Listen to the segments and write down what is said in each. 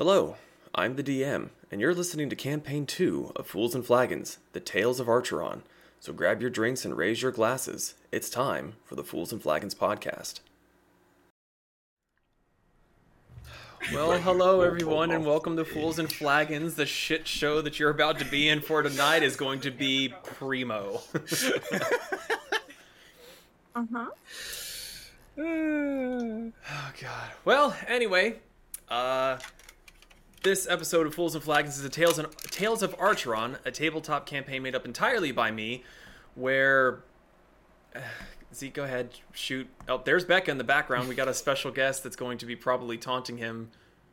Hello, I'm the DM, and you're listening to Campaign 2 of Fools and Flagons, The Tales of Archeron. So grab your drinks and raise your glasses. It's time for the Fools and Flagons podcast. Well, hello everyone, and welcome to Fools and Flagons. The shit show that you're about to be in for tonight is going to be primo. Uh huh. Oh god. Well, anyway, uh this episode of Fools and Flagons is a Tales and Tales of Archeron, a tabletop campaign made up entirely by me, where uh, Zeke, go ahead, shoot. Oh, there's Becca in the background. We got a special guest that's going to be probably taunting him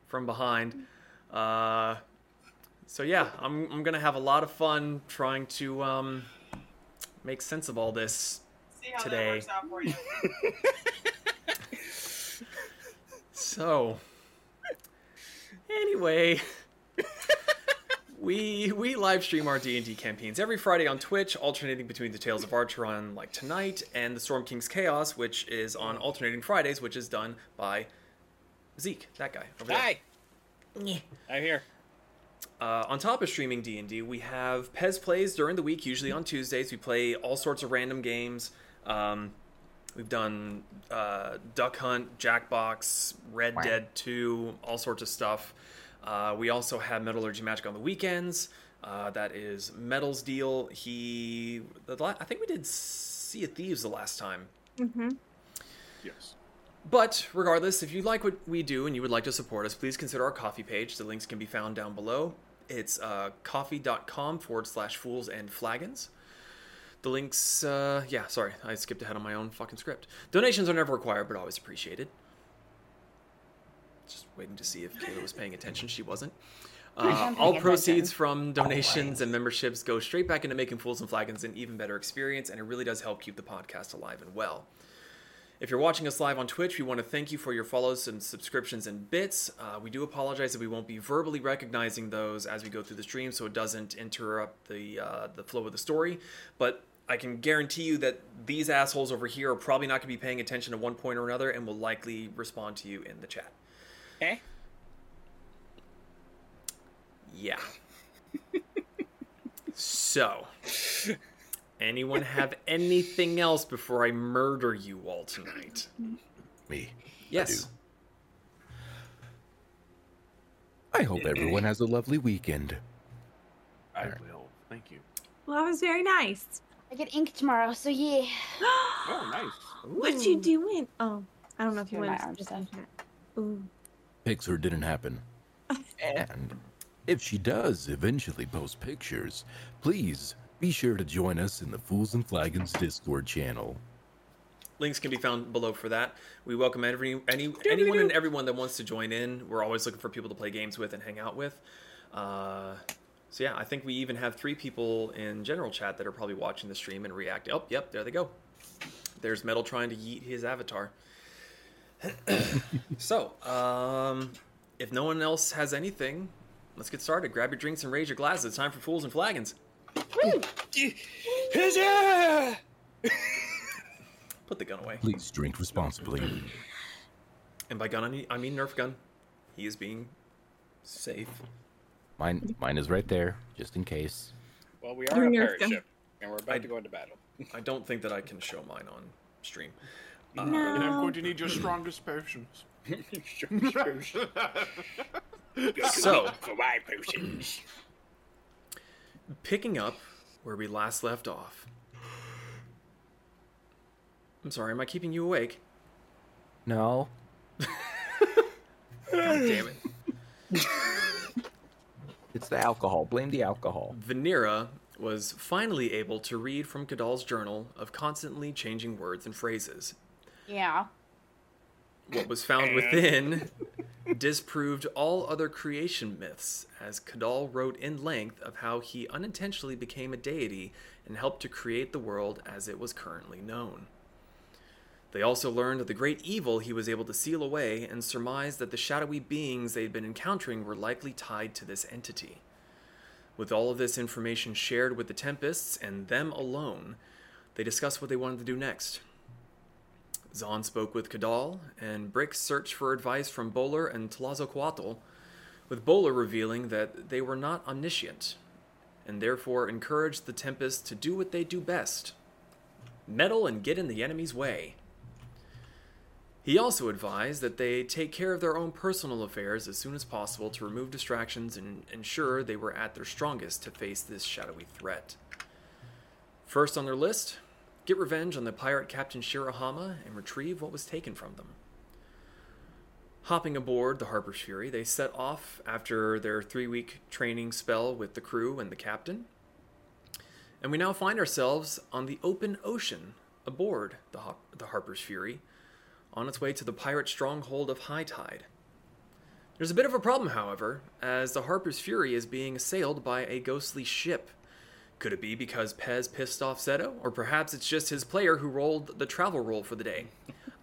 from behind. Uh, so yeah, I'm I'm gonna have a lot of fun trying to um, make sense of all this See how Today. that works out for you. So, anyway, we we live stream our D and D campaigns every Friday on Twitch, alternating between the Tales of Archeron like tonight and the Storm King's Chaos, which is on alternating Fridays, which is done by Zeke, that guy over there. Hi, I'm here. Uh, on top of streaming D&D, we have Pez plays during the week, usually on Tuesdays. We play all sorts of random games. Um, we've done uh, Duck Hunt, Jackbox, Red Wow. Dead 2, all sorts of stuff. Uh, we also have Metallurgy Magic on the weekends. Uh, that is Metal's deal. He, the la- I think we did Sea of Thieves the last time. Mm-hmm. Yes. But regardless, if you like what we do and you would like to support us, please consider our Ko-fi page. The links can be found down below. It's uh, ko-fi.com forward slash fools and flagons. The links, uh, yeah, sorry, I skipped ahead on my own fucking script. Donations are never required, but always appreciated. Just waiting to see if Kayla was paying attention. She wasn't. Uh, all proceeds from donations and memberships go straight back into making Fools and Flagons an even better experience, and it really does help keep the podcast alive and well. If you're watching us live on Twitch, we want to thank you for your follows and subscriptions and bits. Uh, we do apologize that we won't be verbally recognizing those as we go through the stream, so it doesn't interrupt the uh, the flow of the story. But I can guarantee you that these assholes over here are probably not going to be paying attention at one point or another, and will likely respond to you in the chat. Okay. Yeah. so, anyone have anything else before I murder you all tonight? Me. Yes. I hope everyone has a lovely weekend. I Alright. will. Thank you. Well, that was very nice. I get ink tomorrow, so yeah. Oh, nice. what you doing? Oh, I don't know if you Doing want my to arm stuff. Ooh. Pixar didn't happen. and if she does eventually post pictures, please be sure to join us in the Fools and Flagons Discord channel. Links can be found below for that. We welcome every any anyone and everyone that wants to join in. We're always looking for people to play games with and hang out with. Uh, so yeah, I think we even have three people in general chat that are probably watching the stream and react. Oh, yep, there they go. There's Metal trying to yeet his avatar. so, um, if no one else has anything, let's get started. Grab your drinks and raise your glasses. It's time for fools and flagons. Put the gun away. Please drink responsibly. And by gun, I mean Nerf gun. He is being safe. Mine, mine is right there, just in case. Well, we are a pirate ship, and we're about I- to go into battle. I don't think that I can show mine on stream. No. Uh, and I'm going to need your strongest potions. So, For my potions. picking up where we last left off. I'm sorry, am I keeping you awake? No. God damn it. It's the alcohol. Blame the alcohol. Vanera was finally able to read from Cadall's journal of constantly changing words and phrases. Yeah. What was found within disproved all other creation myths, as Cadall wrote in length of how he unintentionally became a deity and helped to create the world as it was currently known. They also learned of the great evil he was able to seal away and surmised that the shadowy beings they'd been encountering were likely tied to this entity. With all of this information shared with the Tempests and them alone, they discussed what they wanted to do next. Zaan spoke with Cadall, and Brick searched for advice from Bolur and Tlazocoatl, with Bolur revealing that they were not omniscient, and therefore encouraged the Tempest to do what they do best meddle and get in the enemy's way. He also advised that they take care of their own personal affairs as soon as possible to remove distractions and ensure they were at their strongest to face this shadowy threat. First on their list, get revenge on the pirate Captain Shirahama and retrieve what was taken from them. Hopping aboard the Harper's Fury, they set off after their three week training spell with the crew and the captain. And we now find ourselves on the open ocean aboard the, the Harper's Fury, on its way to the pirate stronghold of High Tide. There's a bit of a problem, however, as the Harper's Fury is being assailed by a ghostly ship. Could it be because Pez pissed off Ceto, or perhaps it's just his player who rolled the travel roll for the day?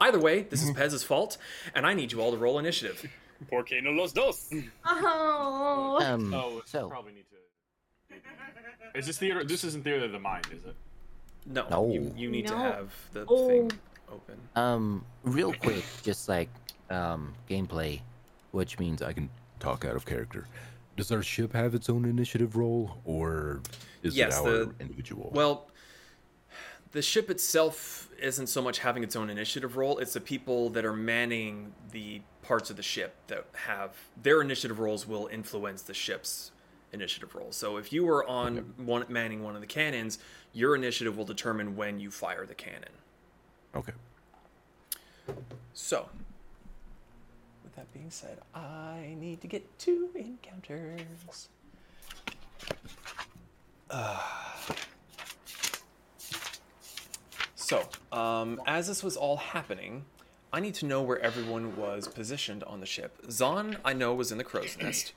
Either way, this is Pez's fault, and I need you all to roll initiative. Por que no los dos? Oh. Um, Oh, so probably need to. Is this theater? This isn't theater of the mind, is it? No, No. You, you need to have the Oh. thing open. um, real quick, just like um, gameplay, which means I can talk out of character. Does our ship have its own initiative roll, or is Yes, it our the- individual? Well, the ship itself isn't so much having its own initiative roll, it's the people that are manning the parts of the ship that have their initiative rolls will influence the ship's initiative roll. So if you were on one manning one of the cannons, your initiative will determine when you fire the cannon. Okay. So, with that being said, I need to get two encounters. Ah. so, um, as this was all happening, I need to know where everyone was positioned on the ship. Zaan, I know, was in the crow's nest.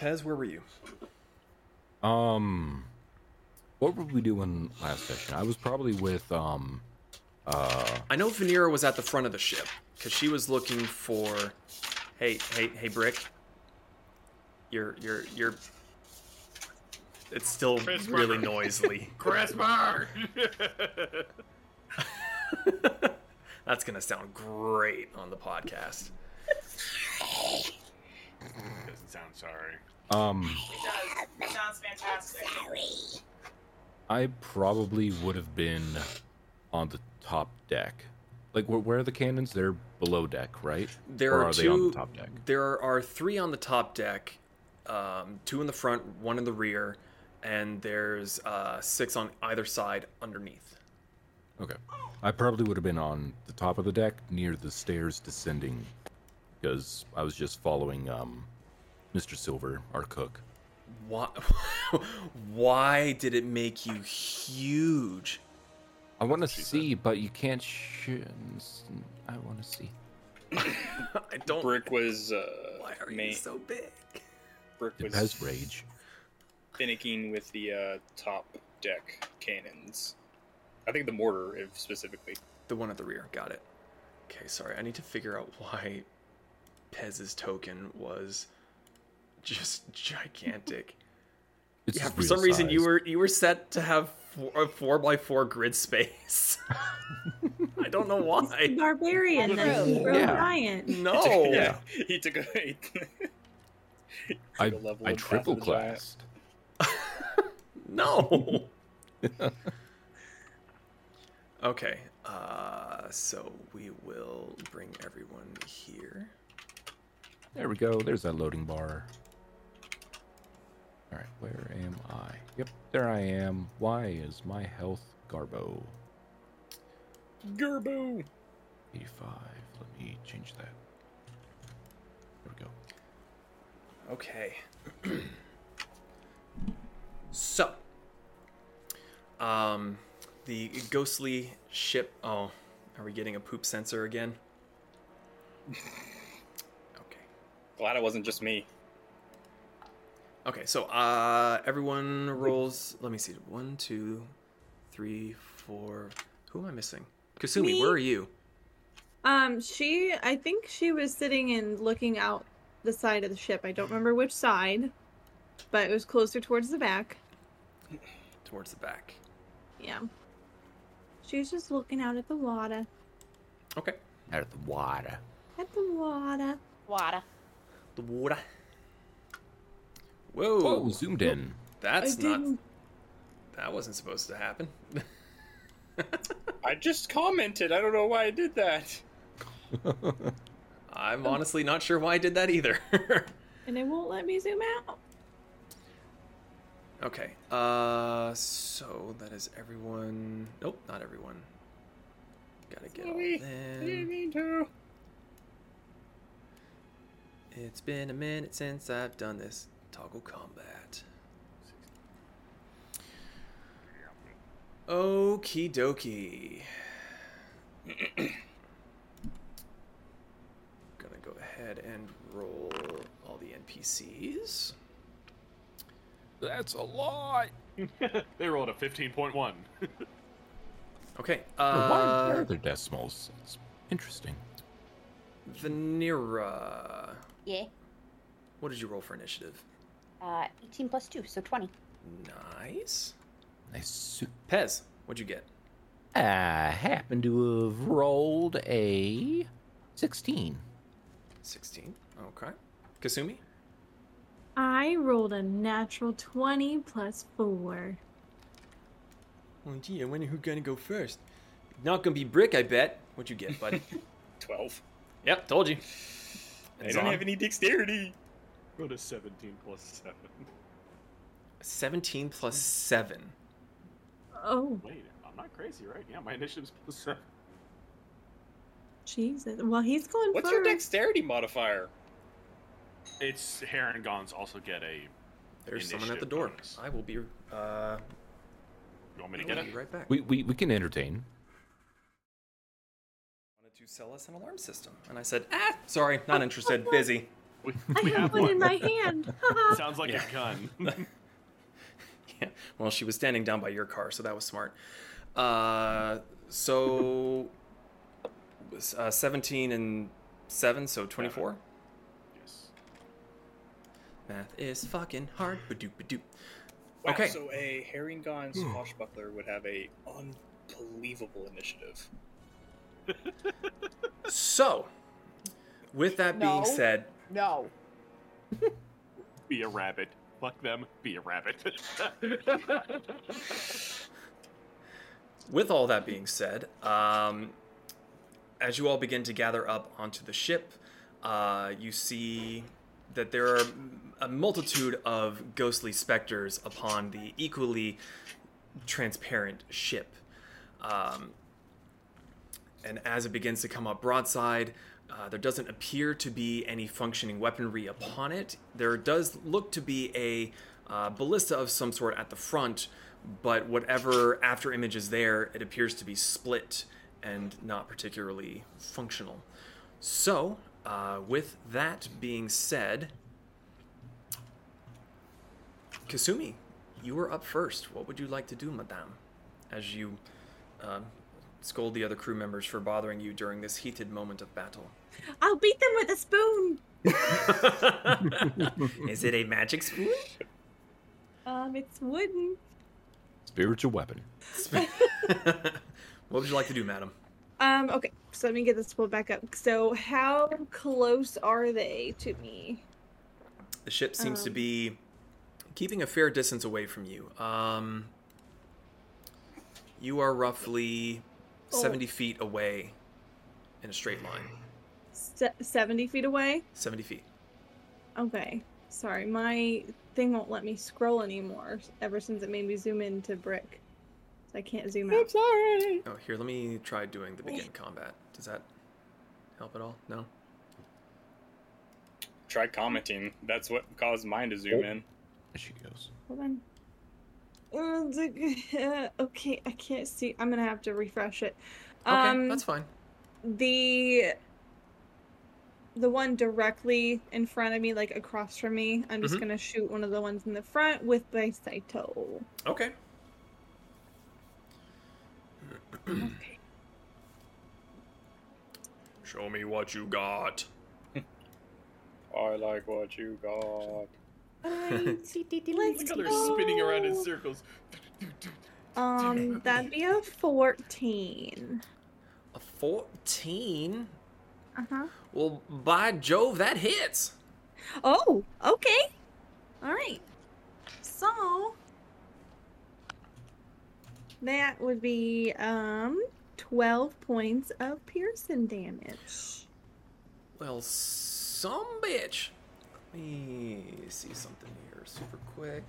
Pez, where were you? Um, what were we doing last session? I was probably with um, uh, I know Vanera was at the front of the ship because she was looking for. Hey, hey, hey, Brick. You're, you're, you're. It's still Chris really Mark. noisily. Crispar. That's gonna sound great on the podcast. Doesn't sound sorry. um, It does. Sounds fantastic. I probably would have been on the top deck. Like, where, where are the cannons? They're below deck, right? There or are, are two. they on the top deck? There are three on the top deck, um, two in the front, one in the rear, and there's uh, six on either side underneath. Okay. I probably would have been on the top of the deck near the stairs descending because I was just following um, Mr. Silver, our cook. Why? Why did it make you huge? I want to see, but you can't. Sh- I want to see. I don't. Brick was uh, Why are ma- you so big? Brick It was has rage. finicking with the uh, top deck cannons. I think the mortar, if specifically. The one at the rear. Got it. Okay, sorry. I need to figure out why Pez's token was just gigantic. It's yeah, for real some reason you were you were set to have four, a four by four grid space. I don't know why. Barbarian, That's the Yeah. giant. No. yeah, he took a. He took I, a level I in Path of triple classed. No. okay. Uh, so we will bring everyone here. There we go. There's that loading bar. All right, where am I? Yep, there I am. Why is my health Garbo? Gerbo. 85. Let me change that. There we go. Okay. so, um, the ghostly ship. Oh, are we getting a poop sensor again? Okay. Glad it wasn't just me. Okay, so uh, everyone rolls. Let me see. One, two, three, four. Who am I missing? Kasumi, Me. where are you? Um, she, I think she was sitting and looking out the side of the ship. I don't remember which side, but it was closer towards the back. Towards the back. Yeah. She was just looking out at the water. Okay. Out of the water. At the water. Water. The water. Whoa. Whoa, zoomed in. That's I not. didn't. That wasn't supposed to happen. I just commented. I don't know why I did that. I'm honestly not sure why I did that either. And it won't let me zoom out. okay. Uh, so that is everyone. Nope, not everyone. Gotta get all Sorry. I didn't mean to. It's been a minute since I've done this. Toggle combat. Okie dokie. Gonna go ahead and roll all the NPCs. That's a lot. they rolled a 15.1. Okay. Why are Uh, there decimals? It's interesting. Vanera. Yeah. What did you roll for initiative? Uh, 18 plus 2, so 20. Nice. Nice. su- Pez, what'd you get? I happen to have rolled a 16. 16. Okay. Kasumi? I rolled a natural 20 plus 4. Oh, gee, I wonder who's gonna go first. Not gonna be Brick, I bet. What'd you get, buddy? Twelve. yep, told you. I And don't Zaan? have any dexterity. Rolled to 17 plus 7. 17 plus 7. Oh, Wait, I'm not crazy, right? Yeah, my initiative's plus 7. Jesus. Well, he's going What's first. your dexterity modifier? It's Heron Gons also get a. There's someone at the door. bonus. I will be, uh, You want me I to get will it? be right back. We, we, we can entertain. wanted to sell us an alarm system. And I said, ah, sorry, not interested, busy. We, I we have one in my hand. Sounds like Yeah. a gun. Yeah. Well, she was standing down by your car, so that was smart. Uh, so uh, 17 and 7, so 24. yes. Math is fucking hard. Ba-doop, ba-doop. Wow, Okay. So a Herringon swashbuckler would have a unbelievable initiative. So, with that being said, No. Be a rabbit. Fuck them. Be a rabbit. with all that being said, um, as you all begin to gather up onto the ship, uh, you see that there are a multitude of ghostly specters upon the equally transparent ship. Um, and as it begins to come up broadside, uh, there doesn't appear to be any functioning weaponry upon it. There does look to be a uh, ballista of some sort at the front, but whatever after image is there, it appears to be split and not particularly functional. So, uh, with that being said, Kasumi, you are up first. What would you like to do, Madame, as you um, scold the other crew members for bothering you during this heated moment of battle? I'll beat them with a spoon. Is it a magic spoon? Um, it's wooden. Spiritual weapon. what would you like to do, madam? Um, okay, so let me get this pulled back up. So, how close are they to me? The ship seems to Um. be keeping a fair distance away from you. Um, you are roughly Oh. 70 feet away in a straight line. Se- 70 feet away? 70 feet. Okay. Sorry, my thing won't let me scroll anymore ever since it made me zoom into brick. So I can't zoom out. I'm sorry. Oh, here, let me try doing the begin combat. Does that help at all? No? Try commenting. That's what caused mine to zoom in. There she goes. Hold on. Okay, I can't see. I'm gonna have to refresh it. Okay, Um, that's fine. the the one directly in front of me, like across from me, I'm just Mhm. gonna shoot one of the ones in the front with my Saito. Okay. Okay. Show me what you got. I like what you got. Let's Look how they're spinning around in circles. Um, that'd be a 14. A 14? Uh huh. Well, by Jove, that hits. Oh, okay. All right. So that would be um 12 points of piercing damage. Well, some bitch. Let me see something here super quick.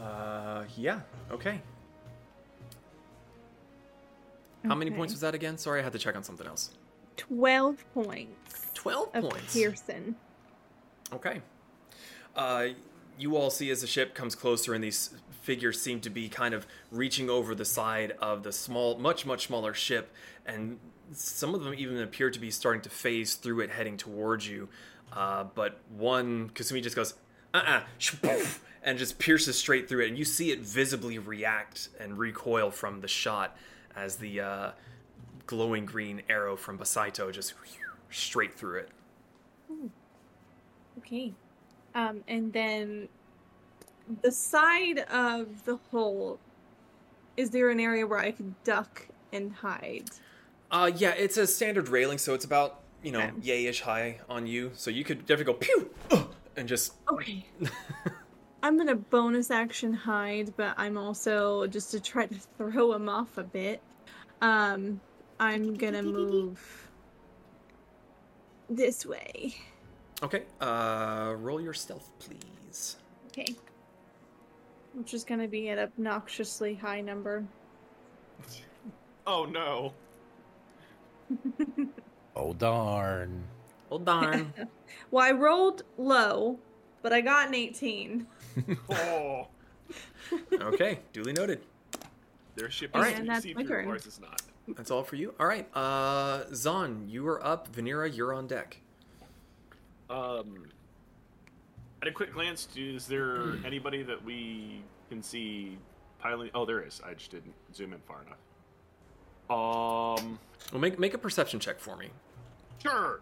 Uh, yeah, okay. How many points was that again? Sorry, I had to check on something else. 12 points 12 of points. Pearson. Okay. Uh, you all see as the ship comes closer, and these figures seem to be kind of reaching over the side of the small, much, much smaller ship, and some of them even appear to be starting to phase through it, heading towards you. Uh, but one, Kasumi just goes, uh uh and just pierces straight through it, and you see it visibly react and recoil from the shot as the uh, glowing green arrow from Basaito just straight through it. Okay. Um, and then the side of the hole, is there an area where I could duck and hide? Uh, yeah, it's a standard railing, so it's about you know Okay. yay-ish high on you. So you could definitely go pew uh, and just Okay. I'm gonna bonus action hide, but I'm also just to try to throw him off a bit. Um, I'm gonna move this way. okay. Uh, roll your stealth, please. Okay. Which is gonna be an obnoxiously high number. Oh no. Oh darn. Well, darn. Well, I rolled low, but I got an 18. Oh. okay, duly noted. Their ship All is right. And that's see my through, turn. ours is not. That's all for you. All right. Uh, Zaan, you are up. Vanera, you're on deck. Um, at a quick glance, is there anybody that we can see piling? Oh, there is. I just didn't zoom in far enough. Um, Well, make make a perception check for me. sure.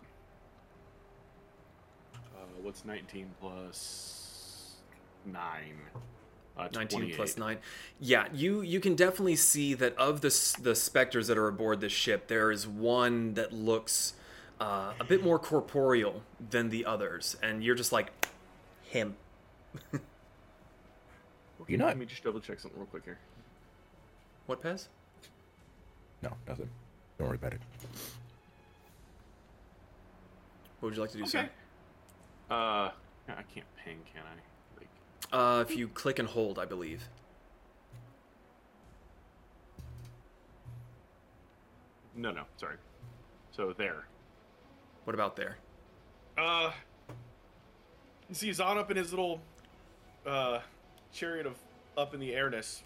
What's 19 plus 9? Uh, 19 plus 9 yeah you you can definitely see that of the the specters that are aboard this ship there is one that looks uh, a bit more corporeal than the others and you're just like him Okay, you know Let me just double check something real quick here. what pez No, nothing. Don't worry about it. what would you like to do sir Okay. Uh, I can't ping, can I? Like, uh, if you click and hold i believe no, no, sorry. So there. what about there Uh, you see Zaan up in his little uh chariot of up in the airness,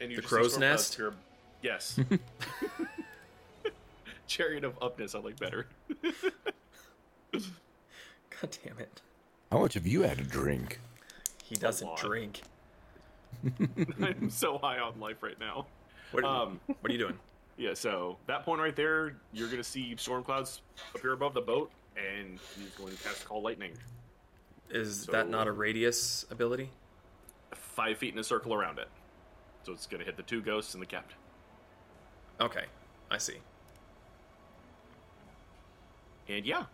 and you The just crow's Stormcloud nest? appear- Yes. chariot of upness, I like better. god damn it How much have you had to drink? he doesn't lot. drink I'm so high on life right now. what, Um, what are you doing Yeah, so that point right there, you're gonna see storm clouds appear above the boat, and he's going to cast call lightning. is that not a radius ability Five feet in a circle around it. So it's gonna hit the two ghosts and the captain. okay i see And yeah.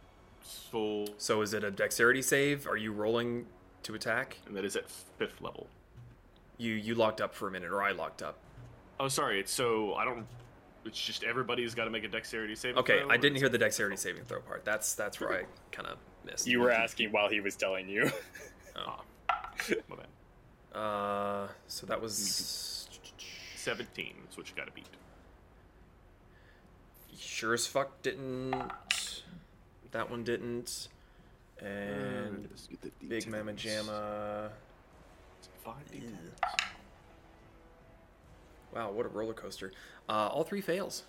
So so is it a dexterity save are you rolling to attack and that is at fifth level. you you locked up for a minute or i locked up Oh, sorry. It's so I don't. It's just everybody's got to make a dexterity save. Okay, I didn't hear the dexterity saving throw part. That's that's where I kind of missed. You were asking while he was telling you. Oh. My bad. Uh, so that was Seventeen is what you got to beat. sure as fuck didn't. That one didn't. Uh, And the Big Mama Jamma. Five D10s. Wow, what a roller coaster. Uh, all three fails.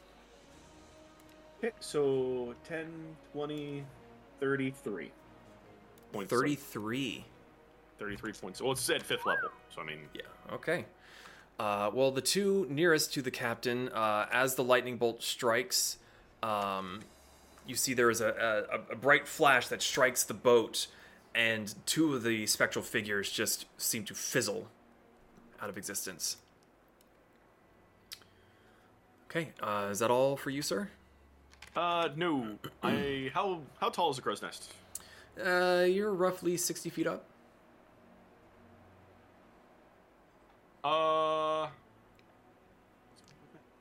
Okay, so 10, 20, 33. Points. 33. 33 points. Well, it's said fifth level, so I mean, Yeah, okay. Uh, well, the two nearest to the captain, uh, as the lightning bolt strikes, um, you see there is a, a, a bright flash that strikes the boat, and two of the spectral figures just seem to fizzle out of existence. Okay, uh, is that all for you, sir? Uh, no. I how how tall is the crow's nest? Uh, you're roughly 60 feet up. Uh, uh,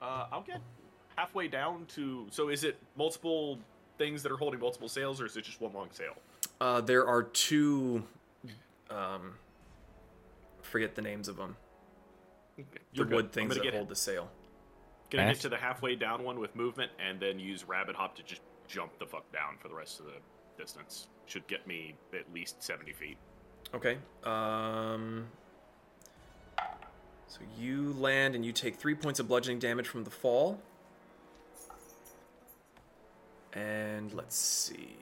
I'll get halfway down to. So is it multiple things that are holding multiple sales, or is it just one long sale? Uh, there are two. Um, forget the names of them. You're the good. wood I'm things gonna that get, hold the sail. Gonna get to the halfway down one with movement, and then use rabbit hop to just jump the fuck down for the rest of the distance. Should get me at least seventy feet. Okay. Um. So you land and you take three points of bludgeoning damage from the fall. And let's see.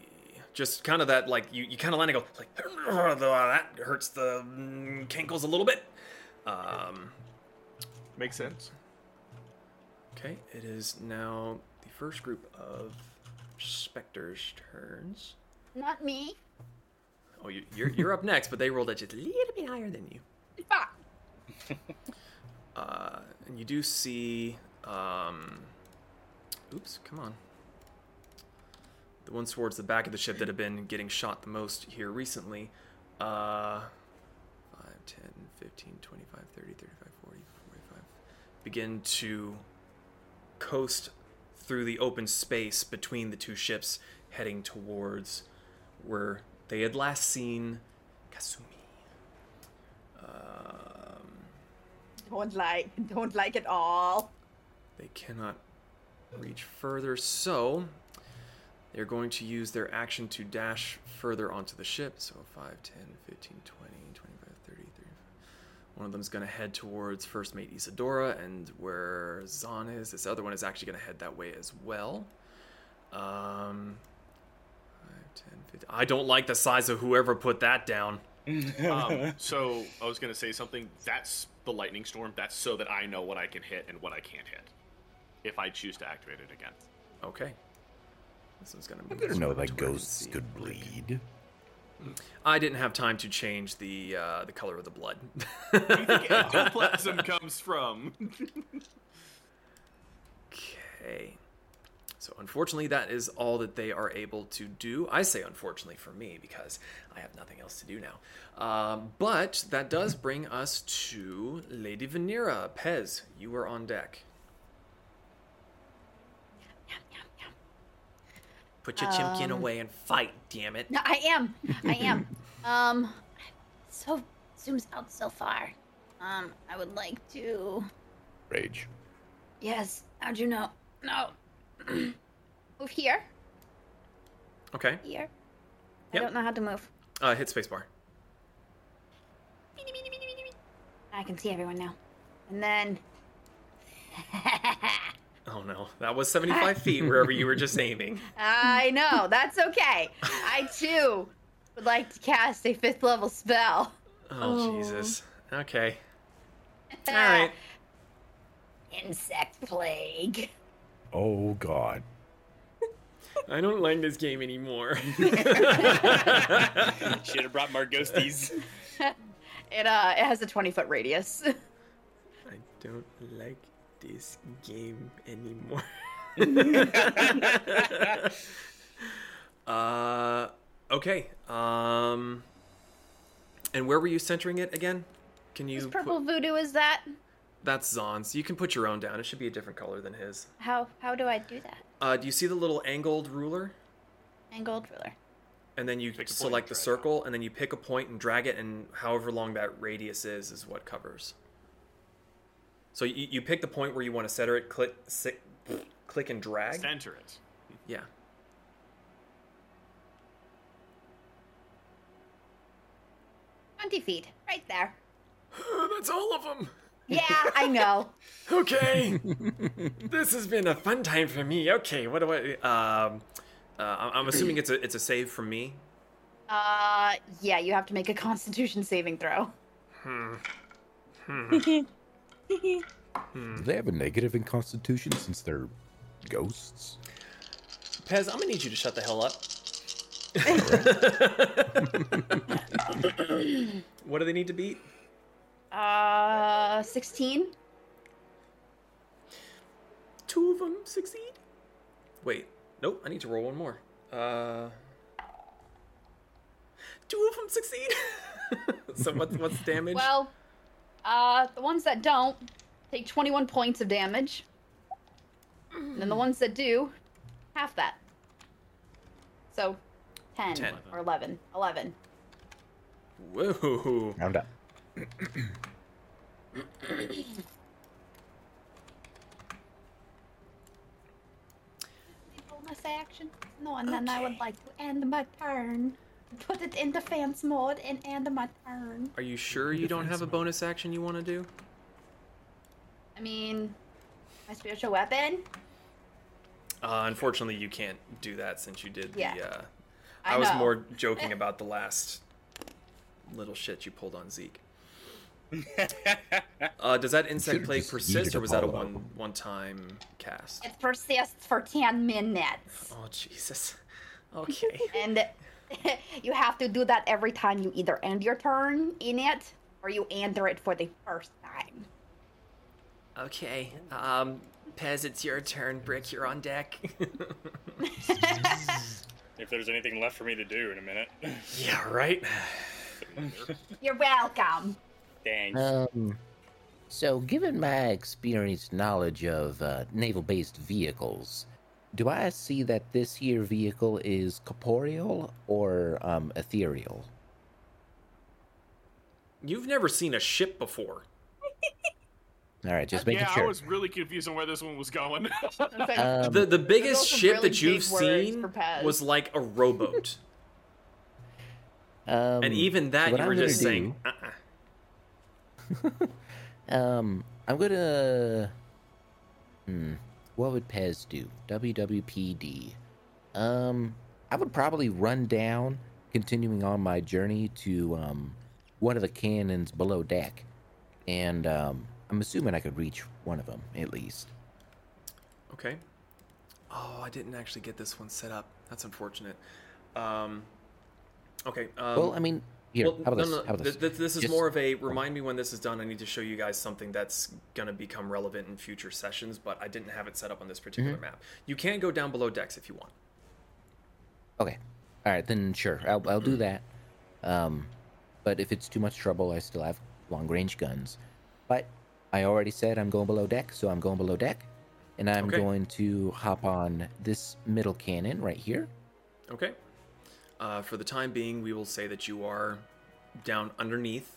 Just kind of that, like, you, you kind of land and go, like, that hurts the mm, cankles a little bit. Um, Makes sense. okay, it is now the first group of specters' turns. Not me. Oh, you, you're, you're up next, but they rolled at just a little bit higher than you. Fuck. Uh, and you do see. Um, oops, come on. The ones towards the back of the ship that have been getting shot the most here recently. Uh, 5, 10, 15, 25, 30, 35, 40, 45. Begin to coast through the open space between the two ships, heading towards where they had last seen Kasumi. Um, Don't like. Don't like it all. They cannot reach further, so they're going to use their action to dash further onto the ship. So 5, 10, 15, 20, 25, 30, 35. One of them's going to head towards First Mate Isadora, and where Zaan is, this other one is actually going to head that way as well. Um, 5, 10, 15. I don't like the size of whoever put that down. Um, so I was gonna say something. That's the lightning storm. That's so that I know what I can hit and what I can't hit. If I choose to activate it again. Okay. This one's going to I move. better know one that to where I can ghosts could bleed. I didn't have time to change the uh, the color of the blood. Where do you think ectoplasm comes from? okay. So unfortunately, that is all that they are able to do. I say unfortunately for me because I have nothing else to do now. Um, but that does bring us to Lady Vanera. Pez, you are on deck. Put your chimkin Um, away and fight, damn it. No, I am. I am. um, so zooms out so far. Um, I would like to. Rage. Yes. How'd you know? No. move here. Okay. Here. I don't know how to move. Uh, hit spacebar. I can see everyone now. And then. Oh no, that was 75 feet wherever you were just aiming. I know. That's okay. I too would like to cast a fifth level spell. Oh, Oh. Jesus. Okay. All right. Insect plague. Oh God. I don't like this game anymore. Should have brought more ghosties. It uh, it has a twenty foot radius. I don't like this game anymore. uh, okay. Um, and where were you centering it again? Can you? Whose put- purple voodoo is that? that's Zaan's. You can put your own down. It should be a different color than his. How how do I do that? Uh, do you see the little angled ruler? Angled ruler. And then you Pick select the drag it. circle, and then you pick a point and drag it, and however long that radius is, is what covers. So you, you pick the point where you want to center it, click, si- click and drag. Center it. Yeah. Twenty feet, right there. That's all of them. Yeah, I know. Okay. this has been a fun time for me. Okay, what do I? Um, uh, I'm I'm assuming it's a it's a save from me. Uh, yeah, you have to make a Constitution saving throw. Do they have a negative in Constitution since they're ghosts? Pez, I'm gonna need you to shut the hell up. what do they need to beat? Uh, sixteen. two of them succeed. Wait, nope. I need to roll one more. Uh, two of them succeed. so what's what's the damage? Well, uh, the ones that don't take 21 points of damage. And then the ones that do, half that. So, 10, 10. or 11. 11. Whoa. Round up. Bonus action. No, and then I would like to end my turn. Put it in defense mode and end my turn. Are you sure you don't have a bonus action you want to do? I mean, my spiritual weapon. Uh, unfortunately, you can't do that since you did the. Uh, I I, was know. more joking about the last little shit you pulled on Zeke. Uh, does that insect Should've plague persist, or was that a Apollo. one one time cast? It persists for 10 minutes. Oh Jesus. Okay. And you have to do that every time you either end your turn in it or you enter it for the first time. Okay. Um, Pez, it's your turn. Brick, you're on deck. if there's anything left for me to do in a minute. yeah, right. You're welcome. Thanks. Um, so, given my experience knowledge of uh, naval-based vehicles, do I see that this here vehicle is corporeal or um, ethereal? You've never seen a ship before. All right, just making yeah, sure. I was really confused on where this one was going. Um, The the biggest ship really that you've seen was like a rowboat, um, and even that so you were I'm gonna just saying. Uh-uh. Um, I'm gonna. Hmm. What would Pez do? WWPD. Um, I would probably run down, continuing on my journey to um, one of the cannons below deck, and um, I'm assuming I could reach one of them at least. Okay. Oh, I didn't actually get this one set up. That's unfortunate. Um, okay. Um, well, I mean, here. well, how about no, this? no, How about th- this? th- this is Just- more of a remind me when this is done. I need to show you guys something that's gonna become relevant in future sessions, but I didn't have it set up on this particular Mm-hmm. map. You can go down below decks if you want. Okay. All right, then sure. I'll, I'll do that. Um, but if it's too much trouble, I still have long range guns. But I already said I'm going below deck, so I'm going below deck. And I'm Okay. going to hop on this middle cannon right here. Okay. Uh, for the time being, we will say that you are down underneath.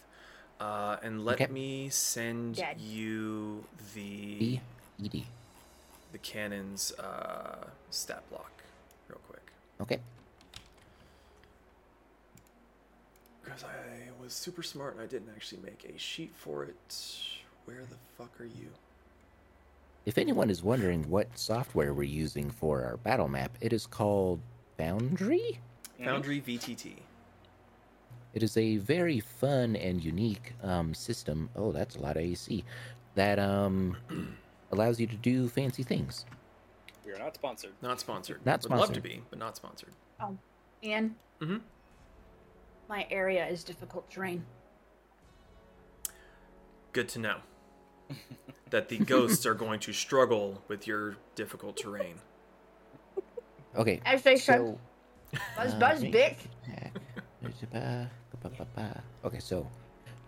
Uh, and let Okay. me send Dead. you the E ED. the cannon's uh, stat block real quick. Okay. Because I was super smart and I didn't actually make a sheet for it. Where the fuck are you? If anyone is wondering what software we're using for our battle map, it is called Foundry. Foundry VTT. It is a very fun and unique um, system. Oh, that's a lot of AC. That um, allows you to do fancy things. We are not sponsored. Not sponsored. Not sponsored. Would love to be, but not sponsored. Ian, Mm-hmm. my area is difficult terrain. Good to know. that the ghosts are going to struggle with your difficult terrain. Okay. As they so, should. Buzz, uh, buzz, right. Bick. Okay, so,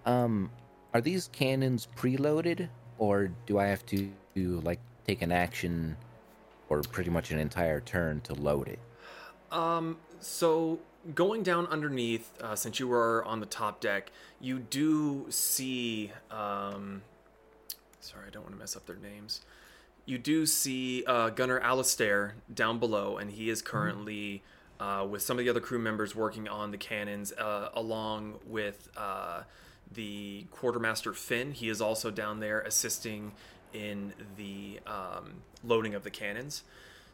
um, are these cannons preloaded, or do I have to, like take an action, or pretty much an entire turn to load it? Um, so going down underneath, uh, since you were on the top deck, you do see. Um, sorry, I don't want to mess up their names. You do see uh, Gunner Alistair down below, and he is currently uh, with some of the other crew members working on the cannons, uh, along with uh, the quartermaster Finn. He is also down there assisting in the um, loading of the cannons.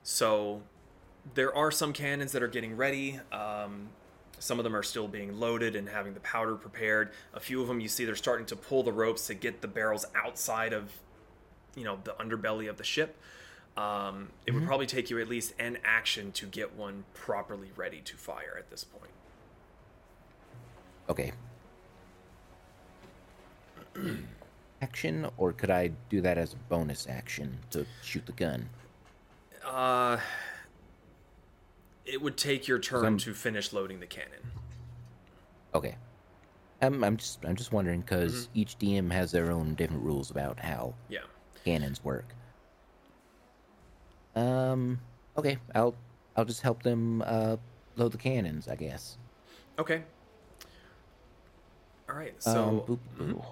So there are some cannons that are getting ready. Um, some of them are still being loaded and having the powder prepared. A few of them, you see, they're starting to pull the ropes to get the barrels outside of, you know, the underbelly of the ship. Um, it would probably take you at least an action to get one properly ready to fire at this point. Okay. action, or could I do that as a bonus action to shoot the gun? Uh, it would take your turn to finish loading the cannon. Okay. I'm, I'm just I'm just wondering because Mm-hmm. each DM has their own different rules about how Yeah. cannons work. Um. Okay. I'll I'll just help them uh, load the cannons. I guess. Okay. All right. So um, boop.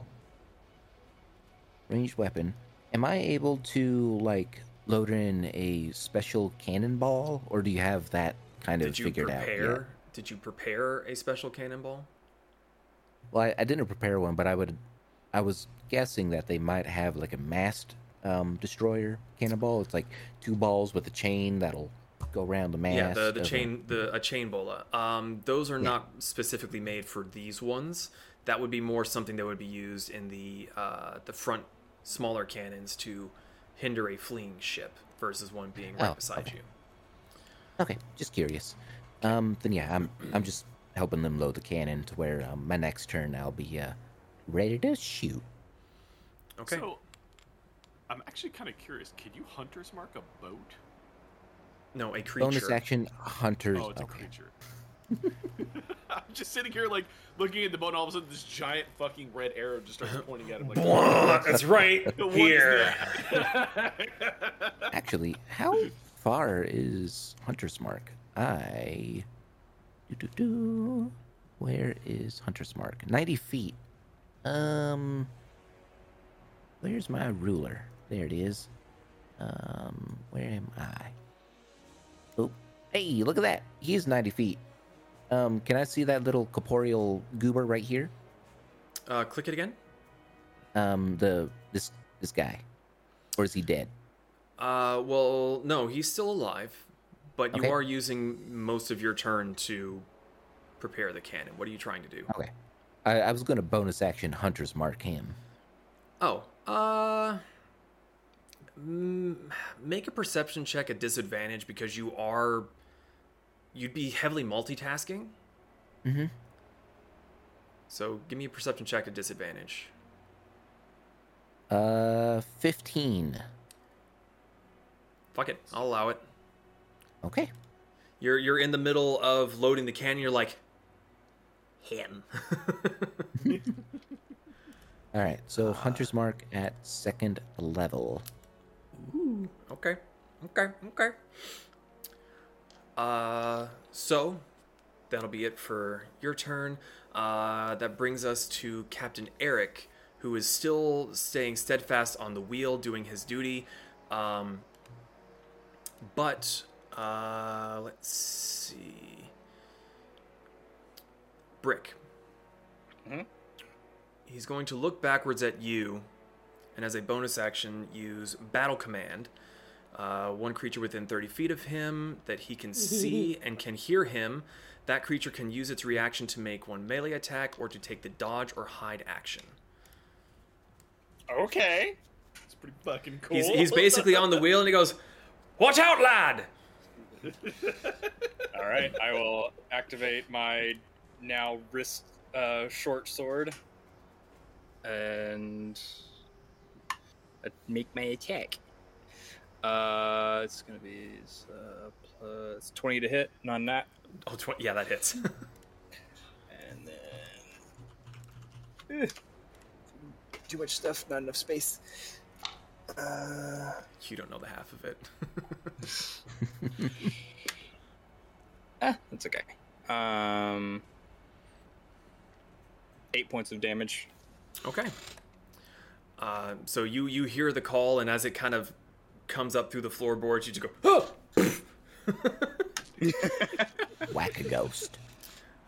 ranged weapon. Am I able to like load in a special cannonball, or do you have that kind of did you figured out? prepare? yet? Did you prepare a special cannonball? Well, I, I didn't prepare one, but I would. I was guessing that they might have like a mast um, destroyer cannonball. It's like two balls with a chain that'll go around the mast. yeah, the the of a- chain the a chain bola. Um, those are not specifically made for these ones. That would be more something that would be used in the uh, the front smaller cannons to hinder a fleeing ship versus one being right Oh, beside okay. you. Okay, just curious. Um, then yeah, I'm I'm just helping them load the cannon to where um, my next turn I'll be uh, ready to shoot. Okay. So, I'm actually kind of curious. Can you hunters mark a boat? no, a creature. Bonus action hunters. Oh, it's a creature. I'm just sitting here, like looking at the boat, and all of a sudden, this giant fucking red arrow just starts pointing at him. Like, That's right. Here. Actually, how far is Hunter's Mark? I. Do, do, do. Where is Hunter's Mark? 90 feet. Um. Where's my ruler? There it is. Um. Where am I? Oh. Hey, look at that. He's 90 feet. Um. Can I see that little corporeal goober right here? Uh, click it again. Um. The. This. This guy. Or is he dead? Uh, well, no, he's still alive, but you Okay. are using most of your turn to prepare the cannon. What are you trying to do? Okay. I, I was going to bonus action Hunter's Mark him. Oh, uh, make a perception check at disadvantage because you are, you'd be heavily multitasking. Mm-hmm. So give me a perception check at disadvantage. Uh, 15. Fuck it, I'll allow it. Okay. You're you're in the middle of loading the cannon. You're like, him. All right. So Hunter's Mark at second level. Okay. Okay. Okay. Uh, so that'll be it for your turn. Uh, that brings us to Captain Eric, who is still staying steadfast on the wheel, doing his duty. Um, but uh, let's see. Brick. Mhm. He's going to look backwards at you, and as a bonus action, use Battle Command. Uh, one creature within 30 feet of him that he can see and can hear him. That creature can use its reaction to make one melee attack or to take the dodge or hide action. Okay. It's pretty fucking cool. He's, he's basically on the wheel and he goes, Watch out, lad! All right. I will activate my now wrist uh, short sword and make my attack. Uh, it's gonna be uh, plus twenty to hit, not nat, Oh, tw- yeah, that hits. and then Eh, too much stuff, not enough space. Uh, you don't know the half of it. ah, that's okay. Um, eight points of damage. Okay. Uh, so you you hear the call, and as it kind of comes up through the floorboards, you just go, oh! Whack a ghost.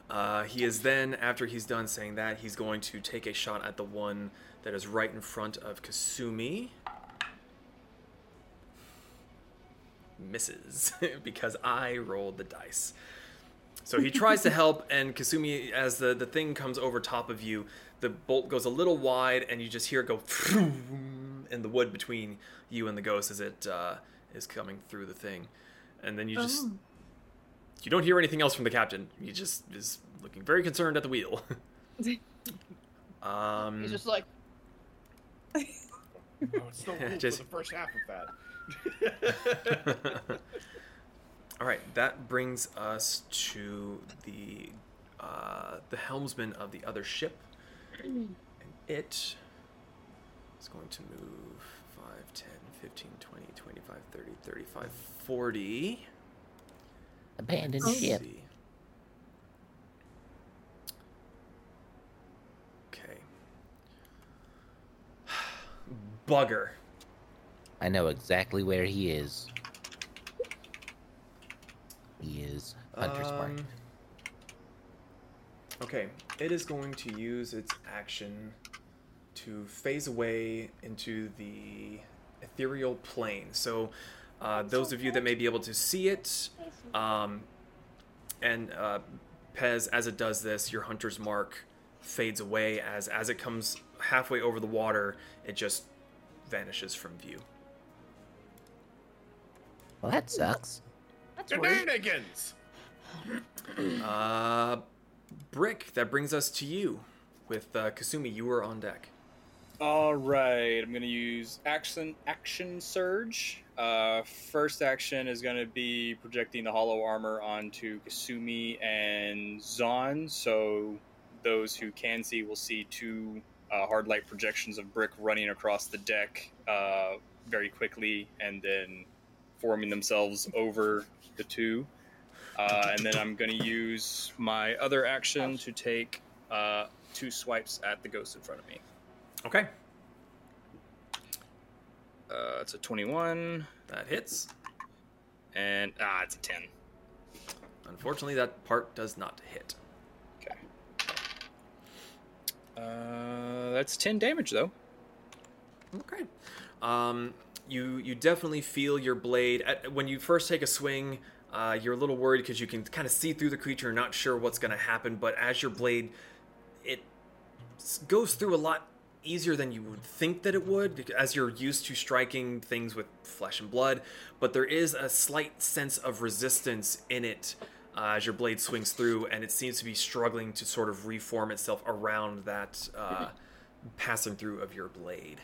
Uh, he is then, after he's done saying that, he's going to take a shot at the one that is right in front of Kasumi. Misses, because I rolled the dice. So he tries to help, and Kasumi, as the, the thing comes over top of you, the bolt goes a little wide, and you just hear it go in the wood between you and the ghost as it uh, is coming through the thing. And then you just Oh. you don't hear anything else from the captain. He just is looking very concerned at the wheel. um, He's just like, Oh, it's so cool Just- for the first half of that. All right, that brings us to the uh, the helmsman of the other ship, and it is going to move 5, 10, 15, 20, 25, 30, 35, 40. Abandoned Oh. ship. see. Okay. Bugger. I know exactly where he is. He is Hunter's Mark. Um, Okay, it is going to use its action to phase away into the ethereal plane. So, uh, those of you that may be able to see it, um, and uh, Pez, as it does this, your hunter's mark fades away as as it comes halfway over the water. It just vanishes from view. Well, that sucks. That's rude. Shenanigans! Uh, Brick, that brings us to you. With uh, Kasumi, you were on deck. All right, I'm gonna use action action surge. Uh, first action is gonna be projecting the hollow armor onto Kasumi and Zaan. So those who can see will see two uh, hard light projections of brick running across the deck uh, very quickly, and then forming themselves over the two. Uh, and then I'm gonna use my other action to take uh, two swipes at the ghost in front of me. Okay, Uh, it's a 21, that hits. and ah, it's a 10. Unfortunately, that part does not hit. Okay. Uh, that's 10 damage though. Okay. Um, you you definitely feel your blade at, when you first take a swing. Uh, you're a little worried because you can kind of see through the creature, not sure what's going to happen. But as your blade, it goes through a lot easier than you would think that it would, as you're used to striking things with flesh and blood. But there is a slight sense of resistance in it uh, as your blade swings through, and it seems to be struggling to sort of reform itself around that uh, passing through of your blade.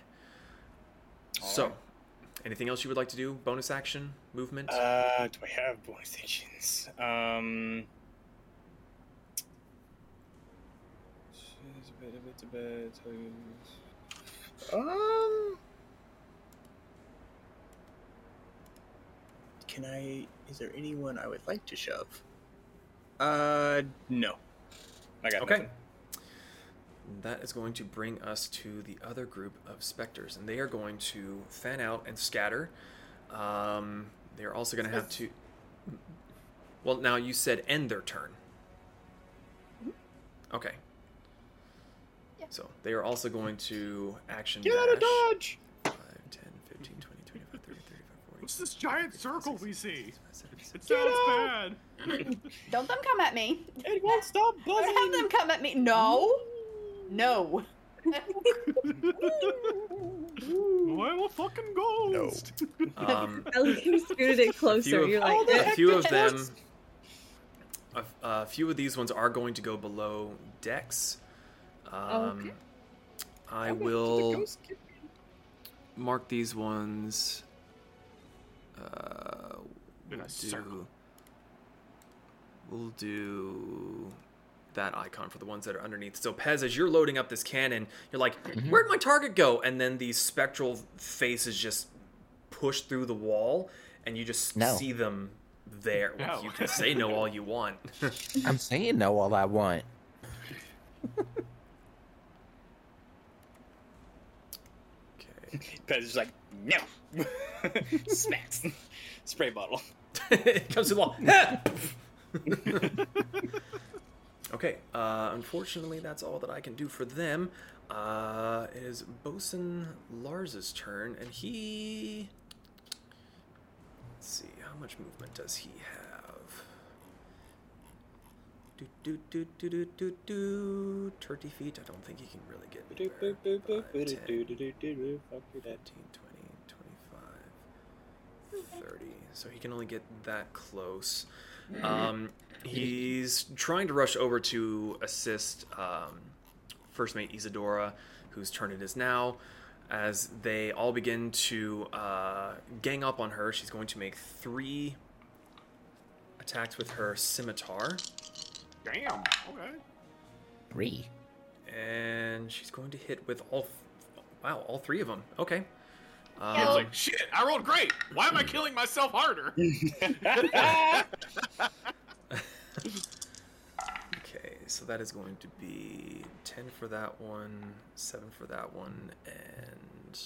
So, Alright. Anything else you would like to do? Bonus action, movement? Uh, do I have bonus actions? Um. Um. Can I? Is there anyone I would like to shove? Uh, no. I got okay. nothing. That is going to bring us to the other group of specters, and they are going to fan out and scatter. Um, they're also going to have to. Well, now you said end their turn. Okay. Yeah. So they are also going to action Get out of dodge! 5, 10, 15, 20, 25, 30, 35, 40. What's this giant circle we see? 76. It sounds bad. Don't them come at me. It won't stop Don't have them come at me. No. No. I'm a fucking ghost. Um, At least you scooted it closer. of- You're like, the a few of them a, a few of these ones are going to go below decks um, Okay. i will mark these ones uh, we'll a do, we'll do that icon for the ones that are underneath so pez as you're loading up this cannon you're like mm-hmm. where'd my target go and then these spectral faces just push through the wall and you just No. see them there No. you can say no all you want I'm saying no all I want. okay Pez is like, no. Smacks. Spray bottle. it comes to the wall okay uh, unfortunately that's all that i can do for them uh, it is bosun lars's turn and he let's see how much movement does he have do do do do do do do 30 feet i don't think he can really get anywhere. 5, 10, 15, 20, 25, 30. So he can only get that close. Um, he's trying to rush over to assist um, first mate Isadora, whose turn it is now. as they all begin to uh, gang up on her. She's going to make three attacks with her scimitar, Damn. Okay. Three. and she's going to hit with all. Wow, all three of them. Okay. I Um, was like, shit, I rolled great. Why am I killing myself harder? Okay, so that is going to be 10 for that one, 7 for that one, and.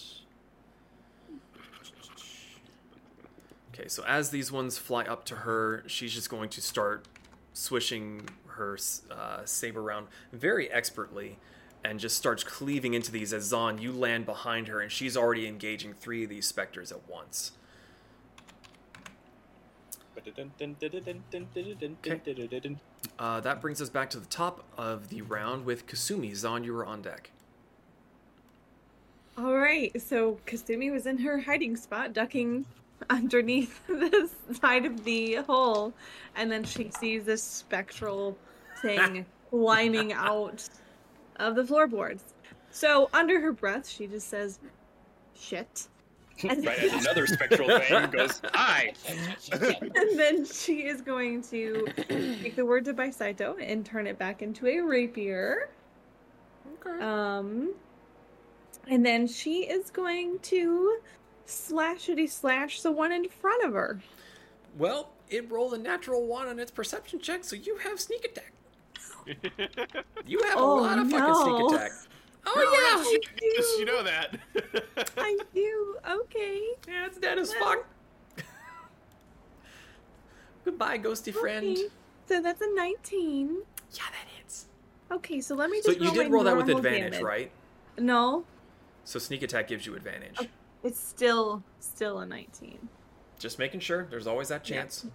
Okay, so as these ones fly up to her, she's just going to start swishing her uh, saber around very expertly and just starts cleaving into these as Zaan, you land behind her, and she's already engaging three of these specters at once. Uh, that brings us back to the top of the round with Kasumi. Zaan, you were on deck. All right, so Kasumi was in her hiding spot, ducking underneath the side of the hole, and then she sees this spectral thing climbing out of the floorboards. So, under her breath, she just says, "Shit," and, right as another spectral thing goes, "Hi." and then she is going to take the word to Baisaito and turn it back into a rapier. Okay. Um, and then she is going to slashity slash the one in front of her. Well, it rolled a natural one on its perception check, so you have sneak attack. You have Oh, a lot of fucking no. sneak attack. Oh, I yeah, yes, do. you know that. I do. Okay. Yeah, it's dead as Well. fuck. Goodbye, ghosty friend. Okay. So that's a 19. Yeah, that hits. Okay, so let me just. So just you did my roll that with advantage, damage. right? No, So sneak attack gives you advantage. Okay. it's still still a 19. Just making sure. There's always that chance.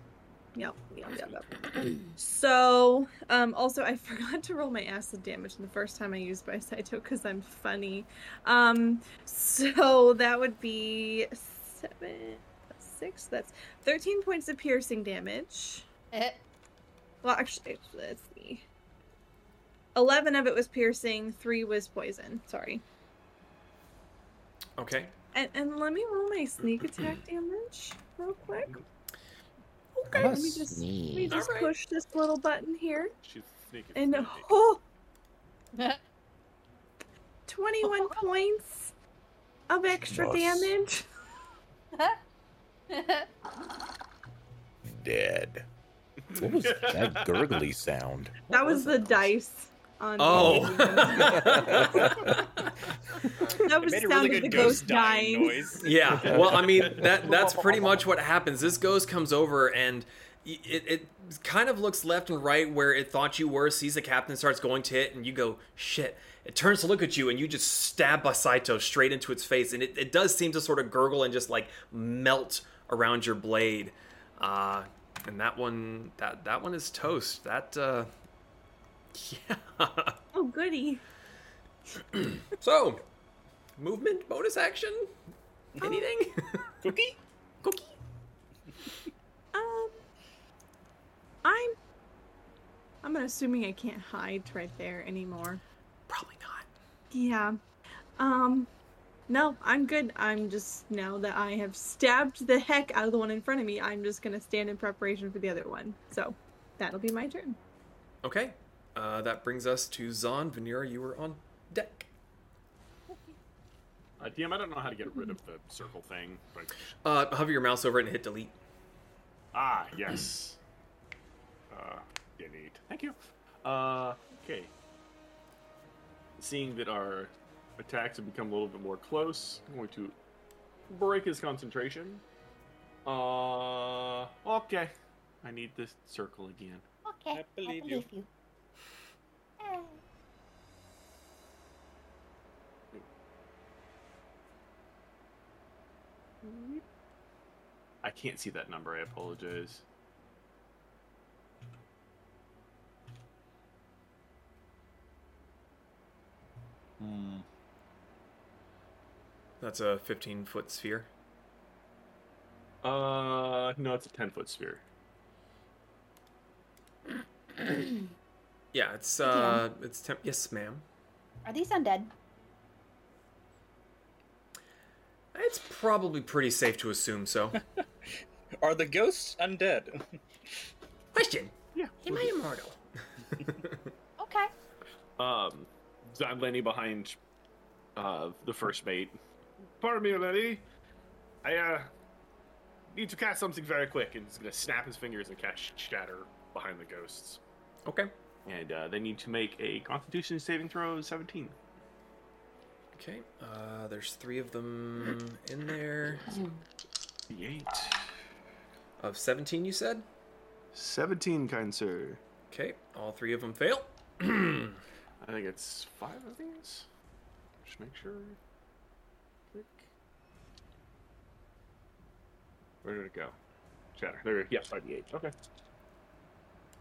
Yep, yep, yep, yep. So, um, also I forgot to roll my acid damage the first time I used by Saito because I'm funny. Um, so that would be seven, six. That's thirteen points of piercing damage. Eh, Well, actually, let's see. Eleven of it was piercing. Three was poison. Sorry. Okay. And, and let me roll my sneak attack damage real quick. I'm let me just- Let me just Alright. push this little button here. She's sneaking. And sneaky. oh, 21 points of extra Nice. damage. Dead. What was that gurgly sound? That was the dice on Oh. that was made the sound really of the ghost ghost dying dying. noise. yeah. Well, I mean that that's pretty much what happens. This ghost comes over and it, it kind of looks left and right where it thought you were, sees the captain, starts going to it, and you go, shit. It turns to look at you and you just stab Basaito straight into its face, and it, it does seem to sort of gurgle and just like melt around your blade. Uh, and that one that that one is toast. That uh yeah. Oh, goody. So, movement, bonus action, anything? Cookie? Cookie. Um, I'm. I'm assuming I can't hide right there anymore. Probably not. Yeah. Um, no, I'm good. I'm just now that I have stabbed the heck out of the one in front of me, I'm just gonna stand in preparation for the other one. So, that'll be my turn. Okay. Uh, that brings us to Zaan. Vanera, you were on deck. Uh, DM, I don't know how to get rid of the circle thing, but Uh, hover your mouse over it and hit delete. ah, yes. Uh, yeah, neat. Thank you. Uh, okay. Seeing that our attacks have become a little bit more close, I'm going to break his concentration. Uh, okay. I need this circle again. okay, I believe you. you. I can't see that number. I apologize. Hmm. That's a 15 foot sphere. Uh, no, it's a ten foot sphere. Yeah, it's uh, it's temp- yes, ma'am. Are these undead? It's probably pretty safe to assume so. Are the ghosts undead? Question: Yeah. Am I immortal? Okay. Um, so I'm landing behind uh, the first mate. Pardon me, lady. I uh, need to cast something very quick, and he's gonna snap his fingers and cast Shatter behind the ghosts. Okay. And uh, they need to make a Constitution saving throw of 17. Okay. Uh, there's three of them in there. The eight. Of 17, you said? 17, kind sir. Okay. All three of them fail. I think it's five of these. Just make sure. Click. Where did it go? Shatter. There. it- Yes, five d eight. Okay.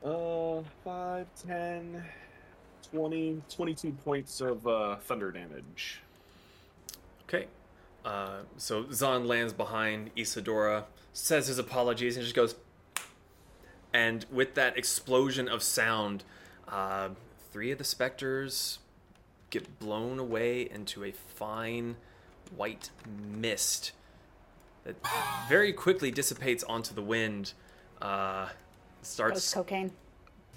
Uh, 5, 10, 20, 22 points of uh, thunder damage. Okay. Uh, so Zaan lands behind Isadora, says his apologies, and just goes. And with that explosion of sound, uh, three of the specters get blown away into a fine white mist that very quickly dissipates onto the wind. Uh, That was starts, cocaine.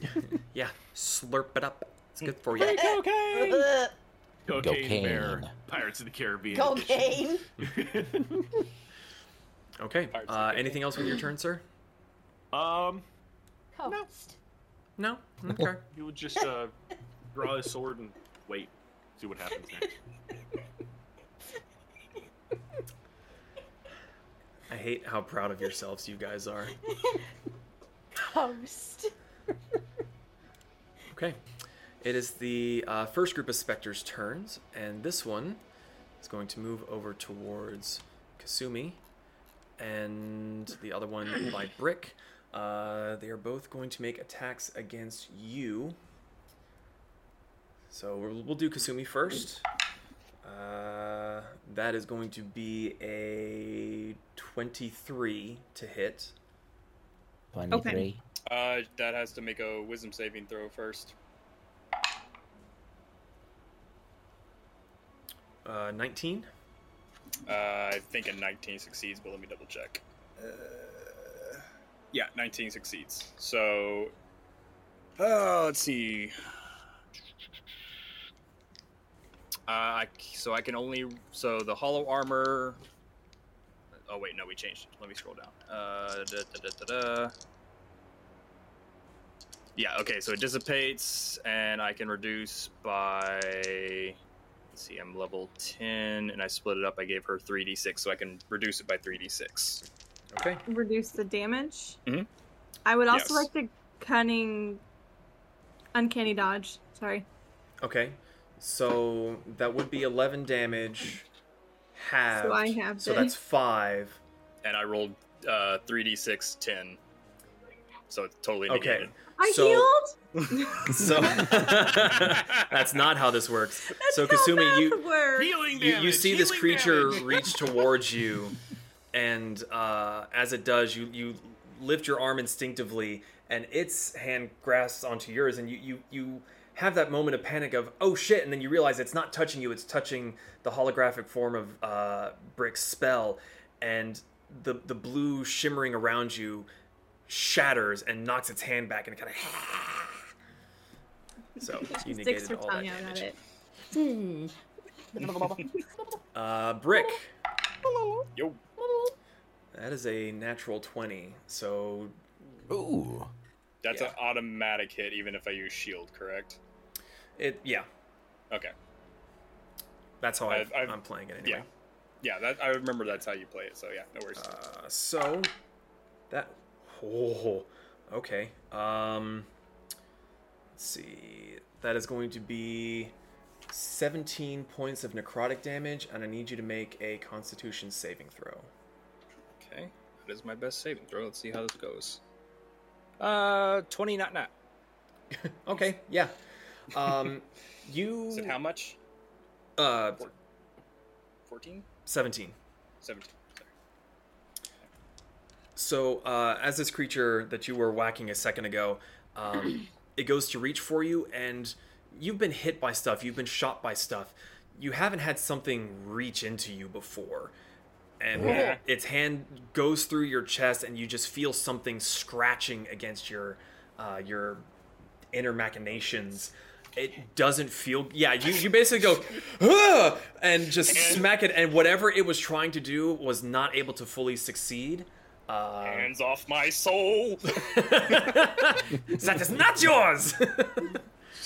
yeah, slurp it up. It's good for you. Cocaine Cocaine. Bear, Pirates of the Caribbean. cocaine. Okay. Parts of Uh, it. anything else with your turn, sir? um, Coast. No. Okay. he would just uh, draw his sword and wait, see what happens next. I hate how proud of yourselves you guys are. Coast. Okay. It is the uh, first group of specters' turns, and this one is going to move over towards Kasumi, and the other one by Brick. Uh, they are both going to make attacks against you. So we'll, we'll do Kasumi first. Uh, that is going to be a 23 to hit. 23. Uh, that has to make a wisdom saving throw first. Uh, 19. Uh, I think a 19 succeeds, but let me double check. Uh, yeah, 19 succeeds. So, uh, let's see. Uh, I, so I can only so the hollow armor. Oh wait, no, we changed. it. Let me scroll down. Uh, da, da, da, da, da. Yeah, okay, so it dissipates, and I can reduce by. Let's see, I'm level 10, and I split it up. I gave her 3d6, so I can reduce it by 3d6. Okay. Reduce the damage. Mhm. I would also Yes. like the cunning, uncanny dodge. Sorry. Okay. So that would be 11 damage. Halved. So I have So this. that's 5. And I rolled uh, 3d6 10. So it's totally Okay. negated. I So- healed. So that's not how this works. so That's how Kasumi, math you works. Healing you, damage. you see this creature damage. reach towards you, and uh, as it does, you you lift your arm instinctively, and its hand grasps onto yours, and you you you have that moment of panic of oh shit, and then you realize it's not touching you; it's touching the holographic form of uh, Brick's spell, and the the blue shimmering around you shatters and knocks its hand back, and it kind of. So you Sticks negated her all that tongue out at damage. it. Uh, Brick. Yo. That is a natural 20. So, Ooh. That's Yeah. an automatic hit, even if I use shield, correct? It yeah, Okay. that's how I've- i I've- am playing it anyway. Yeah, that I remember that's how you play it, so yeah, no worries. Uh, so, that. Oh, okay. Um, let's see. That is going to be 17 points of necrotic damage, and I need you to make a constitution saving throw. okay. That is my best saving throw. Let's see how this goes. Uh, 20 not not. Okay, yeah. Um, you. said how much? Uh, 14? 17. 17. Sorry. So, uh, as this creature that you were whacking a second ago, um, it goes to reach for you, and you've been hit by stuff, you've been shot by stuff. You haven't had something reach into you before. and Yeah. its hand goes through your chest, and you just feel something scratching against your uh, your inner machinations. It doesn't feel. Yeah, you, you basically go, "Ugh!" and just smack it, and whatever it was trying to do was not able to fully succeed. Uh, Hands off my soul! that is not yours.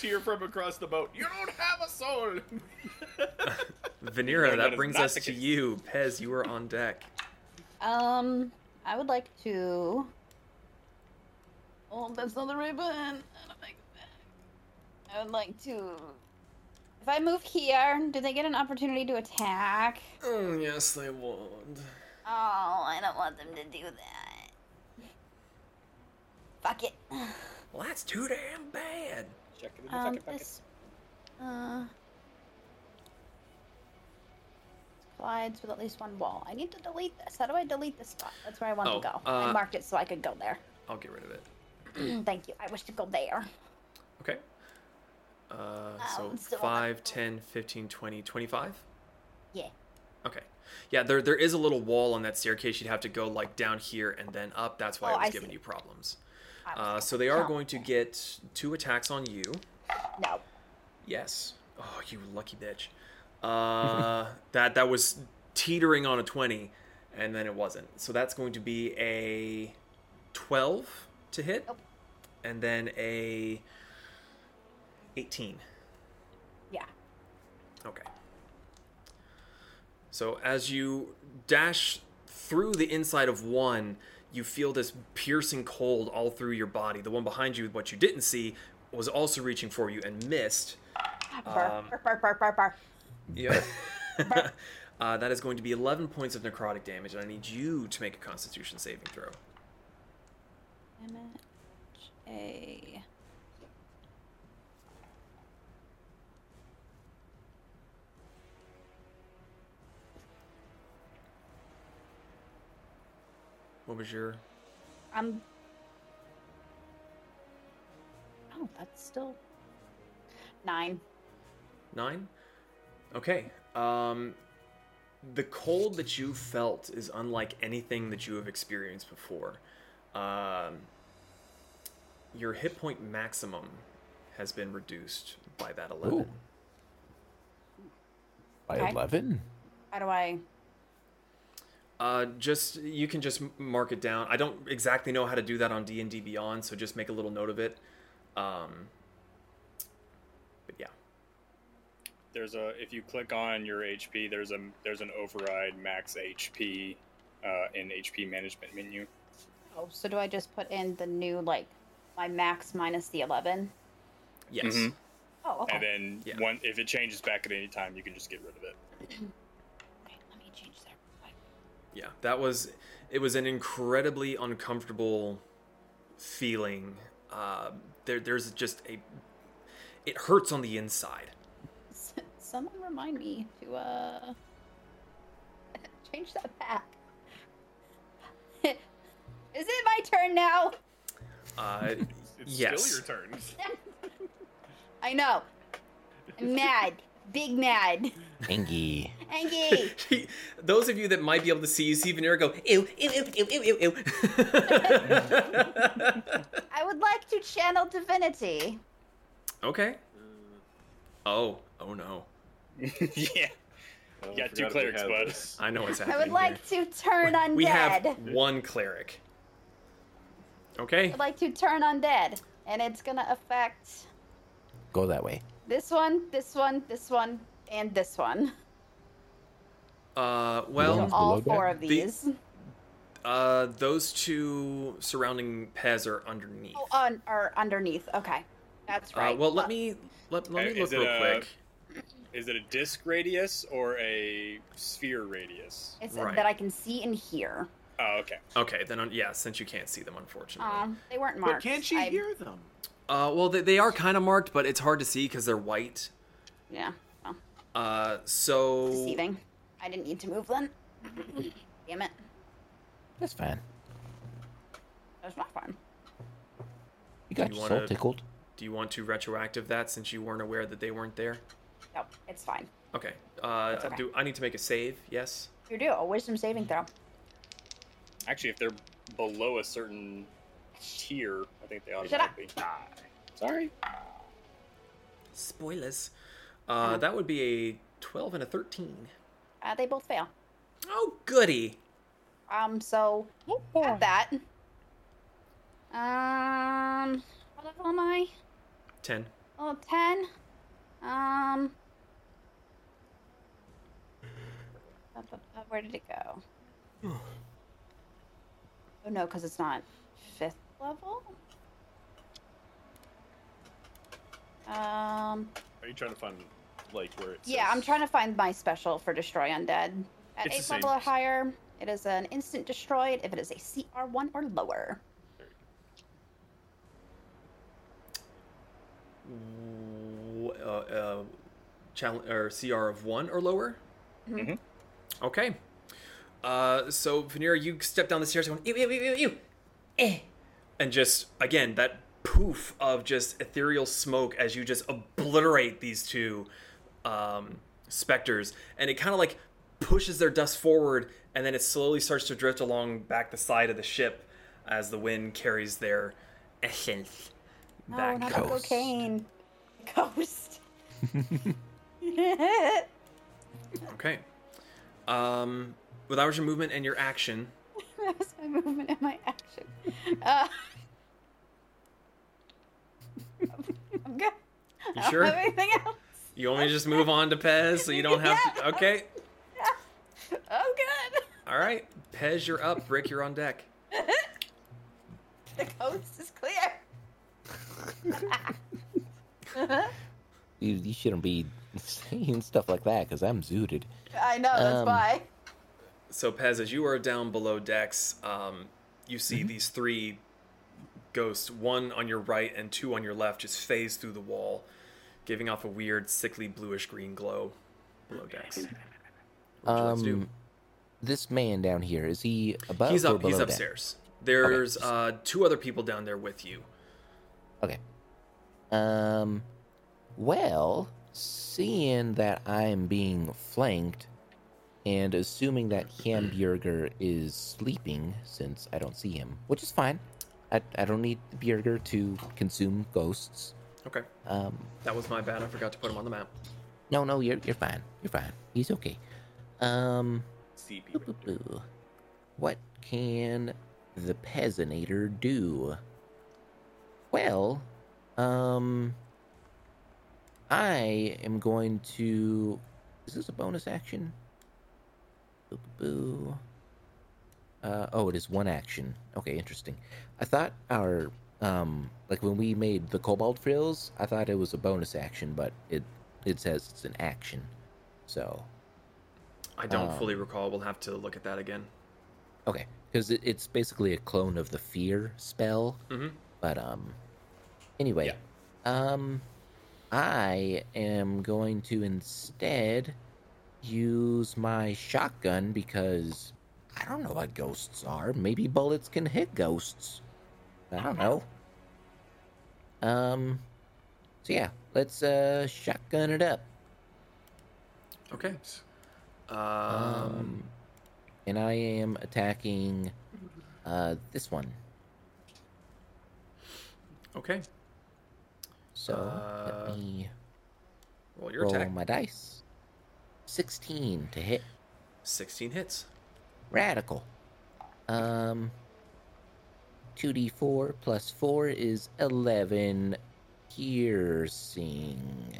Cheer from across the boat. You don't have a soul. Vanera, No, that that is brings us to you. Pez, you are on deck. Um, I would like to. Oh, that's not the right button. How do I go back? I would like to. If I move here, do they get an opportunity to attack? Oh, yes, they would. Oh, I don't want them to do that. Fuck it. Well, that's too damn bad. Check it in the Um, fucking bucket. this. Uh. Collides with at least one wall. I need to delete this. How do I delete this spot? That's where I want Oh, to go. uh, I marked it so I could go there. I'll get rid of it. Thank you. I wish to go there. Okay. Uh, so Um, 5, 10, 15, 20, 25? Yeah. Okay. Yeah, there there is a little wall on that staircase. You'd have to go like down here and then up. That's why Oh, I was I giving see. you problems. Uh, so they are going to get two attacks on you. No. Yes. Oh, you lucky bitch. Uh, that that was teetering on a twenty, and then it wasn't. So that's going to be a twelve to hit, Nope. and then a eighteen. Yeah. Okay. So as you dash through the inside of one, you feel this piercing cold all through your body. The one behind you, what you didn't see, was also reaching for you and missed. Um. Yeah. uh, that is going to be 11 points of necrotic damage, and I need you to make a constitution saving throw. Damage. A. What was your. I'm. Oh, that's still. Nine. Nine? Okay. Um, the cold that you felt is unlike anything that you have experienced before. Um, your hit point maximum has been reduced by that 11. Ooh. By Okay. 11? How do I? Uh, just you can just mark it down. I don't exactly know how to do that on D and D Beyond, so just make a little note of it. Um, but yeah, There's a if you click on your HP, there's a there's an override max HP uh, in HP management menu. Oh, so do I just put in the new like my max minus the eleven? yes, Mhm. Oh, okay. And then Yeah. one if it changes back at any time, you can just get rid of it. okay, let me change that. real quick. Yeah. That was it. Was an incredibly uncomfortable feeling. Uh, there, there's just a. It hurts on the inside. Someone remind me to uh change that back. Is it my turn now? Uh, It's yes. still your turn. I know. I'm mad. Big mad. Angie. Angie. Those of you that might be able to see, you see Vanera go, ew, ew, ew, ew, ew, ew, ew. I would like to channel divinity. okay. Oh, oh no. yeah. Oh, got I two clerics, had bud. I know what's happening. I would like here. to turn undead. We have one cleric. Okay. I'd like to turn undead. And it's gonna affect Go that way. This one, this one, this one, and this one. Uh, well, One's all four deck? of The- these. uh, those two surrounding Pez are underneath. Oh, on, are underneath. Okay. That's right. Uh, well, let Uh, me let, let Uh, me look it real a- quick. Is it a disc radius or a sphere radius? It's right. that I can see and hear. Oh, okay. Okay, then uh, yeah, since you can't see them, unfortunately. Um, they weren't marked. But can't you I- hear them? Uh, well, they, they are kind of marked, but it's hard to see because they're white. Yeah. Oh, Uh, so deceiving. I didn't need to move then. Damn it. That's fine. That's not fun. You got You your wanna- soul tickled. do you want to retroactive that since you weren't aware that they weren't there? No, it's fine. Okay. Uh, That's okay. do I need to make a save? Yes. You do a wisdom saving throw. Actually, if they're below a certain tier, I think they Shut up. automatically die. Sorry. Spoilers. Uh, that would be a 12 and a 13. Uh, they both fail. Oh, goody. Um, so at that. Um, what level am I? 10. Oh, 10. Um. Where did it go? Oh no, because it's not fifth level. Um. Are you trying to find like where it? Yeah, I'm trying to find my special for destroy undead. At It's the eighth same. level or higher, it is an instant destroyed if it is a CR1 or lower. W- Uh, uh, challenge or CR of 1 or lower? Mm-hmm. Okay. Uh, so, Vanera, you step down the stairs going, ew, ew, ew, ew, ew. Eh. And just, again, that poof of just ethereal smoke as you just obliterate these two um, specters. And it kind of like pushes their dust forward, and then it slowly starts to drift along back the side of the ship as the wind carries their essence No, back. Oh, not the cocaine. Ghost. Okay. Um, with hours your movement and your action, that was my movement and my action. Uh, I'm good. You I don't sure? have anything else. you only just move on to Pez, so you don't have to. Okay. Yeah. Okay. Oh, good. All right. Pez, you're up. Rick, you're on deck. The coast is clear. You, you shouldn't be saying stuff like that because I'm zooted. I know, that's Um, why. So, Pez, as you are down below decks, um, you see these three ghosts, one on your right and two on your left, just phase through the wall, giving off a weird, sickly bluish green glow below decks. What would you do? Um, this man down here is he above he's or up. below He's deck? upstairs. There's Okay. uh, two other people down there with you. Okay. Um. Well, seeing that I'm being flanked, and assuming that Hamburger is sleeping since I don't see him, which is fine. I, I don't need the Burger to consume ghosts. Okay, Um. that was my bad. I forgot to put him on the map. No, no, you're you're fine. You're fine. He's okay. Um. CP. What can the Peasanator do? Well, um, I am going to. Is this a bonus action? Boo, boo. Uh, oh, it is one action. Okay, interesting. I thought our um, like when we made the Cobalt Frills, I thought it was a bonus action, but it it says it's an action. So I don't Um, fully recall. We'll have to look at that again. Okay, because it, it's basically a clone of the fear spell. Mm-hmm. But um, anyway, um, I am going to instead use my shotgun because I don't know what ghosts are. Maybe bullets can hit ghosts. I don't know. Um, so yeah, let's uh shotgun it up. Okay. Um, Um, and I am attacking uh this one. okay. So Uh, let me Roll your roll attack. my dice. 16 to hit. 16 hits. Radical. Um 2d4 plus 4 is 11 piercing.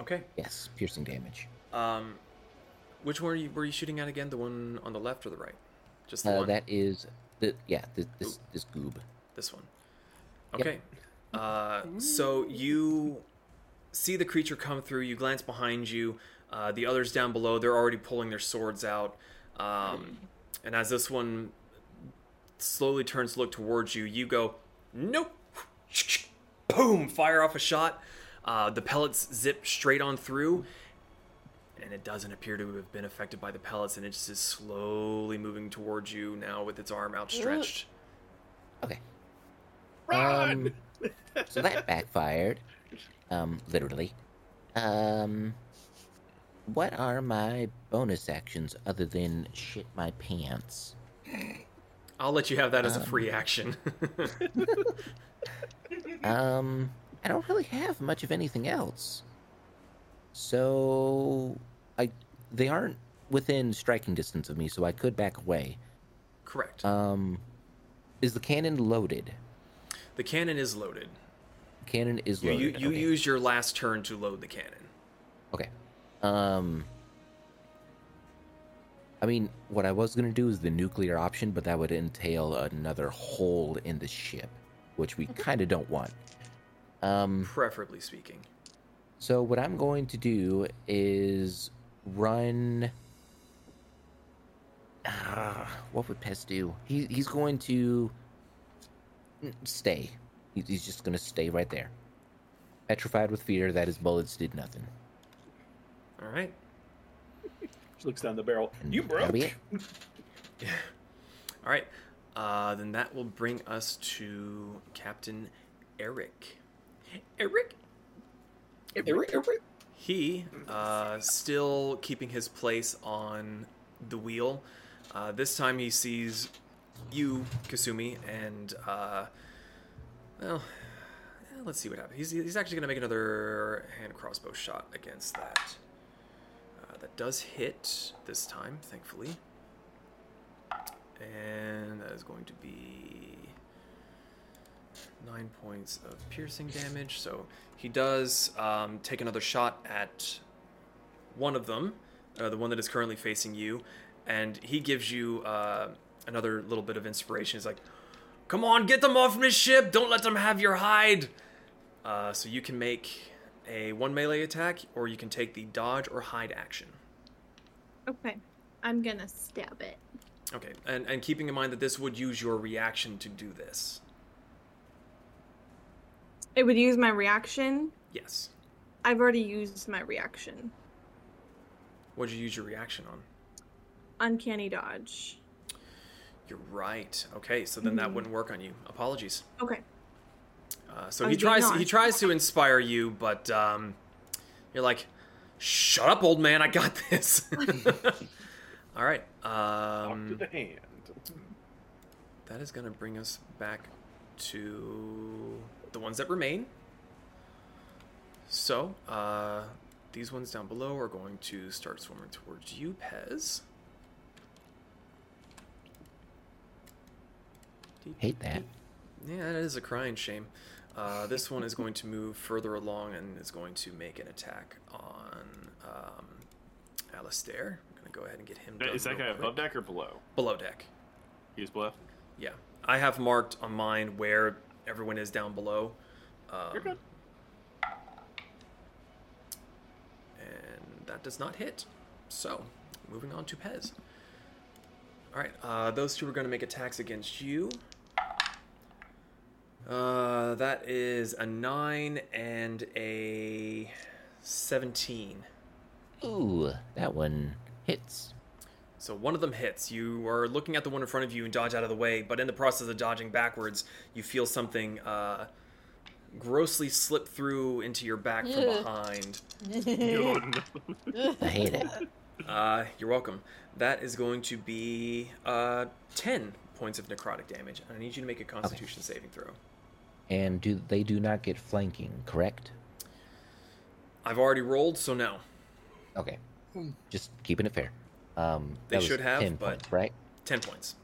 Okay. Yes, piercing damage. Um, which one were you, were you shooting at again? The one on the left or the right? Just the Uh, one. that is the yeah, this this, this goob. This one. Yep. Okay. Uh, so you see the creature come through. You glance behind you. Uh, the others down below, they're already pulling their swords out. Um, and as this one slowly turns to look towards you, you go, nope. Boom! Fire off a shot. Uh, the pellets zip straight on through. And it doesn't appear to have been affected by the pellets, and it just is slowly moving towards you now with its arm outstretched. Okay. Run! Um, so that backfired. Um, literally. Um, what are my bonus actions other than shit my pants? I'll let you have that as a Um. free action. Um, I don't really have much of anything else. So, I they aren't within striking distance of me, so I could back away. Correct. Um, is the cannon loaded? the cannon is loaded. Cannon is You, loaded. you, you okay. use your last turn to load the cannon. Okay. Um. I mean, what I was gonna do is the nuclear option, but that would entail another hole in the ship, which we kind of don't want. Um. Preferably speaking. So what I'm going to do is run. Ah, what would Pez do? He, he's going to stay. He's just going to stay right there, petrified with fear that his bullets did nothing. All right. She looks down the barrel. And You that'll broke. be it. All right. Uh, then that will bring us to Captain Eric. Eric? Eric? Eric. He, uh, still keeping his place on the wheel. Uh, this time he sees you, Kasumi, and, uh, well, let's see what happens. He's, he's actually going to make another hand crossbow shot against that. That does hit this time, thankfully. And that is going to be nine points of piercing damage. So he does um, take another shot at one of them, uh, the one that is currently facing you, and he gives you uh, another little bit of inspiration. He's like, "Come on, get them off my ship! Don't let them have your hide." Uh, so you can make a one melee attack, or you can take the dodge or hide action. Okay. I'm gonna stab it. Okay, and and keeping in mind that this would use your reaction to do this. It would use my reaction. Yes. I've already used my reaction. What'd you use your reaction on? Uncanny dodge. You're right. Okay, so then that mm-hmm. wouldn't work on you. Apologies. Okay. Uh, so I he was being tries he tries to inspire you, but um, you're like, "Shut up, old man! I got this." All right. Talk Um, to the hand. that is going to bring us back to the ones that remain. So, uh, these ones down below are going to start swimming towards you, Pez. Hate that. Yeah, that is a crying shame. Uh, this one is going to move further along and is going to make an attack on um, Alistair. I'm going to go ahead and get him done. Is that guy quick. above deck or below? Below deck. He's below. Yeah. I have marked on mine where everyone is down below. Um, You're good. And that does not hit. So, moving on to Pez. Alright, uh, those two are going to make attacks against you. Uh, that is a 9 and a 17. Ooh, that one hits. So one of them hits. You are looking at the one in front of you and dodge out of the way, but in the process of dodging backwards, you feel something uh, grossly slip through into your back from behind. I hate it. Uh, you're welcome. That is going to be uh, 10 points of necrotic damage. I need you to make a constitution saving throw. And do they do not get flanking, correct? I've already rolled, so no. Okay. Just keeping it fair. Um, They that should have, 10 but- points, right? 10 points.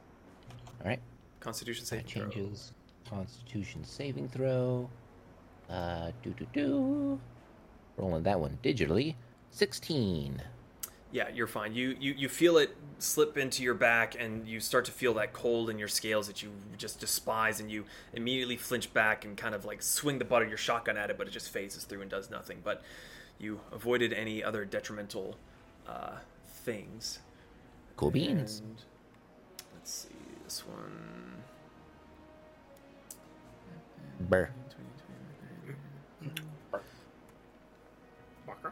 All right. Constitution That saving throw. changes. Constitution saving throw. Uh, do do do. Rolling that one digitally. Sixteen. Yeah, you're fine. You, you you feel it slip into your back, and you start to feel that cold in your scales that you just despise, and you immediately flinch back and kind of like swing the butt of your shotgun at it, but it just phases through and does nothing. But you avoided any other detrimental uh, things. Cool beans. And let's see this one. Burr. Okay.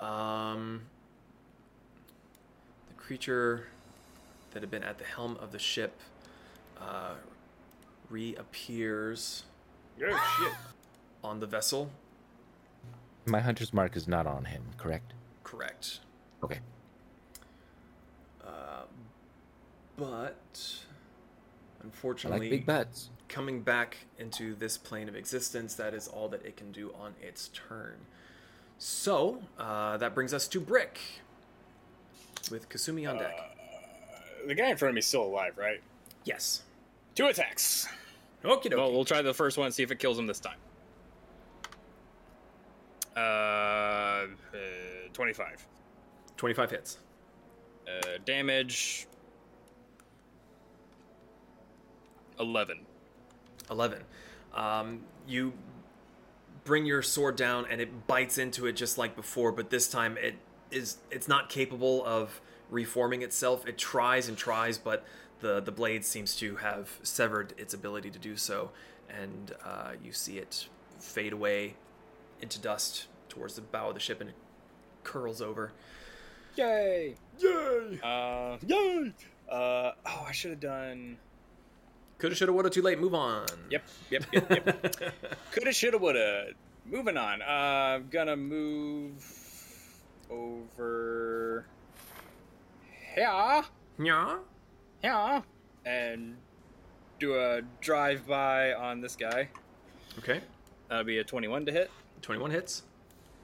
Um, the creature that had been at the helm of the ship uh, reappears Oh shit. on the vessel My hunter's mark is not on him, correct? Correct. Okay. Uh, but unfortunately, like big butts. coming back into this plane of existence, that is all that it can do on its turn. So uh, that brings us to Brick with Kasumi on deck. Uh, the guy in front of me is still alive, right? yes. Two attacks. Okie Well, we'll try the first one, and see if it kills him this time. Uh, uh 25. 25 hits. Uh, damage 11. 11. Um, you bring your sword down and it bites into it just like before, but this time it is it's not capable of reforming itself. It tries and tries, but the the blade seems to have severed its ability to do so, and uh, you see it fade away into dust towards the bow of the ship, and it curls over. Yay! Yay! Uh, yay! Uh, oh, I should have done. Coulda, shoulda, woulda, too late. Move on. Yep, yep, yep, yep. Coulda, shoulda, woulda. Moving on. Uh, I'm gonna move over here, yeah. here, and do a drive by on this guy. Okay. That'll be a 21 to hit, 21 hits.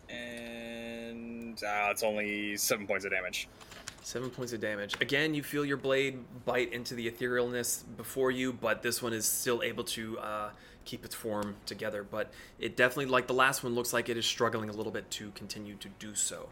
and uh, it's only seven points of damage. Seven points of damage. Again, you feel your blade bite into the etherealness before you, but this one is still able to uh, keep its form together. But it definitely, like the last one, looks like it is struggling a little bit to continue to do so.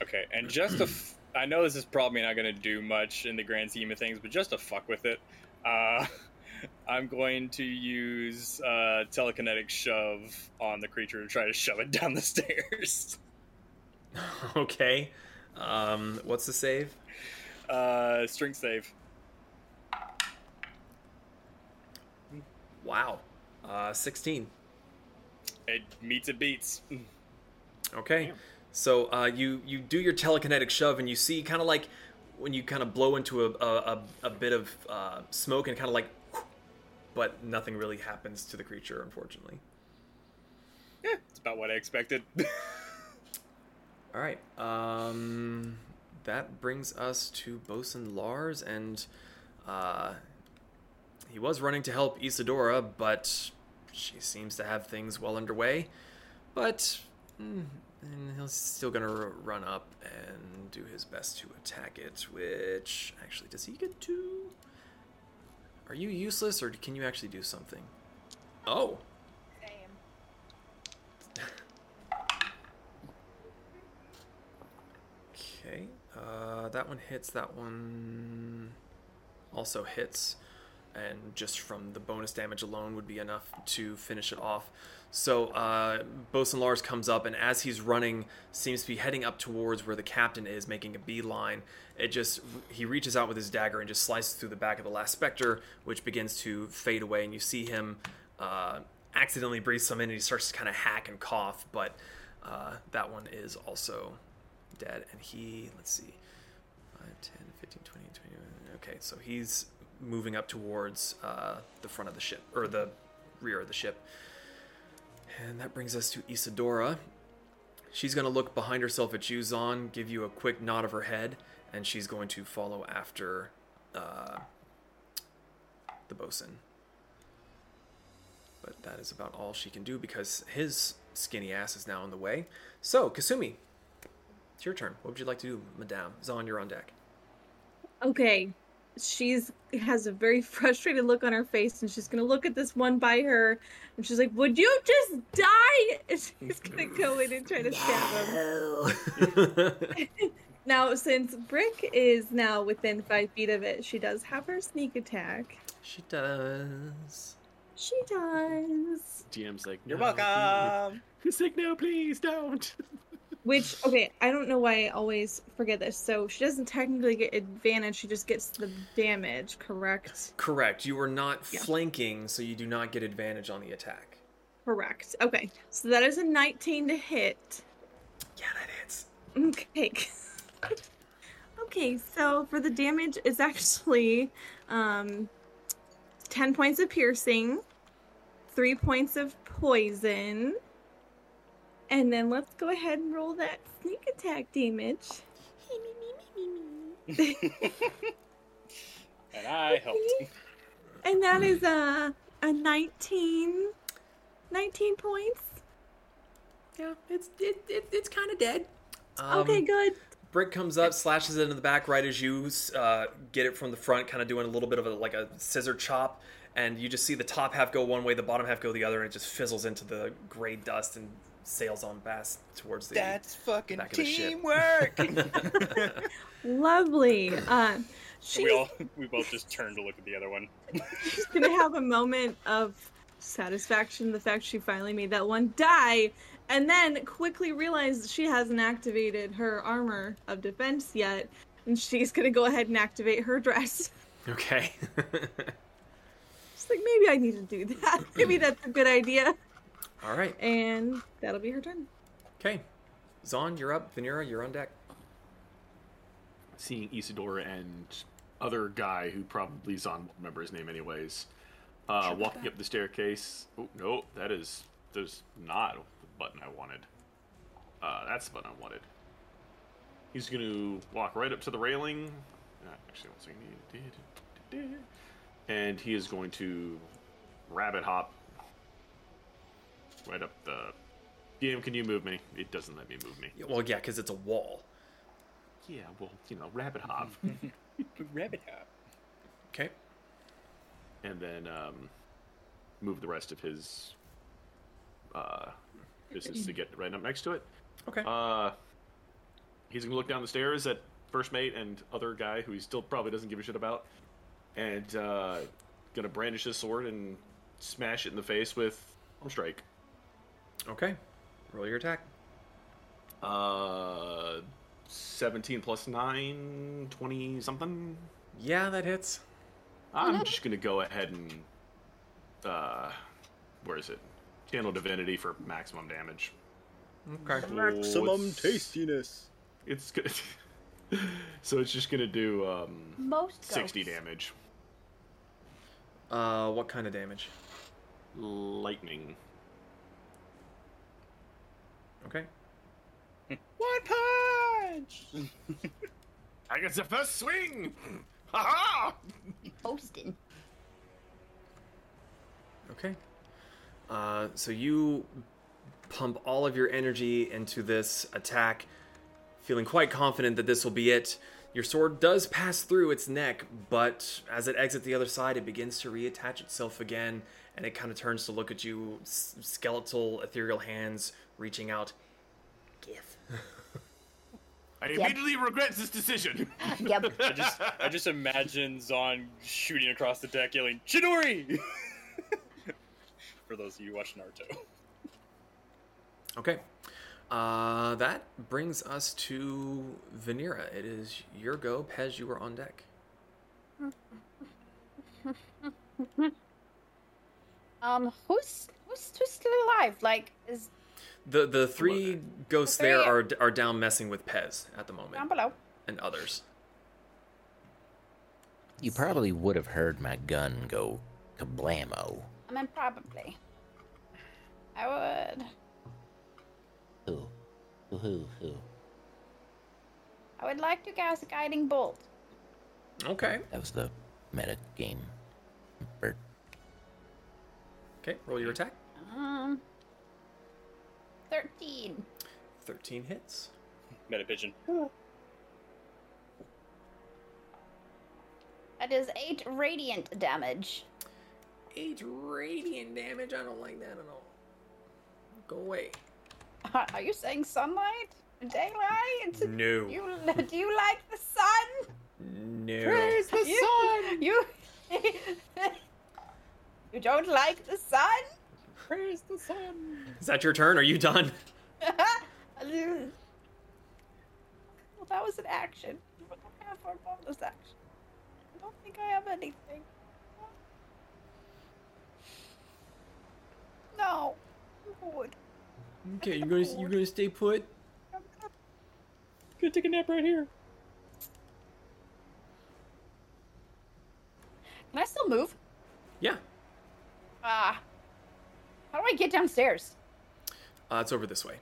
Okay, and just to, f- I know this is probably not going to do much in the grand scheme of things, but just to fuck with it, uh, I'm going to use uh, telekinetic shove on the creature to try to shove it down the stairs. okay. Um, what's the save? Uh, strength save. Wow. Uh, 16. It meets it beats. Okay. So uh, you you do your telekinetic shove, and you see kind of like when you kind of blow into a a, a, a bit of uh, smoke, and kind of like, but nothing really happens to the creature, unfortunately. Yeah, it's about what I expected. All right. Um, that brings us to Bosun Lars, and uh, he was running to help Isadora, but she seems to have things well underway. But mm, he's still gonna run up and do his best to attack it. Which actually, does he get to? Are you useless, or can you actually do something? Oh, Okay. Uh, that one hits. That one also hits. And just from the bonus damage alone would be enough to finish it off. So uh, Bosun Lars comes up, and as he's running, seems to be heading up towards where the captain is, making a beeline. It just he reaches out with his dagger and just slices through the back of the last specter, which begins to fade away. And you see him uh, accidentally breathe some in, and he starts to kind of hack and cough. But uh, that one is also dead and he let's see 5 10 15 20 20 okay so he's moving up towards uh, the front of the ship or the rear of the ship. And that brings us to isadora. She's going to look behind herself at you Zaan give you a quick nod of her head and she's going to follow after uh, the bosun. But that is about all she can do because his skinny ass is now in the way. So kasumi it's your turn. What would you like to do, Madame? Zaan, you're on deck. Okay. She's has a very frustrated look on her face, and she's gonna look at this one by her, and she's like, "Would you just die?" And she's gonna go in and try to stab him. Now, since Brick is now within five feet of it, she does have her sneak attack. she does. She does. GM's like, You're "No, welcome. He's like, no, please don't. Which, okay, I don't know why I always forget this. So she doesn't technically get advantage; she just gets the damage. Correct. Correct. You are not Yeah. flanking, so you do not get advantage on the attack. Correct. Okay, so that is a 19 to hit. Yeah, that hits. Okay. okay, so for the damage is actually um 10 points of piercing, 3 points of poison, And then let's go ahead and roll that sneak attack damage. and I helped. And that is a a 19 19 points. Yeah, it's it, it it's kind of dead. okay, Um, good. Brick comes up, slashes it into the back right as you uh, get it from the front, kind of doing a little bit of a like a scissor chop, and you just see the top half go one way, the bottom half go the other, and it just fizzles into the gray dust and sails on past towards the. End. That's fucking back of the ship. teamwork. Lovely. Uh, she's, we all we both just turned to look at the other one. she's gonna have a moment of satisfaction the fact she finally made that one die, and then quickly realize she hasn't activated her armor of defense yet, and she's gonna go ahead and activate her dress. okay. She's like, maybe I need to do that. Maybe that's a good idea. All right. And that'll be her turn. Okay. Zaan, you're up. Vanera, you're on deck. Seeing Isidore and other guy who probably Zaan won't remember his name anyways, uh, walking up the staircase. Oh no, that is there's not the button I wanted. Uh, that's the button I wanted. He's gonna walk right up to the railing. Uh, actually, one second. And he is going to rabbit hop right up the. DM, can you move me? It doesn't let me move me. Well, yeah, because it's a wall. Yeah, well, you know, rabbit hop. Rabbit hop. Okay. and then um, move the rest of his uh, business to get right up next to it. Okay. Uh, he's gonna look down the stairs at first mate and other guy who he still probably doesn't give a shit about, and uh, gonna brandish his sword and smash it in the face with arm strike. Okay. Roll your attack. Uh, 17 plus 9, 20 something. Yeah, that hits. I'm just gonna go ahead and uh, where is it? Channel divinity for maximum damage. Okay. Maximum tastiness. It's good. so it's just gonna do um, Most 60 damage. Uh, what kind of damage? Lightning. Okay. One punch. I get the first swing. Ha ha! Posting. Okay. Uh, so you pump all of your energy into this attack, feeling quite confident that this will be it. Your sword does pass through its neck, but as it exits the other side, it begins to reattach itself again, and it kind of turns to look at you, s- skeletal, ethereal hands reaching out. Gith. I Yep. immediately regret this decision. Yep. I just I just imagine Zaan shooting across the deck, yelling "Chidori!" For those of you who watch Naruto. Okay. Uh, that brings us to Vanera. It is your go. Pez, you are on deck. Um, who's who's who's still alive? Like, is The the three ghosts there are are down messing with Pez at the down moment, below? and others. You probably would have heard my gun go kablamo. I mean, probably. I would. Who? Who? Who? Who? I would like to cast a guiding bolt. Okay. That was the meta game. Bert. Okay. Roll your attack. Um, thirteen. Thirteen hits. Meta pigeon. That is eight radiant damage. Eight radiant damage. I don't like that at all. Go away. Are you saying sunlight? Daylight? No. You do you like the sun? No. Praise the sun. You you don't like the sun? Praise the sun. Is that your turn? Are you done? well, that was an action. What do I have for bonus action? I don't think I have anything. No. Good. Okay. You're gonna you're gonna stay put. Gonna take a nap right here. Can I still move? Yeah. Ah. How do I get downstairs? Uh, it's over this way.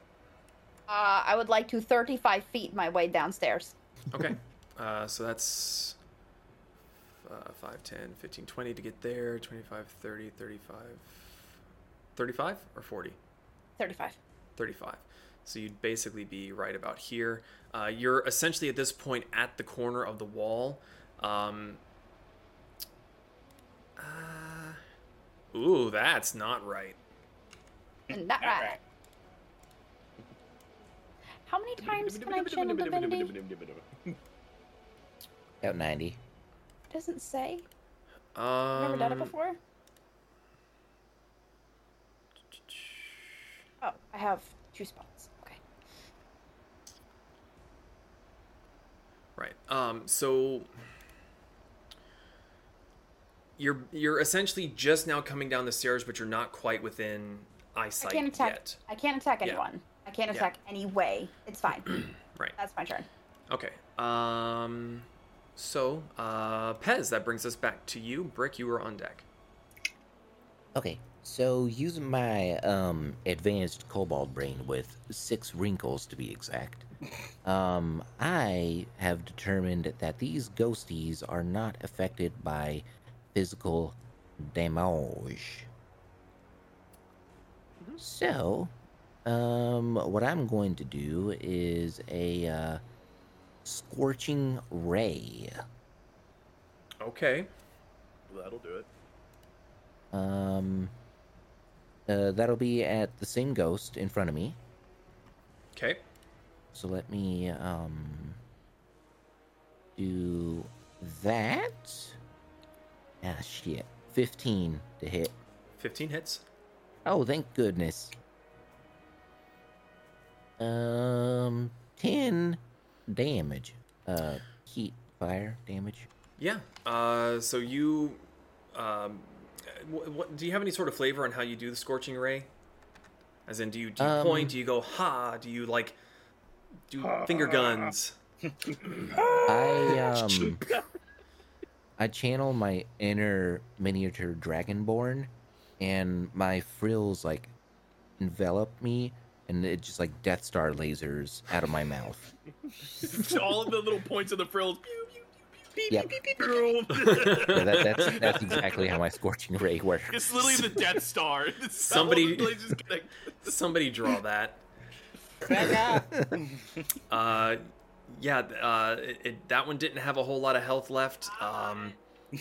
Uh, I would like to 35 feet my way downstairs. Okay. Uh, so that's uh, 5, 10, 15, 20 to get there. 25, 30, 35. 35 or 40? 35. 35. So you'd basically be right about here. Uh, you're essentially at this point at the corner of the wall. Um, uh, ooh, that's not right. And that right. How many times can I channel divinity? About 90. Doesn't say. Um, Never done it before. Oh, I have two spots. Okay. Right. Um, so you're you're essentially just now coming down the stairs, but you're not quite within I can't attack. yet. I can't attack Yeah. anyone. I can't Yeah. attack any way. It's fine. Right. That's my turn. Okay. Um. So, uh, Pez, that brings us back to you. Brick, you were on deck. Okay, so using my um advanced kobold brain with six wrinkles to be exact, um, I have determined that these ghosties are not affected by physical damage. So, um, what I'm going to do is a uh, scorching ray. Okay. That'll do it. Um, uh, that'll be at the same ghost in front of me. Okay. So let me um do that. Ah shit. 15 to hit. 15 hits. Oh, thank goodness. Um 10 damage. Uh heat fire damage. Yeah. Uh, so you, um, what, what, do you have any sort of flavor on how you do the scorching ray? As in, do you, do you Um, point? Do you go ha? Do you like do finger guns? I um I channel my inner miniature dragonborn and my frills like envelop me and it just like Death Star lasers out of my mouth. All of the little points of the frills. Pew, pew, pew, pew, Yep. Yeah, that, that's that's exactly how my scorching ray works. It's literally the Death Star. It's Somebody- all the lasers connect- Somebody draw that. Uh, yeah. Uh, it, it, that one didn't have a whole lot of health left. Um,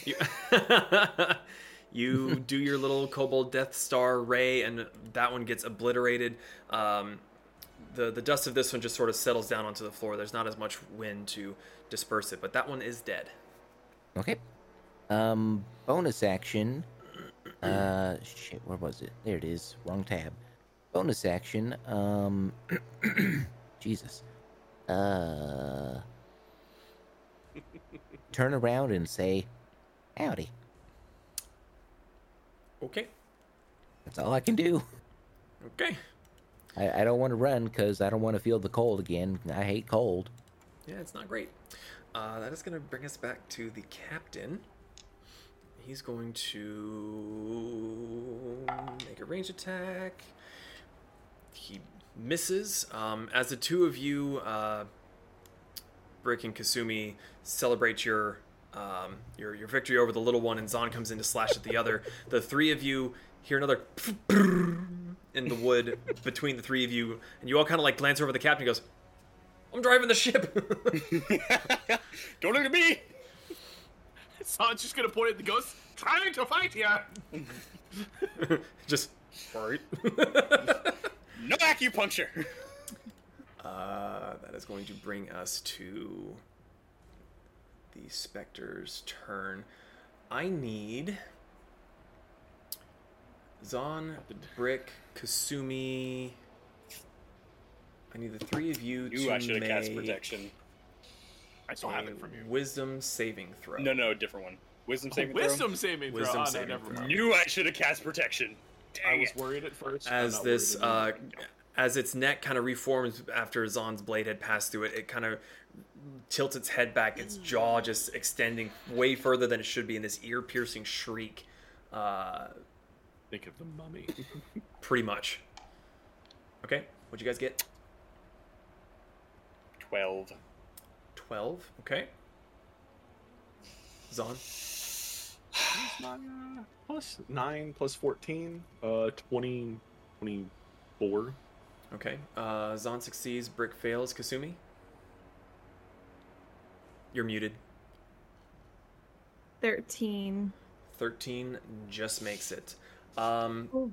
you, you do your little kobold Death Star ray, and that one gets obliterated. Um, the the dust of this one just sort of settles down onto the floor. There's not as much wind to disperse it, but that one is dead. Okay. Um bonus action. Uh shit, where was it? There it is. Wrong tab. Bonus action. Um Jesus. Uh turn around and say howdy. Okay. That's all I can do. Okay. I, I don't want to run because I don't want to feel the cold again. I hate cold. Yeah, it's not great. Uh, that is going to bring us back to the captain. He's going to make a range attack. He misses. Um, as the two of you, uh, Brick and Kasumi, celebrate your um, your your victory over the little one, and Zaan comes in to slash at the other. The three of you hear another in the wood between the three of you, and you all kind of like glance over the captain. He goes, "I'm driving the ship." Don't look at me. San's just gonna point at the ghost, trying to fight here. Just right. No acupuncture. uh, that is going to bring us to the specter's turn. I need Zaan, Brick, Kasumi. I need the three of you Knew to I should have cast protection. I still have a it from you. Wisdom saving throw. No, no, different one. Wisdom Oh, saving wisdom saving throw. Wisdom oh, saving no, never throw. Knew I should have cast protection. I was it. worried at first. As this uh, as its neck kind of reforms after Zaan's blade had passed through it, it kind of tilts its head back, its jaw just extending way further than it should be in this ear-piercing shriek. Uh, think of the mummy. pretty much. Okay, what'd you guys get? 12. 12. Okay. Zaan. Nine, plus 9 plus 14, uh, 20, 24. Okay. Uh, Zaan succeeds. Brick fails. Kasumi. You're muted. 13. 13 just makes it. Um, Oh.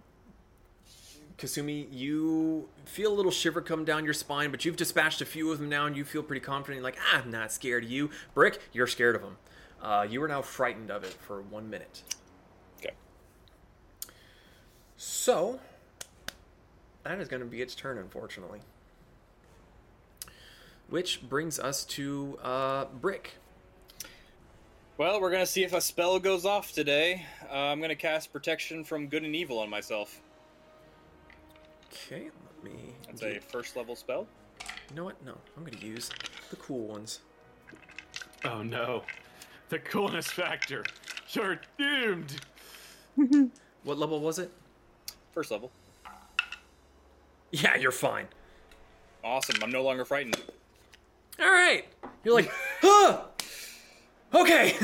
Kasumi, you feel a little shiver come down your spine, but you've dispatched a few of them now, and you feel pretty confident. Like, ah, I'm not scared of you. Brick, you're scared of them. Uh, you are now frightened of it for one minute. Okay. So, that is going to be its turn, unfortunately. Which brings us to uh, Brick. Well, we're gonna see if a spell goes off today. Uh, I'm gonna cast Protection from Good and Evil on myself. Okay, let me. That's get- a first level spell. You know what? No, I'm going to use the cool ones. Oh no. The coolness factor. You're doomed. What level was it? First level. Yeah, you're fine. Awesome. I'm no longer frightened. All right. You're like, huh. Okay.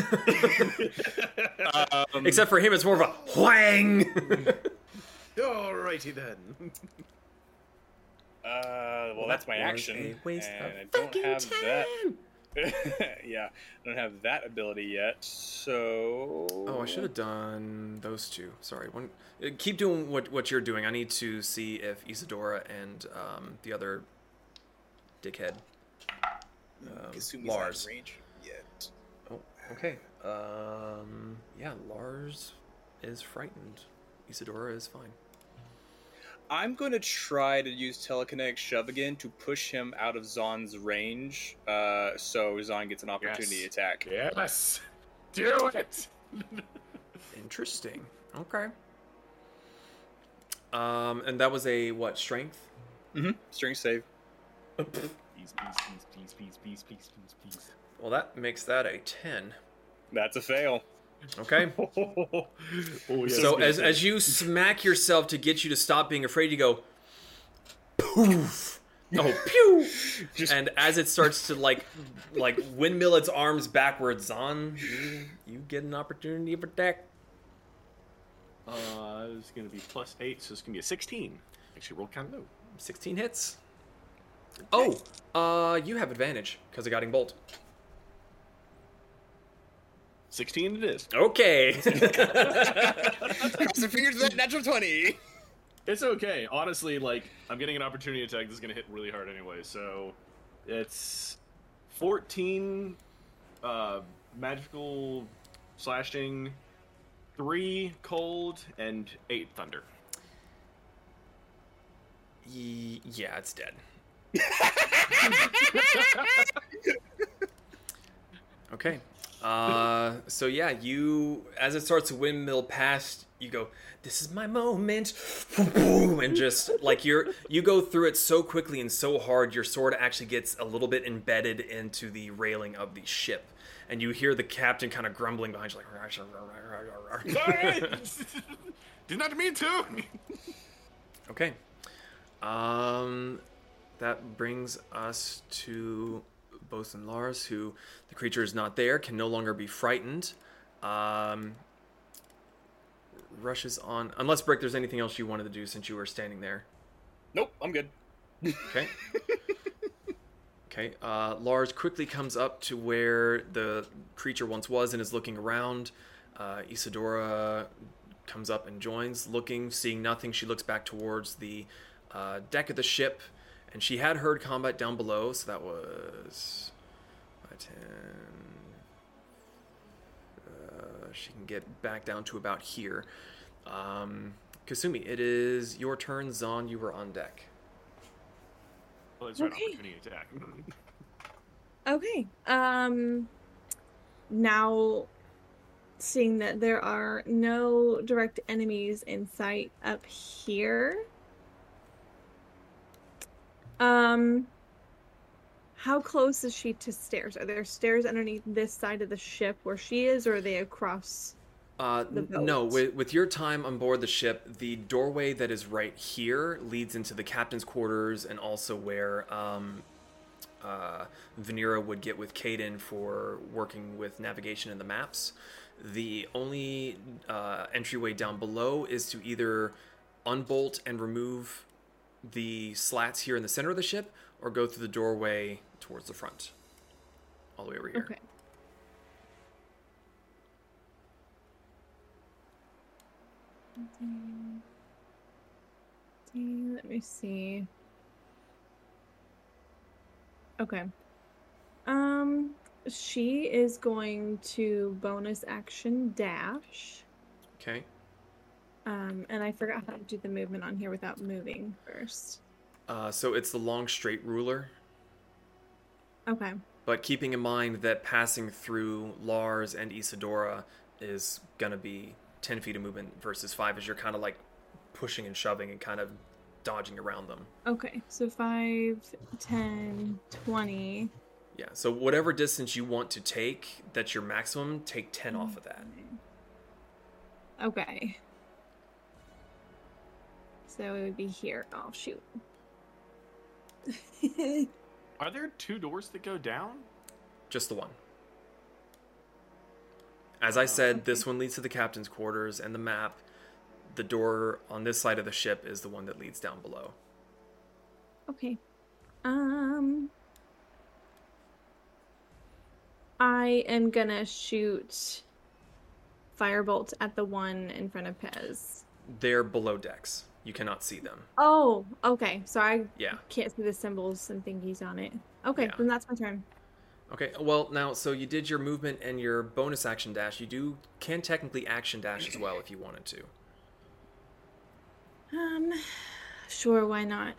Um, Except for him, it's more of a whang. Alrighty then. Uh, well, that's my action. a waste and of I don't fucking have that. yeah, I don't have that ability yet. So. Oh, I should have done those two. Sorry. One. uh, Keep doing what what you're doing. I need to see if Isadora and um, the other dickhead. Um, Kasumi's not Lars. in range yet. Oh, okay. Um, yeah, Lars is frightened. Isadora is fine. I'm going to try to use telekinetic shove again to push him out of Zaan's range, uh, so Zaan gets an opportunity Yes. attack. Yes. Do it. Interesting. Okay. Um, and that was a what strength? Mm-hmm. Strength save. Please, please, please, please, please, please, please, please, please. Well, that makes that a ten. That's a fail. Okay. oh, yes, so as as you smack yourself to get you to stop being afraid, you go poof. Oh, pew! Just- and as it starts to like like windmill its arms backwards on, you, you get an opportunity of attack. Uh, it's gonna be plus eight, so it's gonna be a sixteen. Actually, roll kind of low. Sixteen hits. Oh, uh, you have advantage because of guiding bolt. Sixteen it is. Okay. Cross the fingers that natural 20. It's okay. Honestly, like I'm getting an opportunity attack. This is gonna hit really hard anyway. So it's fourteen uh, magical slashing, three cold, and eight thunder. Ye- yeah, it's dead. Okay. Uh, so yeah, you as it starts to windmill past, you go, "This is my moment," and just like you're you go through it so quickly and so hard, your sword actually gets a little bit embedded into the railing of the ship, and you hear the captain kind of grumbling behind you, like. Sorry, did not mean to. Okay. Um, that brings us to Bosun Lars, who the creature is not there, can no longer be frightened. Um, rushes on. Unless, Brick, there's anything else you wanted to do since you were standing there. Nope, I'm good. Okay. okay. Uh, Lars quickly comes up to where the creature once was and is looking around. Uh, Isadora comes up and joins, looking, seeing nothing. She looks back towards the uh, deck of the ship, and she had heard combat down below, so that was 5, 10. Uh, she can get back down to about here. Um, Kasumi, it is your turn. Zaan, you were on deck. Well, it's right Okay. opportunity attack. Okay. Um now seeing that there are no direct enemies in sight up here. Um how close is she to stairs? Are there stairs underneath this side of the ship where she is or are they across? Uh, no, with, with your time on board the ship, the doorway that is right here leads into the captain's quarters and also where um, uh, Vanera would get with Caden for working with navigation and the maps. The only uh, entryway down below is to either unbolt and remove the slats here in the center of the ship, or go through the doorway towards the front, all the way over here. Okay. Let me see. Okay. Um, she is going to bonus action dash. Okay. Um, and I forgot how to do the movement on here without moving first. Uh, so it's the long straight ruler, Okay. but keeping in mind that passing through Lars and Isadora is gonna be ten feet of movement versus five, as you're kind of like pushing and shoving and kind of dodging around them. Okay. So 5, 10, 20. Yeah. So whatever distance you want to take, that's your maximum. Take ten off of that. Okay. So it would be here. Oh, shoot. Are there two doors that go down? Just the one. As I said, this one leads to the captain's quarters and the map. The door on this side of the ship is the one that leads down below. Okay. Um. I am gonna shoot firebolt at the one in front of Pez. They're below decks. You cannot see them. Oh, okay. So I Yeah. can't see the symbols and thingies on it. Okay, Yeah. then that's my turn. Okay. Well, now, so you did your movement and your bonus action dash. You do can technically action dash as well if you wanted to. Um, sure, why not?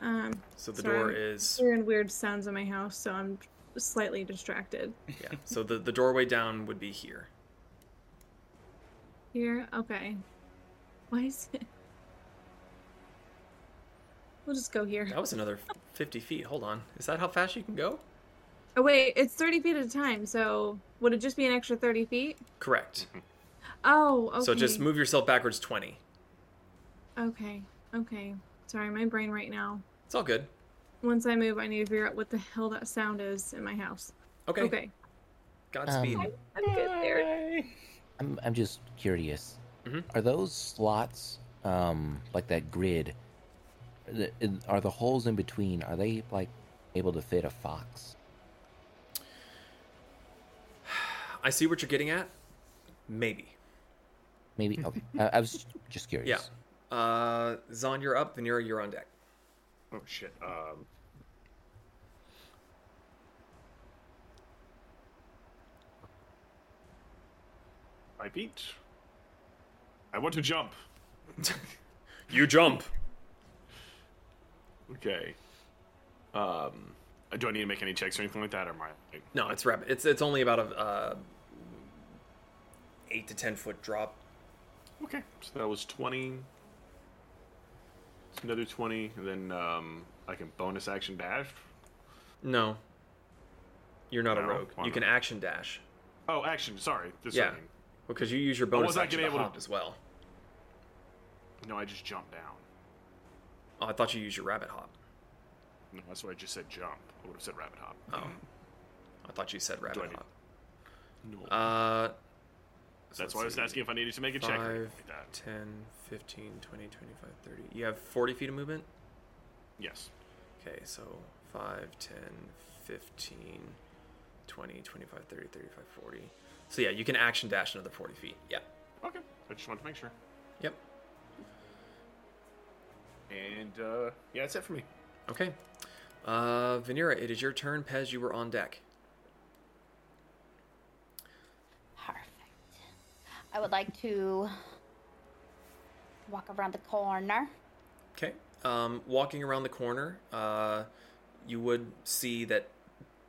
Um, So the Sorry, door is hearing weird sounds in my house, so I'm slightly distracted. yeah. So the the doorway down would be here. Here, okay. Why is it? We'll just go here. That was another 50 feet. Hold on. Is that how fast you can go? Oh wait, it's thirty feet at a time. So would it just be an extra thirty feet? Correct. Oh, okay. So just move yourself backwards 20. Okay, okay. Sorry, my brain right now. It's all good. Once I move, I need to figure out what the hell that sound is in my house. Okay. Okay, Godspeed. Um, I'm good there. I'm I'm just curious. Mhm. Are those slots um like that grid? The- in- Are the holes in between? Are they like able to fit a fox? I see what you're getting at. Maybe. Maybe. Okay. I, I was just curious. Yeah. Uh, Zaan, you're up. Vanera, you're on deck. Oh shit. Um. Five feet. I want to jump. You jump. Okay. Um. Do I need to make any checks or anything like that, or am I? No, it's rapid. It's it's only about a uh, eight to ten foot drop. Okay. So that was twenty. It's another twenty, and then um, I can bonus action dash. No. You're not a rogue. You not? can action dash Oh, action. Sorry. This Yeah. because you use your bonus action to to- as well. No, I just jumped down. Oh, I thought you used your rabbit hop. No, that's why I just said jump. I would have said rabbit hop. Oh. I thought you said rabbit hop. No. Uh, so That's why I was see. asking if I needed to make a check or anything 5, like 10, 15, 20, 25, 30. You have 40 feet of movement? Yes. Okay, so 5, 10, 15, 20, 25, 30, 35, 40. So yeah, you can action dash another 40 feet. Yeah. Okay. I just wanted to make sure. Yep. And uh, yeah, that's it for me. Okay. Uh, Vanera, it is your turn. Pez, you were on deck. Perfect. I would like to walk around the corner. Okay. Um, walking around the corner, uh, you would see that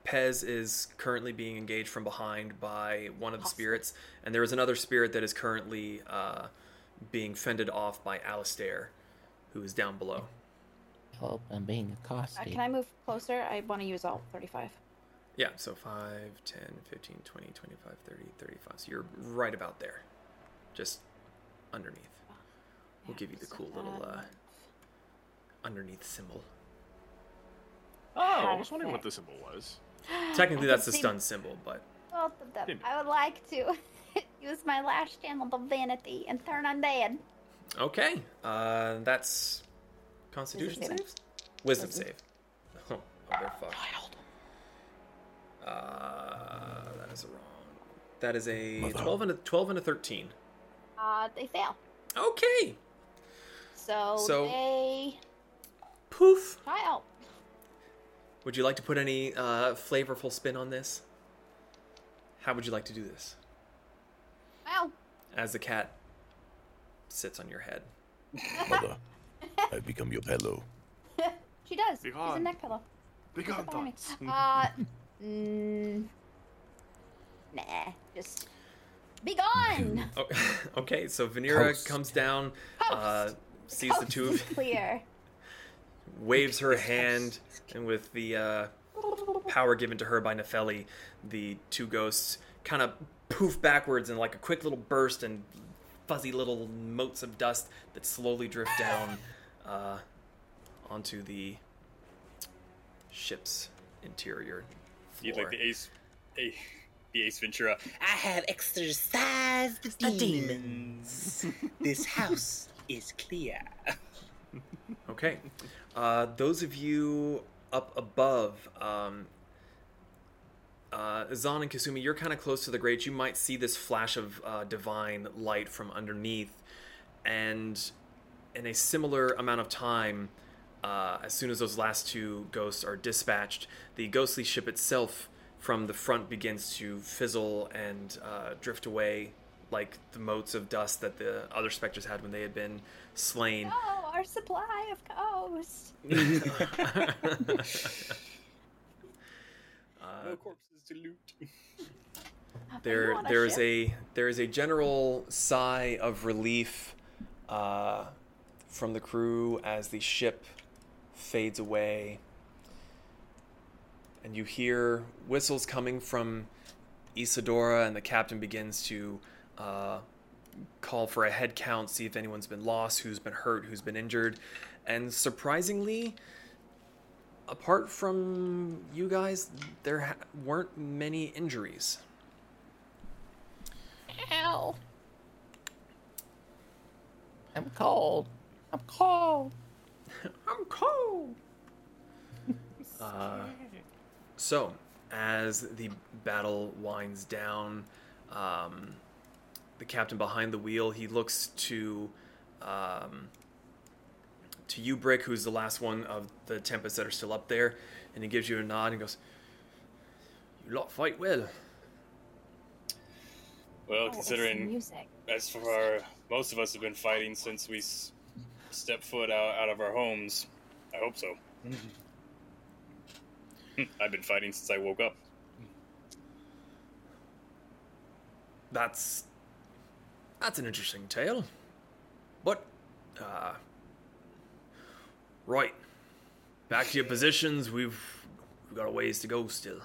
Pez is currently being engaged from behind by one of the spirits, and there is another spirit that is currently uh, being fended off by Alistair, who is down below. Oh, I'm being Uh, accosted. can I move closer? I want to use all 35. Yeah, so 5, 10, 15, 20, 25, 30, 35. So you're right about there. Just underneath. We'll Yeah, give you the cool little uh, underneath symbol. Oh, I was wondering what the symbol was. Technically, that's the stun symbol, but Both of them. I would like to use my last channel divinity and turn on undead. Okay. Uh, that's Constitution Wisdom saves. Wisdom Wisdom. save. Oh, they're fucked. Uh, that is a wrong. That is a Mother. twelve and a twelve and a thirteen. Uh, they fail. Okay. So, So- they Poof. try out. Would you like to put any uh, flavorful spin on this? How would you like to do this? Wow. As the cat sits on your head. Mother, I've become your pillow. She does. Be She's a gone. neck pillow. Big She's on up behind me. thoughts. Uh, mm, nah. Just be gone. Oh, okay, so Vanera Post. comes down, uh, Post. sees the two of clear. waves her hand, and with the uh, power given to her by Nefeli, the two ghosts kind of poof backwards in like a quick little burst and fuzzy little motes of dust that slowly drift down uh, onto the ship's interior. You'd like the Ace, a, the Ace Ventura. I have exorcised the demons. this house is clear. Okay. Uh, those of you up above, um, uh, Zaan and Kasumi, you're kind of close to the grate. You might see this flash of uh, divine light from underneath, and in a similar amount of time, uh, as soon as those last two ghosts are dispatched, the ghostly ship itself from the front begins to fizzle and uh, drift away like the motes of dust that the other specters had when they had been slain. Oh, our supply of ghosts. Uh, no corpses to loot. There on a there is a there is a general sigh of relief uh, from the crew as the ship fades away. And you hear whistles coming from Isadora and the captain begins to uh, call for a head count see if anyone's been lost who's been hurt who's been injured. And surprisingly apart from you guys there ha- weren't many injuries Ow. I'm cold. I'm cold. I'm cold. uh, so, as the battle winds down, um, the captain behind the wheel he looks to um, to you, Brick, who's the last one of the Tempest that are still up there, and he gives you a nod and goes, "You lot fight well." Well, Oh, considering as far most of us have been fighting since we s- stepped foot out, out of our homes, I hope so. I've been fighting since I woke up. That's that's an interesting tale. But uh right. Back to your positions. We've we've got a ways to go still.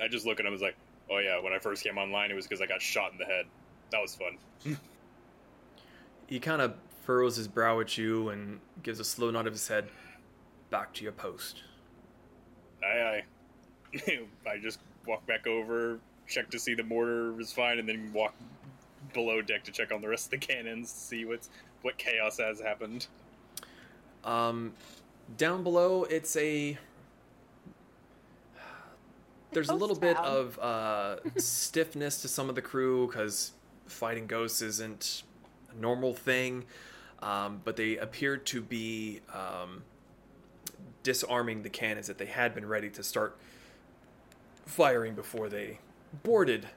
I just look at him and was like, oh yeah, when I first came online, it was because I got shot in the head. That was fun. He kind of furrows his brow at you and gives a slow nod of his head. Back to your post. Aye, aye. I just walk back over, check to see the mortar is fine, and then walk below deck to check on the rest of the cannons, see what's what chaos has happened. Um, down below, it's a. There's a little bit town. of uh, stiffness to some of the crew because fighting ghosts isn't a normal thing, um, but they appear to be um, disarming the cannons that they had been ready to start firing before they boarded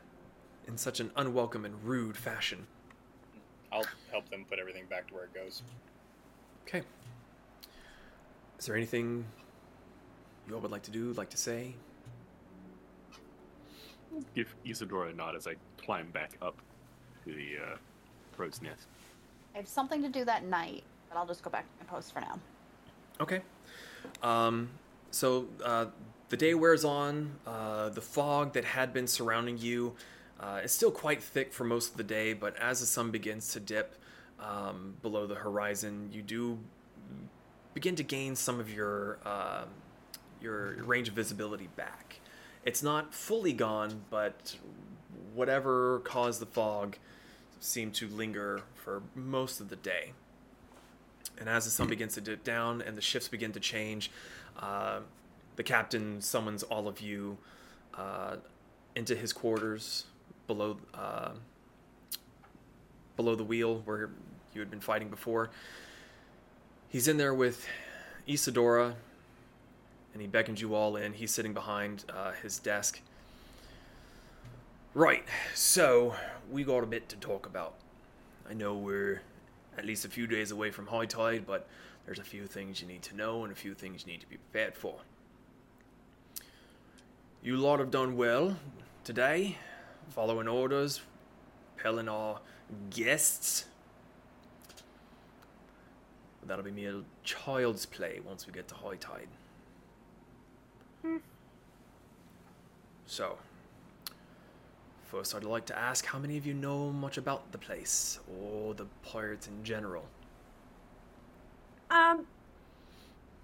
in such an unwelcome and rude fashion. I'll help them put everything back to where it goes. Okay. Is there anything you all would like to do, like to say? Give Isadora a nod as I climb back up to the uh, crow's nest. I have something to do that night, but I'll just go back to my post for now. Okay. Um, so uh, the day wears on. Uh, the fog that had been surrounding you uh, is still quite thick for most of the day, but as the sun begins to dip um, below the horizon, you do begin to gain some of your um your range of visibility back. It's not fully gone, but whatever caused the fog seemed to linger for most of the day. And as the sun begins to dip down and the shifts begin to change, uh, the captain summons all of you uh, into his quarters below uh, below the wheel where you had been fighting before. He's in there with Isadora, and he beckons you all in. He's sitting behind uh, his desk. Right, so we got a bit to talk about. I know we're at least a few days away from high tide, but there's a few things you need to know and a few things you need to be prepared for. You lot have done well today, following orders, repelling our guests. But that'll be mere child's play once we get to high tide. So, first I'd like to ask how many of you know much about the place or the pirates in general? Um,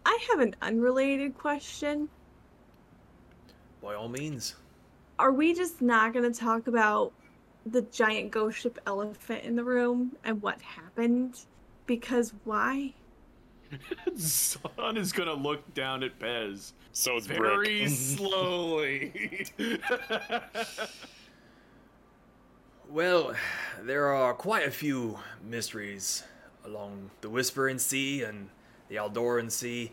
I have an unrelated question. By all means. Are we just not going to talk about the giant ghost ship elephant in the room and what happened? Because why? Zaan is gonna look down at Pez So it's very Brick. slowly. Well, there are quite a few mysteries along the Whispering Sea and the Aldoran Sea.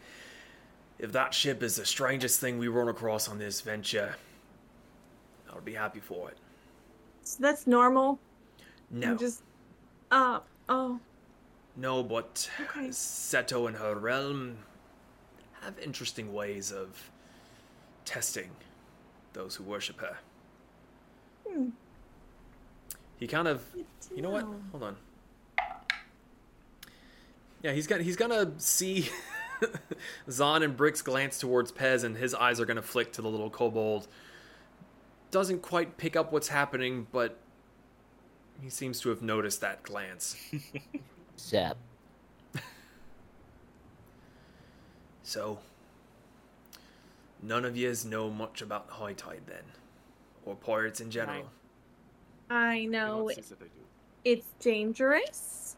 If that ship is the strangest thing we run across on this venture, I'll be happy for it. So that's normal. No, just. Uh. Oh. no, but Okay. Ceto and her realm have interesting ways of testing those who worship her. Hmm. He kind of You know what? Hold on. Yeah, he's gonna he's gonna see Zaan and Brick's glance towards Pez, and his eyes are gonna flick to the little kobold. Doesn't quite pick up what's happening, but he seems to have noticed that glance. Sup? So, none of yous know much about High Tide then, or pirates in general. I know Let's see if they do. it's dangerous.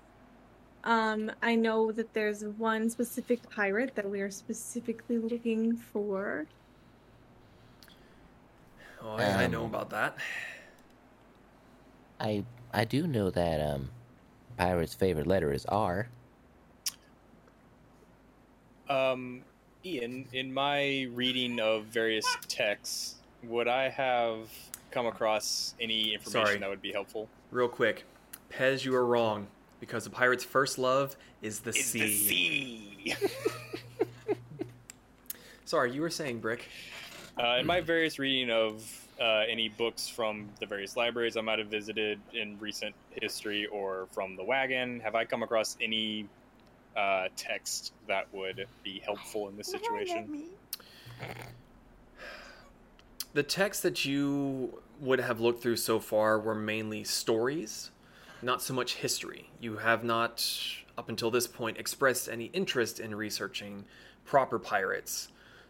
Um, I know that there's one specific pirate that we are specifically looking for. Oh, I, I know Um, about that. I I do know that um, pirate's favorite letter is R. Um, Ian, in my reading of various texts, would I have come across any information Sorry. that would be helpful? Real quick, Pez, you are wrong because the pirate's first love is the sea. sea. Sorry, you were saying Brick. Uh, in my various reading of uh, any books from the various libraries I might have visited in recent history or from the wagon, have I come across any uh, text that would be helpful in this situation? The texts that you would have looked through so far were mainly stories, not so much history. You have not, up until this point, expressed any interest in researching proper pirates.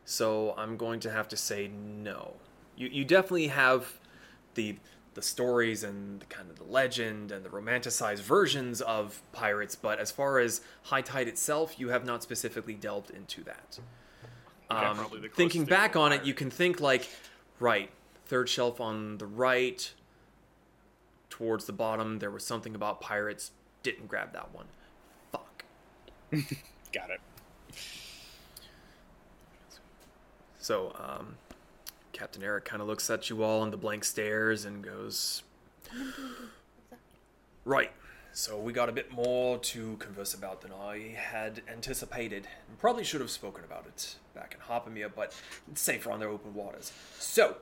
So I'm going to have to say no. You, you definitely have the the stories and the kind of the legend and the romanticized versions of pirates, but as far as High Tide itself, you have not specifically delved into that. Yeah, Um, probably the thinking back on it, you can think like, right, third shelf on the right, towards the bottom, there was something about pirates. Didn't grab that one. Fuck. Got it. So, um, Captain Eric kind of looks at you all on the blank stares and goes, Right. So we got a bit more to converse about than I had anticipated. Probably should have spoken about it back in Hopamir, but it's safer on their open waters. So,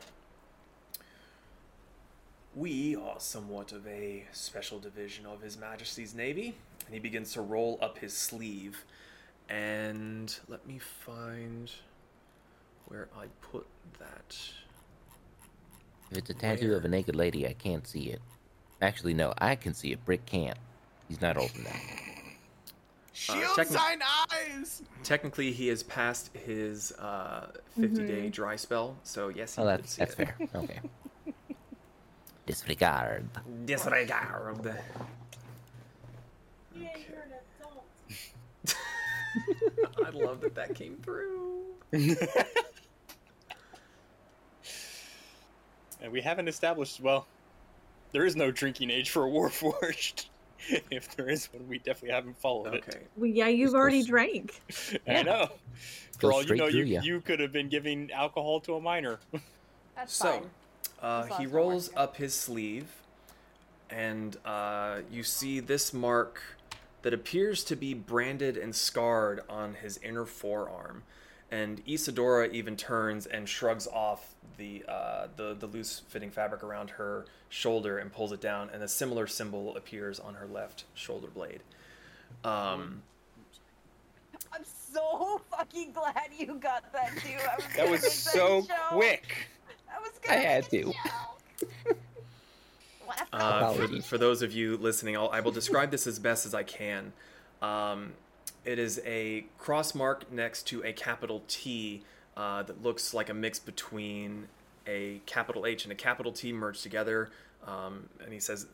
we are somewhat of a special division of His Majesty's Navy. And he begins to roll up his sleeve. And let me find where I put that. If it's a tattoo of a naked lady, I can't see it. Actually, no, I can see it. Brick can't. He's not old enough. Shield techni- sign eyes. Technically, he has passed his uh, 50 day dry spell, so yes, he Oh, could that's see that's it. fair. Okay. Disregard. Disregard. Yeah, Okay. you're an adult. I love that that came through. and we haven't established well. There is no drinking age for a warforged. if there is one, we definitely haven't followed Okay. Well, yeah, you've Just already goes- drank. it. Yeah. I know. For all you know, through you you could have been giving alcohol to a minor. That's So, fine. uh, he as it rolls up his sleeve, and uh, you see this mark that appears to be branded and scarred on his inner forearm. And Isadora even turns and shrugs off the uh, the, the loose fitting fabric around her shoulder and pulls it down, and a similar symbol appears on her left shoulder blade. Um, I'm so fucking glad you got that too. I was That was make so show. quick. I was I gonna had to. a show. Laugh Uh, for, for those of you listening, I'll, I will describe this as best as I can. Um, it is a cross mark next to a capital T uh, that looks like a mix between a capital H and a capital T merged together. Um, and he says,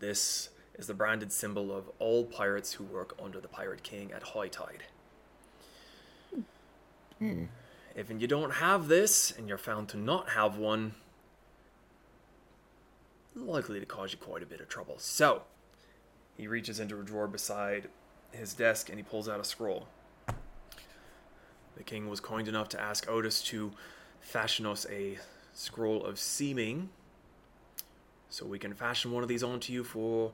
This is the branded symbol of all pirates who work under the Pirate King at high tide. Hmm. If you don't have this and you're found to not have one, likely to cause you quite a bit of trouble. So, he reaches into a drawer beside his desk and he pulls out a scroll. The king was kind enough to ask Otis to fashion us a scroll of seeming so we can fashion one of these onto you for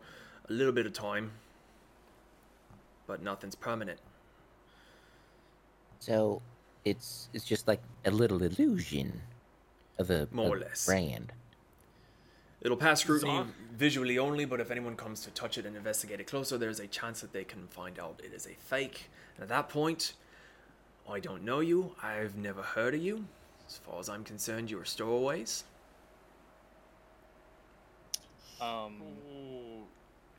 a little bit of time. But nothing's permanent. So it's it's just like a little illusion of a More or less. brand. It'll pass scrutiny Zaan- visually only, but if anyone comes to touch it and investigate it closer, there's a chance that they can find out it is a fake. And at that point, I don't know you. I've never heard of you. As far as I'm concerned, you're stowaways. Um,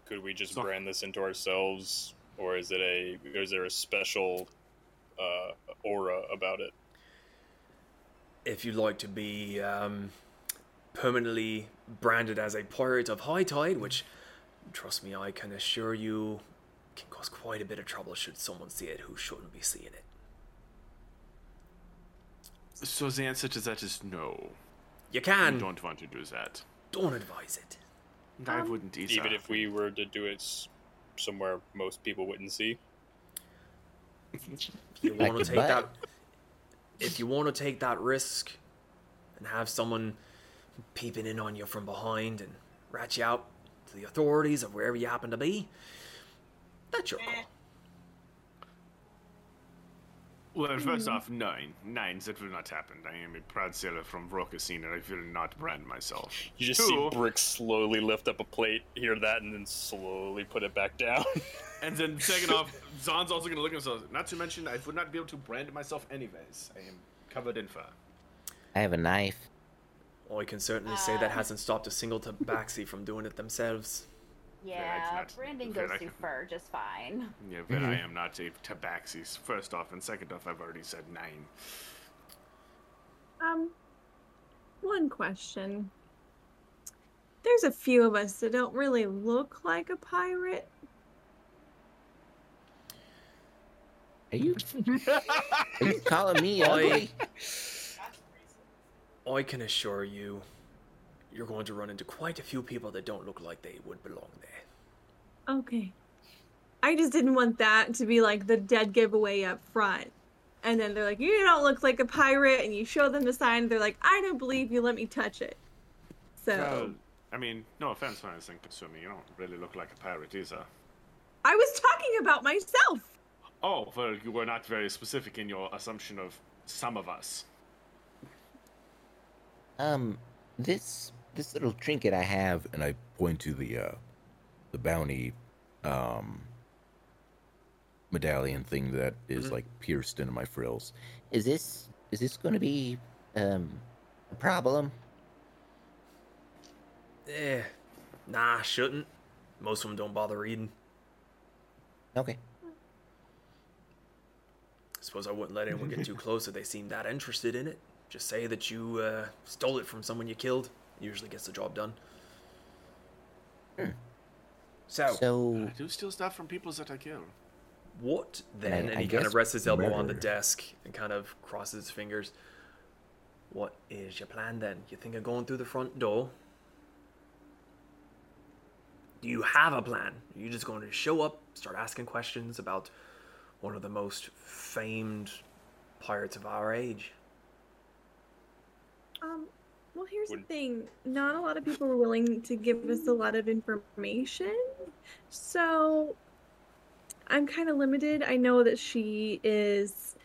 could we just So- brand this into ourselves, or is it a? Is there a special uh, aura about it? If you'd like to be um, permanently branded as a pirate of high tide, which, trust me, I can assure you, can cause quite a bit of trouble should someone see it who shouldn't be seeing it. So the answer to that is no. You I can. don't want to do that. Don't advise it. I Um, wouldn't either. Even if we were to do it somewhere most people wouldn't see. If you want to take butt. that, if you want to take that risk, and have someone peeping in on you from behind and rat you out to the authorities of wherever you happen to be, that's your call. Well, first mm-hmm. off, nine. Nine, that will not happen. I am a proud sailor from Vrokasine, and I will not brand myself. You just Two, see Brick slowly lift up a plate, hear that, and then slowly put it back down. And then second off, Zaan's also going to look at himself. Not to mention, I would not be able to brand myself anyways. I am covered in fur. I have a knife. Well, I can certainly say that hasn't stopped a single tabaxi from doing it themselves. Yeah, not- branding goes I through can- fur just fine. Yeah, but I am not a tabaxi. First off, and second off, I've already said nine. Um, one question. There's a few of us that don't really look like a pirate. Are you are you calling me I- ugly? I can assure you, you're going to run into quite a few people that don't look like they would belong there. Okay. I just didn't want that to be like the dead giveaway up front. And then they're like, you don't look like a pirate. And you show them the sign. They're like, I don't believe you. Let me touch it. So Well, I mean, no offense when I think Kasumi, you don't really look like a pirate either. I was talking about myself. Oh, well, you were not very specific in your assumption of some of us. Um, this this little trinket I have, and I point to the uh the bounty um medallion thing that is, like pierced into my frills. is this is this going to be um a problem? Eh, nah, shouldn't. Most of them don't bother reading. Okay. I suppose I wouldn't let anyone get too close if they seem that interested in it. Just say that you uh, stole it from someone you killed. Usually gets the job done. So, So, I do steal stuff from people that I kill. what then? I- And, I he kind of rests his elbow on the desk and kind of crosses his fingers. What is your plan then? You think of going through the front door? Do you have a plan? Are you just going to show up, start asking questions about one of the most famed pirates of our age? Um, well, here's the thing. Not a lot of people are willing to give us a lot of information. So I'm kind of limited. I know that she is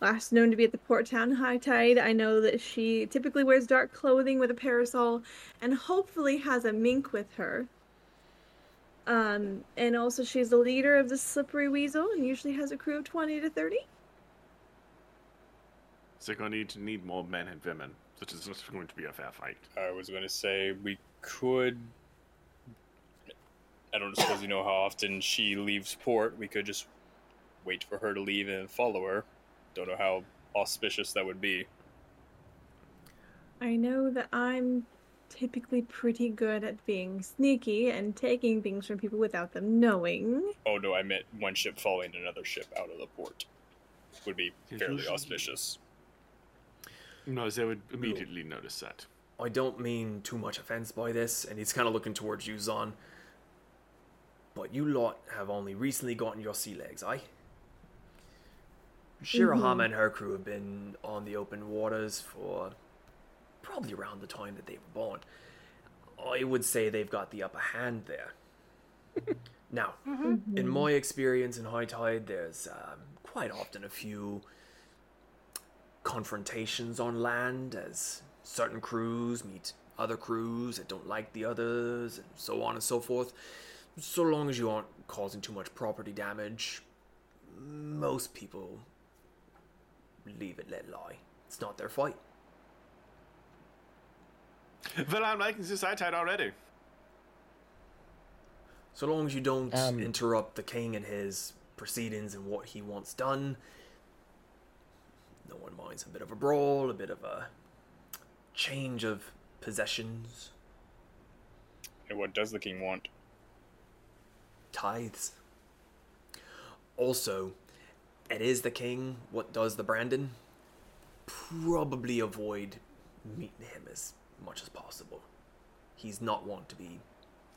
last known to be at the Port Town High Tide. I know that she typically wears dark clothing with a parasol and hopefully has a mink with her. Um, and also she's the leader of the Slippery Weasel and usually has a crew of 20 to 30. So going to need to need more men and women. Such is not going to be a fair fight. I was going to say we could. I don't suppose you know how often she leaves port. We could just wait for her to leave and follow her. Don't know how auspicious that would be. I know that I'm typically pretty good at being sneaky and taking things from people without them knowing. Oh no, I meant one ship following another ship out of the port. Would be fairly usually- auspicious. No, they would immediately notice that. I don't mean too much offense by this, and he's kind of looking towards you, Zaan. But you lot have only recently gotten your sea legs, aye? Shirahama and her crew have been on the open waters for probably around the time that they were born. I would say they've got the upper hand there. now, in my experience in high tide, there's um, quite often a few confrontations on land as certain crews meet other crews that don't like the others, and so on and so forth. So long as you aren't causing too much property damage, most people leave it let lie. It's not their fight. Well, I'm liking this eye tide already. So long as you don't Um, interrupt the king and his proceedings and what he wants done, no one minds a bit of a brawl, a bit of a change of possessions, And what does the king want? tithes. Also, it is the king. What does the Brandon? Probably avoid meeting him as much as possible. He's not one to be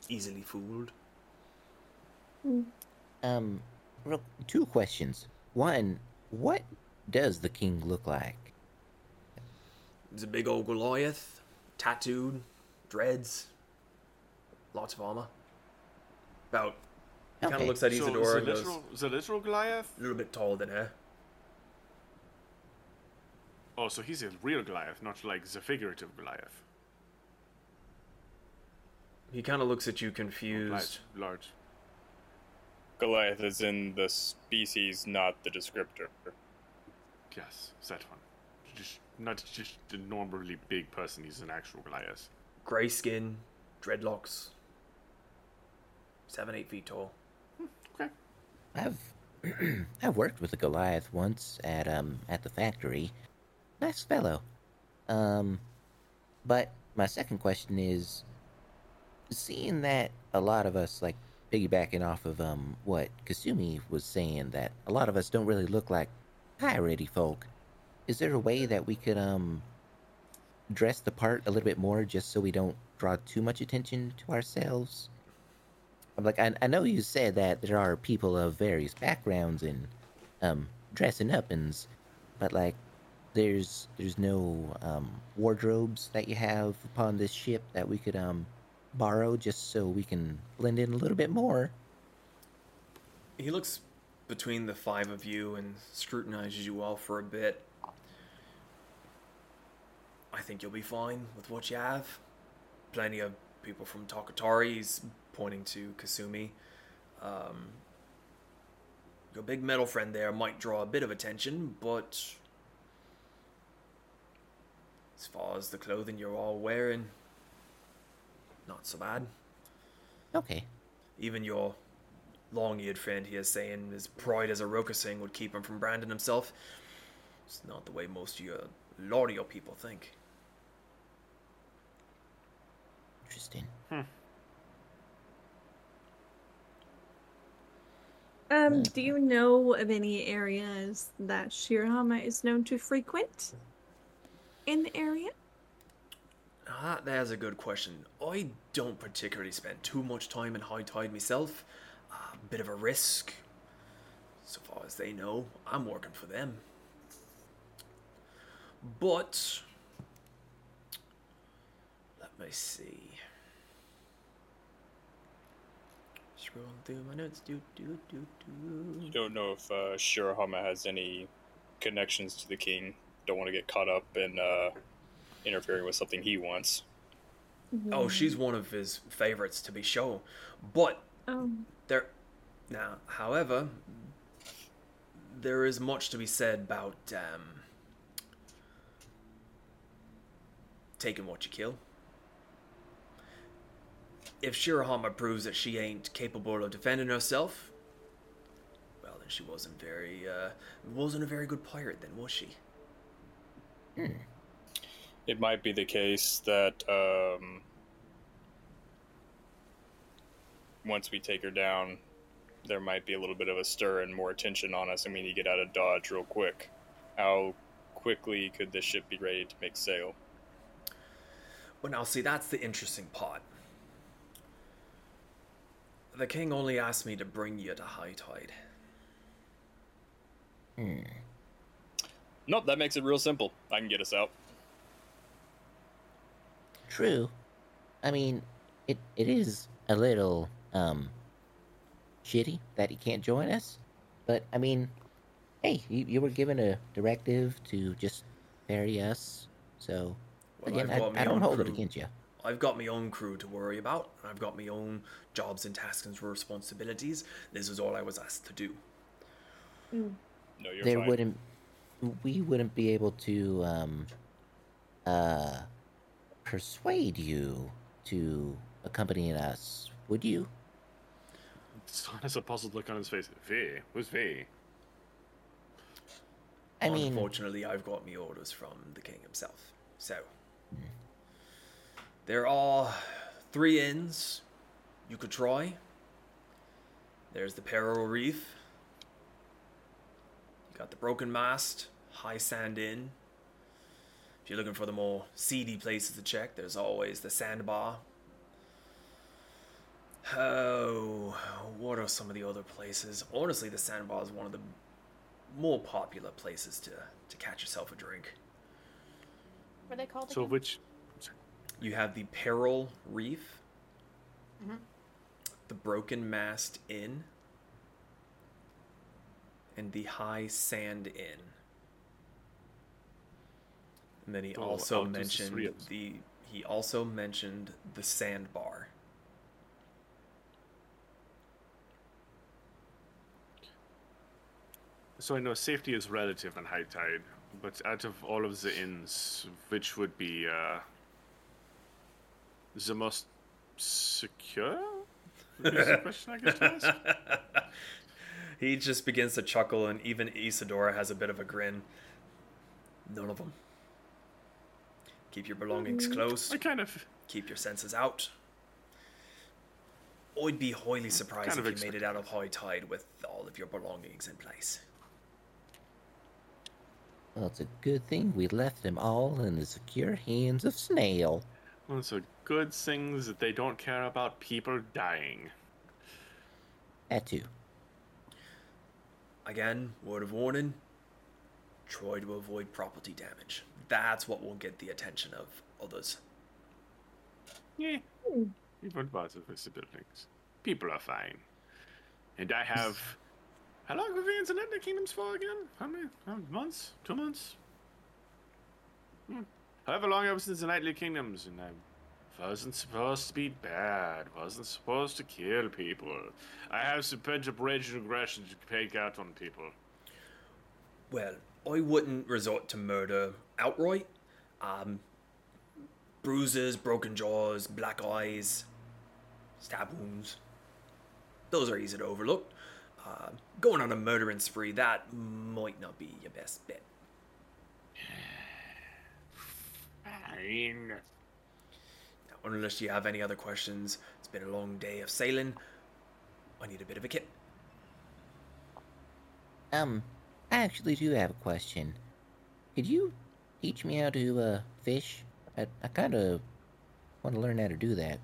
easily fooled. um, real, two questions. One, what does the king look like? He's a big old Goliath, tattooed, dreads, lots of armor. About he kind of looks at So, Isadora the and goes, literal, the literal Goliath? a little bit taller than her. Oh, so he's a real Goliath, not like the figurative Goliath. He kind of looks at you confused. Large, large. Goliath is in the species, not the descriptor. Yes, that one. Just not just a normally big person. He's an actual Goliath. Grey skin, dreadlocks, seven, eight feet tall. Okay. I've I've worked with a Goliath once at um at the factory. Nice fellow. Um but my second question is seeing that a lot of us like piggybacking off of um what Kasumi was saying that a lot of us don't really look like piratey folk. Is there a way that we could um dress the part a little bit more just so we don't draw too much attention to ourselves? I'm like, I, I know you said that there are people of various backgrounds and um, dressing up and, but like, there's there's no um, wardrobes that you have upon this ship that we could um borrow just so we can blend in a little bit more. He looks between the five of you and scrutinizes you all for a bit. I think you'll be fine with what you have. Plenty of people from Takatari. He's pointing to Kasumi. Um, your big metal friend there might draw a bit of attention, but as far as the clothing you're all wearing, not so bad. Okay. Even your long-eared friend here saying his pride as a Rokasing would keep him from branding himself. It's not the way most of your Laudio people think. Interesting. Um, do you know of any areas that Shirahama is known to frequent in the area? Ah, that's a good question. I don't particularly spend too much time in high tide myself. A bit of a risk. So far as they know, I'm working for them. But let me see. Scrolling through my notes. Do do do do. You do. don't know if uh, Shirahama has any connections to the king. Don't want to get caught up in uh, interfering with something he wants. Oh, she's one of his favorites to be sure. But Oh, There, now, however, there is much to be said about um, taking what you kill. If Shirahama proves that she ain't capable of defending herself, well, then she wasn't very, uh, wasn't a very good pirate, then was she? It might be the case that um, once we take her down, there might be a little bit of a stir and more attention on us, and we need to get out of Dodge real quick. How quickly could this ship be ready to make sail? Well, now, see, that's the interesting part. The king only asked me to bring you to high tide. Hmm. Nope, that makes it real simple. I can get us out. True. I mean, it it is a little um shitty that he can't join us, but I mean, hey, you, you were given a directive to just ferry us, so Well, again, I've I, don't own hold it against you. I've got my own crew to worry about. I've got my own jobs and tasks and responsibilities. This is all I was asked to do. No, you're there fine. wouldn't we wouldn't be able to um uh persuade you to accompany us, would you? Zaan has a puzzled look on his face. V? Who's V? I mean, Unfortunately, I've got me orders from the king himself. So, there are three inns you could try. There's the Peril Reef. You got the Broken Mast, High Sand Inn. If you're looking for the more seedy places to check, there's always the Sandbar. Oh, what are some of the other places? Honestly, the Sandbar is one of the more popular places to, to catch yourself a drink. What are they called So again? which You have the Peril Reef, Mhm. the Broken Mast Inn, and the High Sand Inn. And then he Oh, also out is three mentioned the he also mentioned the sandbar. So I know safety is relative on high tide, but out of all of the inns, which would be uh, the most secure? Is question I ask? he just begins to chuckle, and even Isadora has a bit of a grin. None of them. Keep your belongings close. I kind of Keep your senses out. I'd be highly surprised Kind if you made it out of high tide with all of your belongings in place. Well, it's a good thing we left them all in the secure hands of Snail. Well, it's a good thing that they don't care about people dying. That too. Again, word of warning try to avoid property damage. That's what will get the attention of others. Yeah. Even parts of the buildings. People are fine. And I have. How long have we been in the Nightly Kingdoms for again? How many? How months? Two months? Hmm. However long I was in the Nightly Kingdoms, and I wasn't supposed to be bad, wasn't supposed to kill people. I have some pent up rage and aggression to take out on people. Well, I wouldn't resort to murder outright. Um, bruises, broken jaws, black eyes, stab wounds. those are easy to overlook. Uh, going on a murdering spree, that might not be your best bet. Fine. Now, unless you have any other questions, it's been a long day of sailing. I need a bit of a kit. Um, I actually do have a question. Could you teach me how to uh, fish? I, I kind of want to learn how to do that.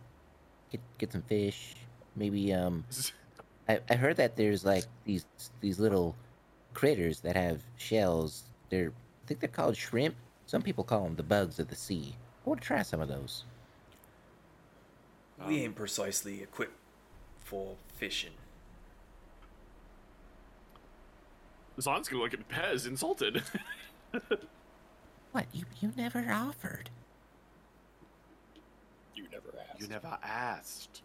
Get get some fish. Maybe um, I, I heard that there's like these these little critters that have shells. They're I think they're called shrimp. Some people call them the bugs of the sea. I want to try some of those. We um, ain't precisely equipped for fishing. Zaan's gonna look at Pez, insulted. What you you never offered? You never asked. you never asked.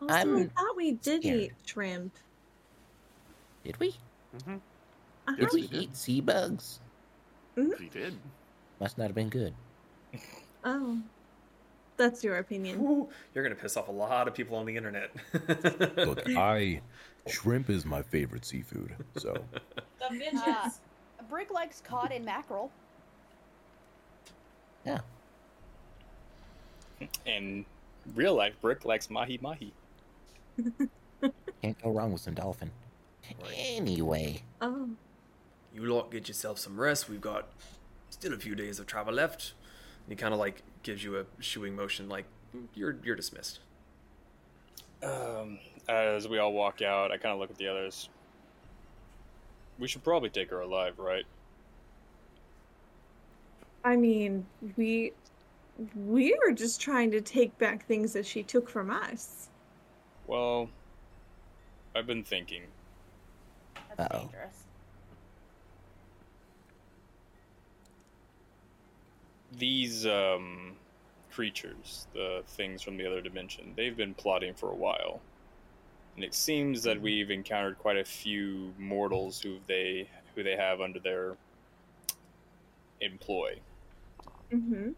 Also, I I'm thought we did scared. eat shrimp. Did we? Mm-hmm. Uh-huh. Did we we did. eat sea bugs? He did. Must not have been good. Oh, that's your opinion. Ooh, you're gonna piss off a lot of people on the internet. Look, I shrimp is my favorite seafood. So The midgets. Ah. Brick likes cod and mackerel. Yeah. And real life, Brick likes mahi mahi. Can't go wrong with some dolphin. Anyway, Oh, you lot get yourself some rest. We've got still a few days of travel left. And he kind of like gives you a shooing motion, like you're you're dismissed. Um, as we all walk out, I kind of look at the others. We should probably take her alive, right? I mean, we we were just trying to take back things that she took from us. Well, I've been thinking. That's Uh-oh. dangerous. These um, creatures, the things from the other dimension, they've been plotting for a while. And it seems that we've encountered quite a few mortals who they who they have under their employ. Mm-hmm.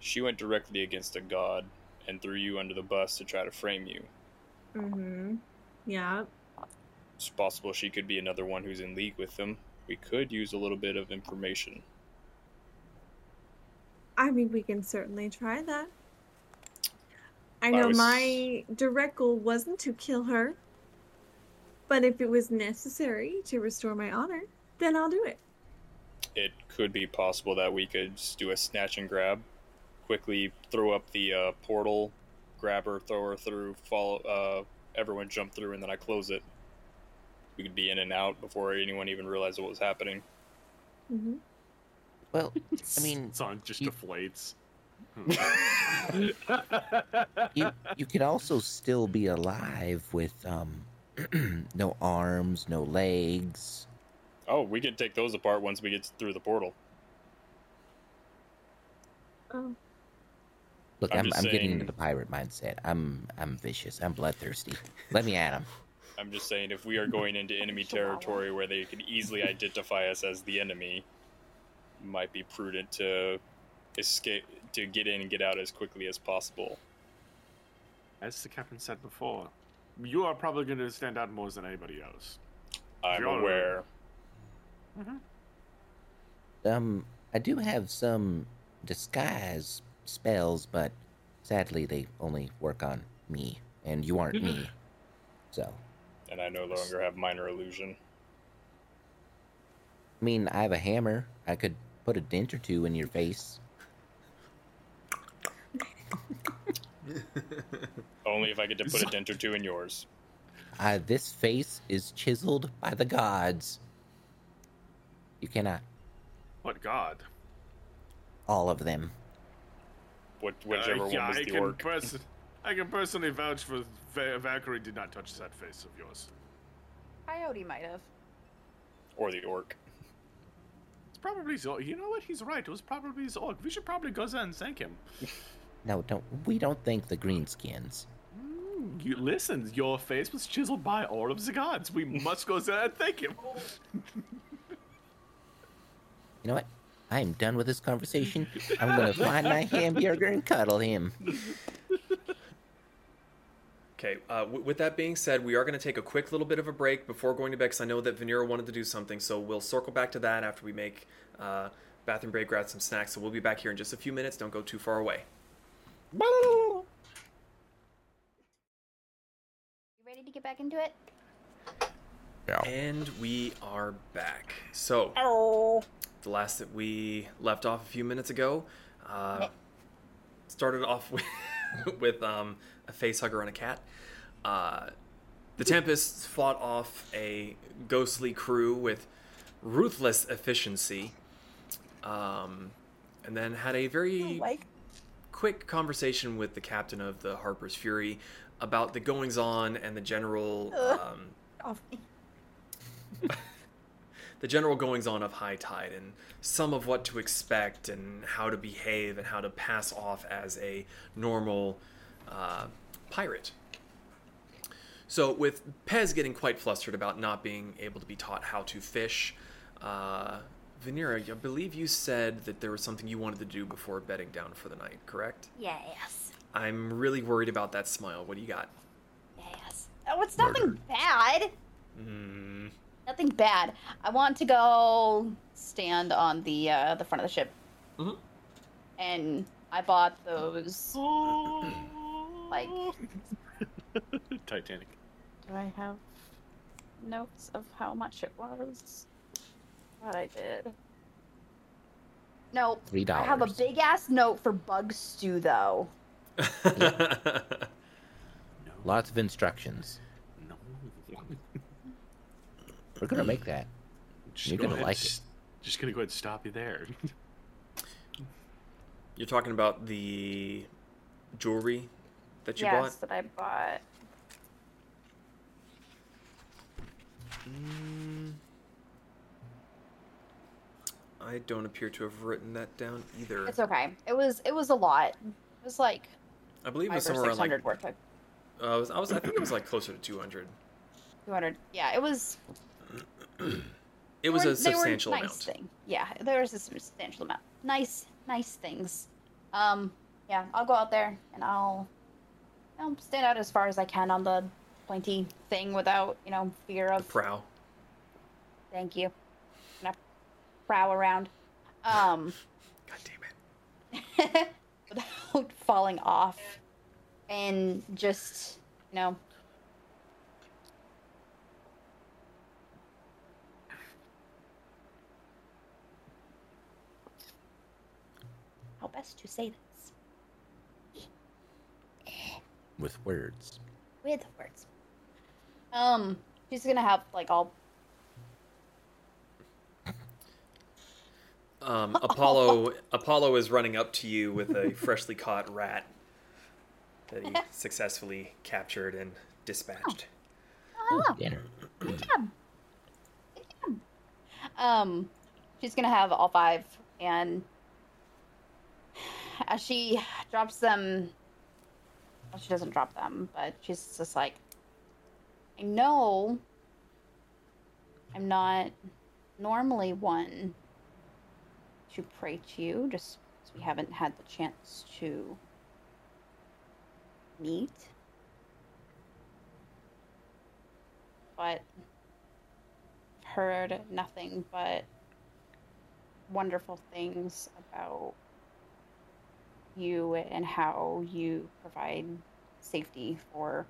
She went directly against a god and threw you under the bus to try to frame you. Mm-hmm. Yeah. It's possible she could be another one who's in league with them. We could use a little bit of information. I mean, we can certainly try that. I I know was- my direct goal wasn't to kill her, but if it was necessary to restore my honor, then I'll do it. It could be possible that we could just do a snatch and grab, quickly throw up the uh, portal, grab her, throw her through, follow, uh, everyone jump through, and then I close it. We could be in and out before anyone even realized what was happening. Mm-hmm. well, I mean, Zaan just you- deflates. you you can also still be alive with um no arms, no legs. Oh, we can take those apart once we get through the portal. Oh, Look, I'm I'm, I'm, getting into the pirate mindset. I'm I'm vicious. I'm bloodthirsty. Let me at him. I'm just saying, if we are going into enemy territory where they can easily identify us as the enemy, it might be prudent to escape, to get in and get out as quickly as possible. As the captain said before, you are probably going to stand out more than anybody else. I'm Sure. aware. Um, I do have some disguise spells, but sadly they only work on me, and you aren't me. So, and I no longer have minor illusion. I mean, I have a hammer. I could put a dent or two in your face. Only if I get to put a dent or two in yours. Uh, this face is chiseled by the gods. You cannot. What god? All of them. What, whichever Uh, yeah, one was I the can orc. pers- I can personally vouch for Va- Valkyrie did not touch that face of yours. Coyote might have. Or the orc. It's probably Zorg. You know what? He's right. It was probably Zorg. We should probably go there and thank him. No, don't. We don't thank the greenskins. Mm, You listen. Your face was chiseled by all of the gods. We must go there and thank him. You know what? I'm done with this conversation. I'm gonna find my hamburger and cuddle him. Okay. Uh, w- with that being said, we are going to take a quick little bit of a break before going to bed because I know that Vanera wanted to do something. So we'll circle back to that after we make uh, bathroom break, grab some snacks. So we'll be back here in just a few minutes. Don't go too far away. You ready to get back into it? Yeah. And we are back. So Oh. The last that we left off a few minutes ago uh, started off with, with um, a face hugger and a cat. Uh, the Tempests fought off a ghostly crew with ruthless efficiency, um, and then had a very quick conversation with the captain of the Harper's Fury about the goings on and the general um, Off me. the general goings on of high tide and some of what to expect and how to behave and how to pass off as a normal uh, pirate. So, with Pez getting quite flustered about not being able to be taught how to fish, uh, Vanera, I believe you said that there was something you wanted to do before bedding down for the night, correct? Yes. I'm really worried about that smile. What do you got? Yes. Oh, it's nothing bad. Mm, Nothing bad. I want to go stand on the uh, the front of the ship, Mhm. and I bought those. Like, Titanic. do I have notes of how much it was? What I did. Nope. Three dollars. I have a big ass note for bug stew though. Lots of instructions. No. We're gonna make that. Just You're go gonna ahead, like it. Just gonna go ahead and stop you there. You're talking about the jewelry that you yes, bought? that I bought. Mm, I don't appear to have written that down either. It's okay. It was it was a lot. It was like I believe it was or somewhere around like worth of uh, I was, I was I think it was like closer to 200. two hundred. Yeah, it was. It was a were- they substantial nice amount. Thing. Yeah, there was a substantial amount. Nice, nice things. Um, yeah, I'll go out there and I'll, know, stand out as far as I can on the pointy thing without, you know, fear of. Prow. Thank you. Gonna prow around. Um, God damn it. without falling off, and just, you know. Best to say this With words. with words? Um, she's gonna have like all Um, Apollo Apollo is running up to you with a freshly caught rat that he successfully captured and dispatched. Oh, Dinner. good job. Good job. Um, she's gonna have all five, and as she drops them, well, she doesn't drop them, but she's just like, I know I'm not normally one to pray to you, just because we haven't had the chance to meet. but heard nothing but wonderful things about you and how you provide safety for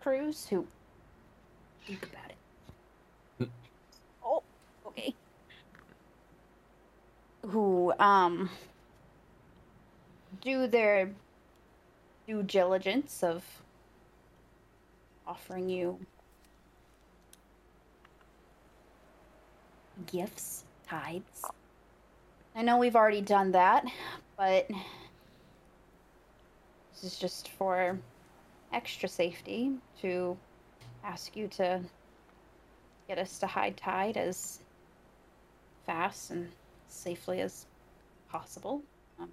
crews who think about it. oh, okay. Who um do their due diligence of offering you gifts, tithes. I know we've already done that, but this is just for extra safety to ask you to get us to high tide as fast and safely as possible. Um,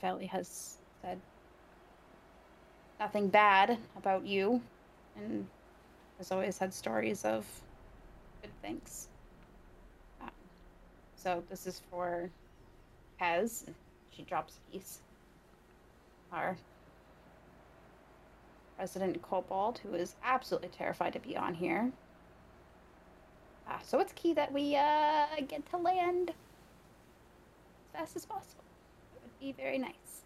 Felly has said nothing bad about you, and has always had stories of good things. Um, so this is for Pez. She drops a piece. Our President kobold, who is absolutely terrified to be on here. Ah, so it's key that we uh, get to land as fast as possible. It would be very nice.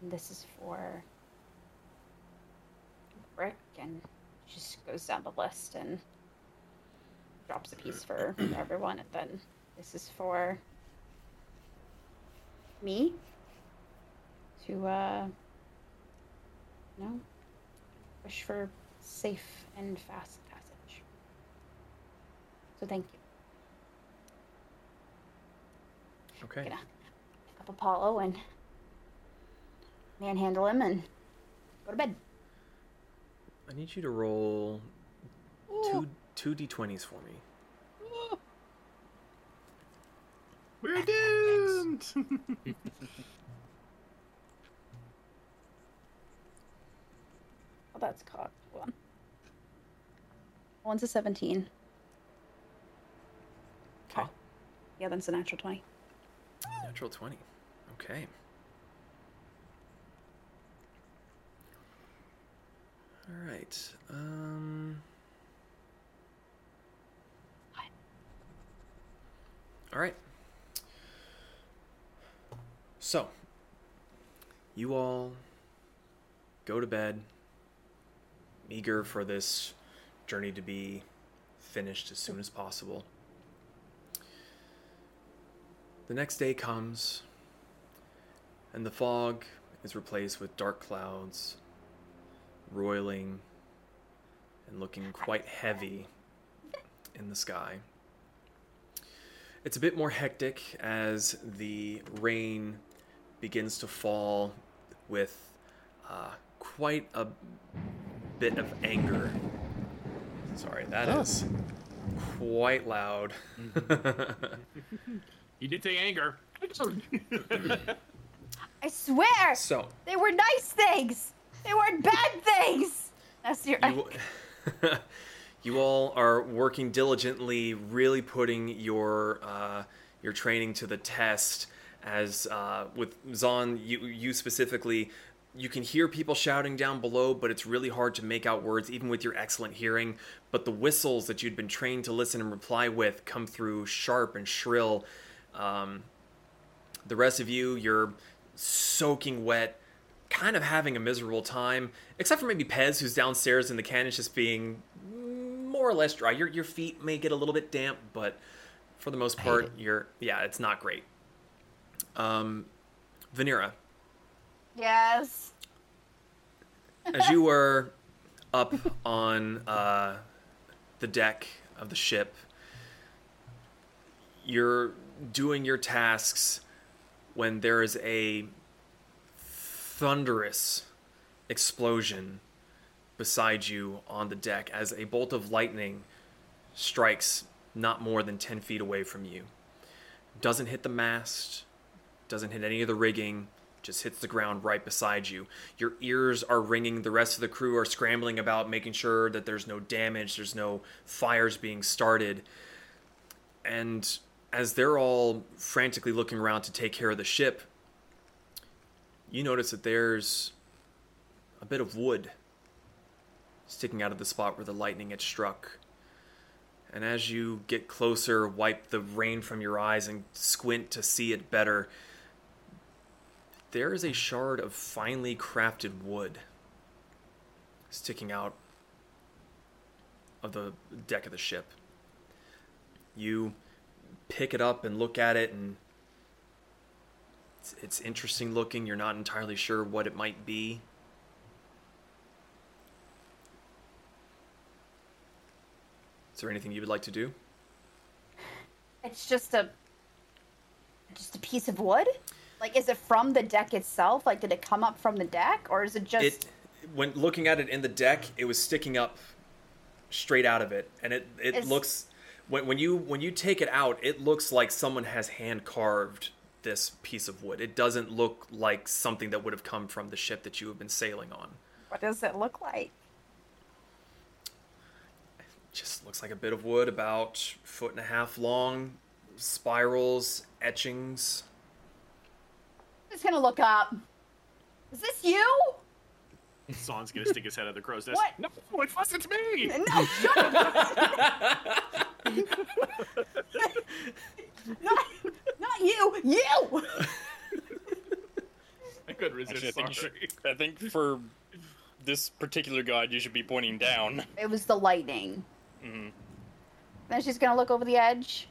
And this is for Brick, and she just goes down the list and drops a piece for everyone. And then this is for me to, uh, you know, wish for safe and fast passage. So thank you. Okay. Gonna pick up Apollo and manhandle him and go to bed. I need you to roll two two d20s for me. We're doomed. Oh, that's cocked. One. One's a 17. Okay. Yeah, that's a natural 20. Natural 20. Okay. All right. Um All right. So, you all go to bed, eager for this journey to be finished as soon as possible. The next day comes, and the fog is replaced with dark clouds, roiling and looking quite heavy in the sky. It's a bit more hectic as the rain begins to fall with uh, quite a bit of anger. Sorry, that is quite loud. you did say anger. I swear! so, They were nice things! They weren't bad things! That's your. you, you all are working diligently, really putting your uh, your training to the test. As uh, with Zaan, you you specifically, you can hear people shouting down below, but it's really hard to make out words, even with your excellent hearing. But the whistles that you'd been trained to listen and reply with come through sharp and shrill. Um, the rest of you, you're soaking wet, kind of having a miserable time, except for maybe Pez, who's downstairs in the cannon's just being more or less dry. Your your feet may get a little bit damp, but for the most part, you're yeah, it's not great. Um, Vanera, Yes. as you were up on uh, the deck of the ship, you're doing your tasks when there is a thunderous explosion beside you on the deck as a bolt of lightning strikes not more than 10 feet away from you. Doesn't hit the mast, doesn't hit any of the rigging, just hits the ground right beside you. Your ears are ringing, the rest of the crew are scrambling about, making sure that there's no damage, there's no fires being started. And as they're all frantically looking around to take care of the ship, you notice that there's a bit of wood sticking out of the spot where the lightning had struck. And as you get closer, wipe the rain from your eyes and squint to see it better, there is a shard of finely crafted wood sticking out of the deck of the ship. You pick it up and look at it, and it's, it's interesting looking. You're not entirely sure what it might be. Is there anything you would like to do? It's just a. Just a piece of wood? Like, is it from the deck itself? Like, did it come up from the deck? Or is it just. It when looking at it in the deck, it was sticking up straight out of it, and it it It's- looks when when you when you take it out, it looks like someone has hand carved this piece of wood. It doesn't look like something that would have come from the ship that you have been sailing on. What does it look like? It just looks like a bit of wood about foot and a half long, spirals, etchings. I'm just gonna look up. Is this you? Zaan's gonna stick his head out of the crow's nest. What? No, it wasn't me. No, shut up! not, not you! You! I couldn't resist. Actually, I think, you sorry. should, I think for this particular god, you should be pointing down. It was the lightning. hmm Then she's gonna look over the edge.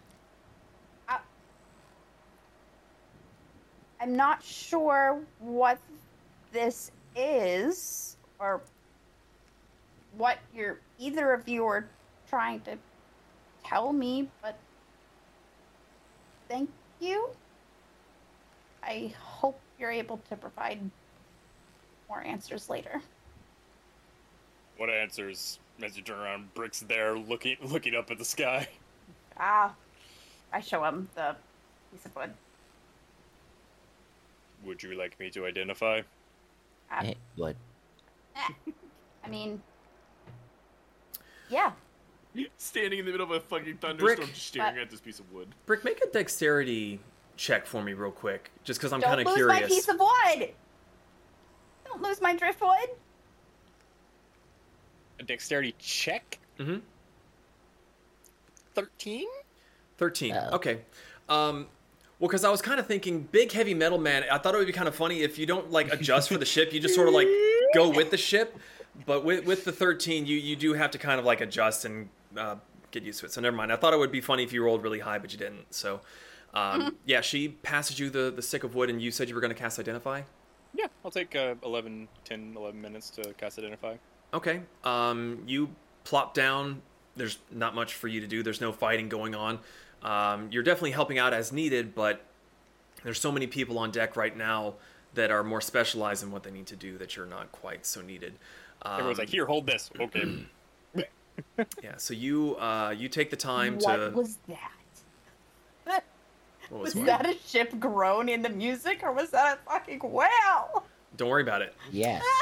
I'm not sure what this is, or what you're either of you are trying to tell me, but thank you. I hope you're able to provide more answers later. What answers? As you turn around, Brick's there, looking looking up at the sky. Ah, I show him the piece of wood. Would you like me to identify? Ah, Eh, what? I mean, yeah. Standing in the middle of a fucking thunderstorm, Brick. just staring But- at this piece of wood. Brick, make a dexterity check for me real quick, just because I'm kind of curious. Don't kind of lose curious. my piece of wood. Don't lose my driftwood. A dexterity check. mm-hmm. Thirteen. 13. Oh. Okay. Um, well, because I was kind of thinking, big heavy metal man. I thought it would be kind of funny if you don't like adjust for the ship. You just sort of like go with the ship. But with with the 13, you you do have to kind of like adjust and uh, get used to it. So never mind. I thought it would be funny if you rolled really high, but you didn't. So. Um, Yeah, she passes you the, the stick of wood, and you said you were going to cast Identify. Yeah, I'll take uh, 11, 10, 11 minutes to cast identify. Okay. Um, you plop down. There's not much for you to do. There's no fighting going on. Um, you're definitely helping out as needed, but there's so many people on deck right now that are more specialized in what they need to do that you're not quite so needed. Um, Everyone's like, "Here, hold this." Okay. yeah. So you uh, you take the time what to. What was that? what was Was what? that a ship groan in the music, or was that a fucking whale? Don't worry about it. Yes.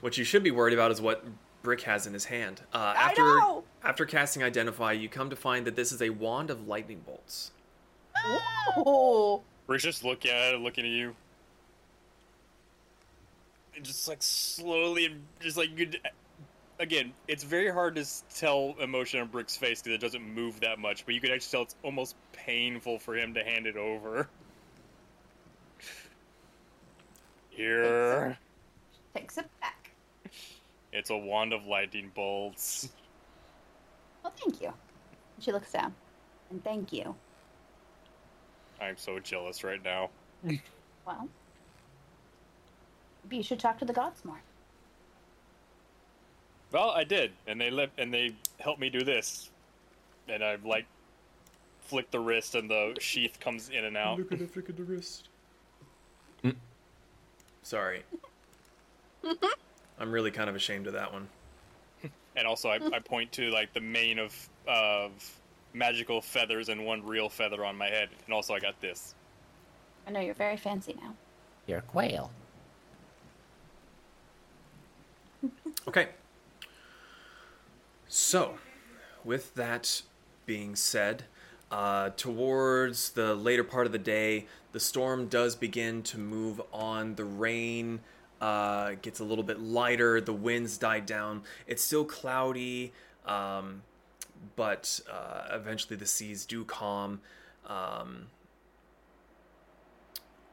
What you should be worried about is what Brick has in his hand. Uh, I after know. after casting Identify, you come to find that this is a wand of lightning bolts. Oh, Brick's just looking at it, looking at you. And just like slowly, and just like you. Again, it's very hard to tell emotion on Brick's face because it doesn't move that much, but you could actually tell it's almost painful for him to hand it over. Here, takes it back. It's a wand of lightning bolts. Well, thank you. She looks down, and thank you. I'm so jealous right now. Well, maybe you should talk to the gods more. Well, I did, and they let and they helped me do this, and I like flick the wrist, and the sheath comes in and out. Look at the flick of the wrist. Hmm. Sorry. I'm really kind of ashamed of that one. And also, I, I point to like the mane of of magical feathers and one real feather on my head, and also I got this. I know you're very fancy now. You're a quail. Okay. So, with that being said, uh, towards the later part of the day, the storm does begin to move on. The rain uh, gets a little bit lighter. The winds die down. It's still cloudy, um, but uh, eventually the seas do calm. Um,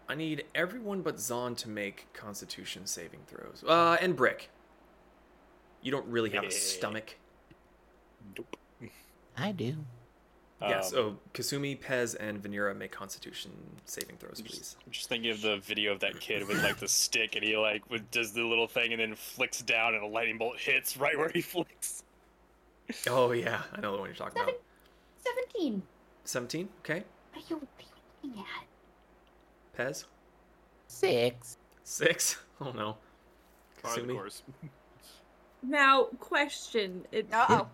I need everyone but Zaan to make Constitution saving throws. Uh, and Brick. You don't really have a Eh. stomach. Nope. I do. Yeah, Um, so Kasumi, Pez, and Vanera make Constitution saving throws, please. I'm just thinking of the video of that kid with like the stick, and he like with, does the little thing, and then flicks down, and a lightning bolt hits right where he flicks. Oh yeah, I know the one you're talking about. Seventeen. Seventeen. Okay. What are you, what are you looking at? Pez. Six. Six. Oh no. Par the Kasumi. course. Now, question. It, Uh oh.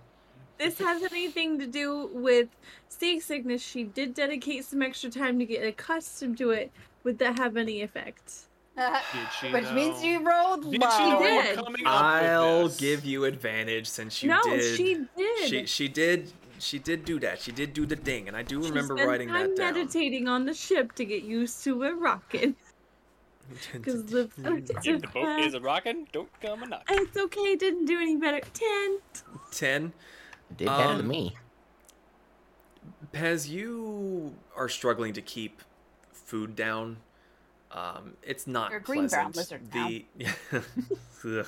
This has anything to do with seasickness. She did dedicate some extra time to get accustomed to it. Would that have any effect? Uh, did she Which means you rolled Did low. she know we were did. I'll give you advantage since you no, did. she did. She she did she did do that. She did do the ding, and I do She remember spent writing time that down. meditating on the ship to get used to it rocking. Because the, If the boat is a rockin', don't come a knock. It's okay. Didn't do any better. Ten. 10. Did better Um, than me. Pez, you are struggling to keep food down. Um, it's not You're a green brown lizard the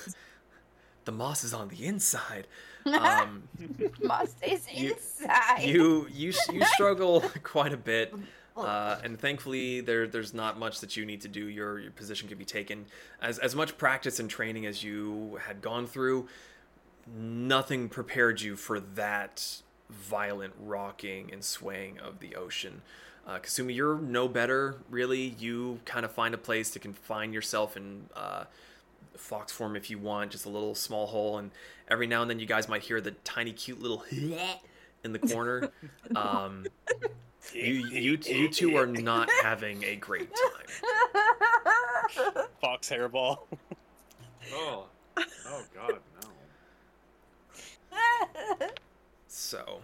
the moss is on the inside. Um, Moss is you- inside. you you you struggle quite a bit, uh, and thankfully there there's not much that you need to do. Your your position can be taken as as much practice and training as you had gone through. Nothing prepared you for that violent rocking and swaying of the ocean. Uh, Kasumi, you're no better, really. You kind of find a place to confine yourself in uh, fox form if you want, just a little small hole, and every now and then you guys might hear the tiny, cute little in the corner. Um, you, you, you two are not having a great time. Fox hairball. Oh, oh God, no. So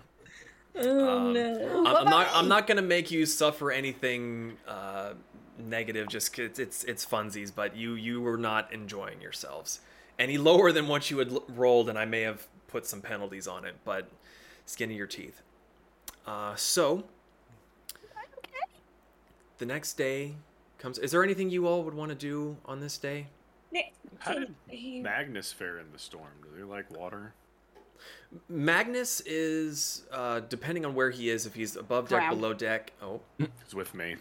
Oh Um, no. I'm, I'm not. I'm not gonna make you suffer anything uh, negative. Just 'cause it's it's funsies, but you you were not enjoying yourselves any lower than what you had l- rolled, and I may have put some penalties on it. But skin of your teeth. Uh, so the next day comes. Is there anything you all would want to do on this day? How did Magnus fare in the storm? Do they like water? Magnus is uh, depending on where he is. If he's above deck, Drowned. below deck. Oh, He's with me.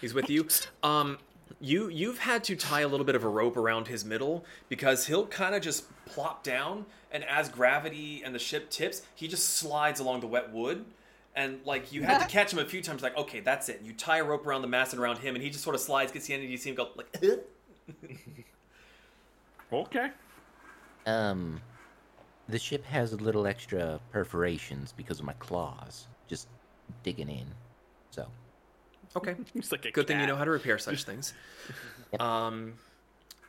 He's with you. Um, you you've had to tie a little bit of a rope around his middle because he'll kind of just plop down, and as gravity and the ship tips, he just slides along the wet wood. And like you had to catch him a few times, like okay, that's it. You tie a rope around the mast and around him, and he just sort of slides, gets the end, and you see him go like. Okay. Um, the ship has a little extra perforations because of my claws, just digging in. So, Okay. He's like a Good thing you know how to repair such things. Um,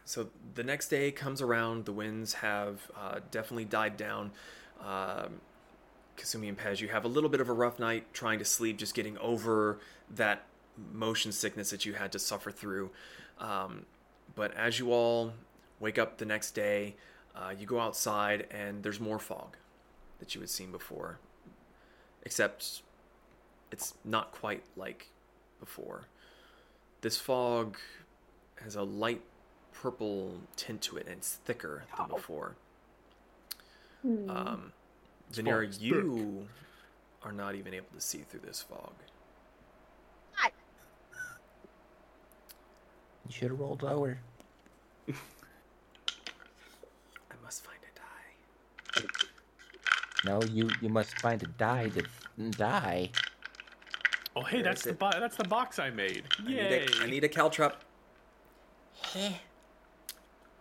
so the next day comes around. The winds have uh, definitely died down. Um, Kasumi and Pez, you have a little bit of a rough night trying to sleep, just getting over that motion sickness that you had to suffer through. Um, but as you all wake up the next day, uh, you go outside and there's more fog that you had seen before, except it's not quite like before. This fog has a light purple tint to it, and it's thicker than before. Um, Vanera, you are not even able to see through this fog. you should have rolled lower. I must find a die. No, you you must find a die to die. Oh, hey, Where that's the bo- that's the box I made. I need Yay! a, I need a caltrop.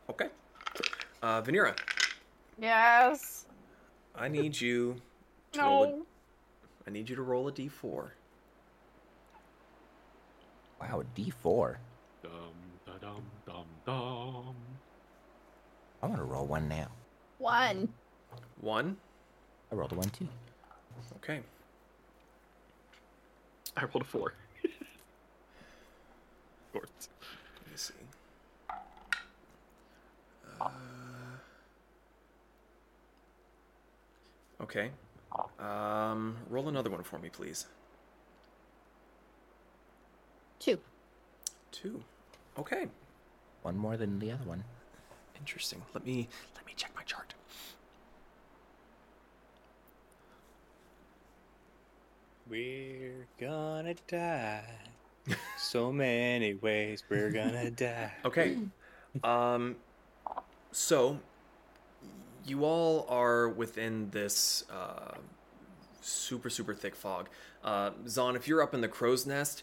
okay. Uh, Vanera, yes. I need you to roll. A, No. I need you to roll a d4. Wow, a D4. Dum da dum dum dum. I want to roll one now. One. One. I rolled a one too. Okay. I rolled a four. of course. Let me see. Uh, okay. Um, roll another one for me, please. Two. Two. Okay. One more than the other one. Interesting. Let me let me check my chart. We're gonna die. So many ways we're gonna die. Okay. Um, so you all are within this uh, super super thick fog. Uh, Zaan, if you're up in the crow's nest,